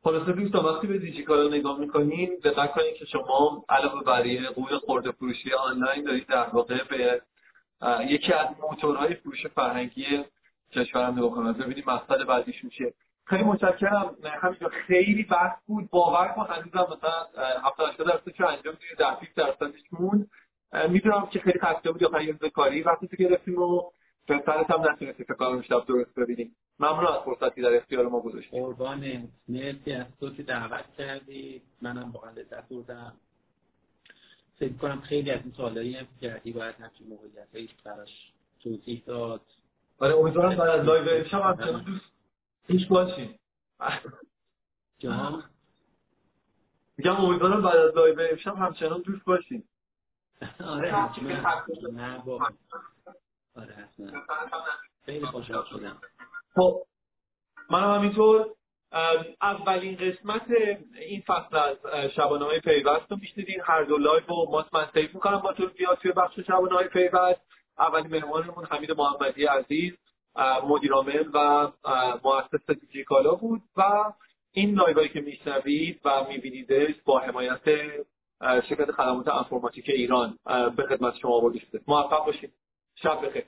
خلاصه دوستان وقتی به دیجیکالا نگاه می‌کنین دقت کنید که شما علاوه بر یه قول خورده فروشی آنلاین دارید در واقع به یکی از موتورهای فروش فرهنگی کشورم نگاه کنید. ببینید مقصد بعدیشون چیه. خیلی متشکرم. همینجا خیلی بحث بود. باور کن هنوزم مثلا 70 80 درصد که انجام دیگه در 20 درصدش مون می‌دونم که خیلی خسته بود یا خیلی کاری. وقتی تو گرفتیم و پسرت هم نتونستی فکر کنم شب درست ببینیم. ممنون از فرصتی در اختیار ما گذاشتی. قربان مرسی از تو که دعوت کردی. منم واقعا لذت بردم. فکر کنم خیلی از این سوالایی هم کردی باید همچین موقعیتایی براش توضیح داد. آره امیدوارم بعد از live شب هم دوست دوست باشین. جان؟ میگم امیدوارم بعد از live امشب همچنان دوست باشین. آره نه با آره حتما. خیلی خوشحال شدم. خب همینطور. اولین قسمت این فصل از شبانه های پیوست رو میشنیدین. هر دو live و ما من save می‌کنم با تو بیاد توی بخش شبانه های پیوست. اولین مهمانمون حمید محمدی عزیز مدیرعامل و مؤسس دیجی‌کالا بود. و این live هایی که میشنوید و میبینیدش با حمایت شرکت خدمات انفورماتیک ایران به خدمت شما آورده شده موفق باشید. شب بخیر.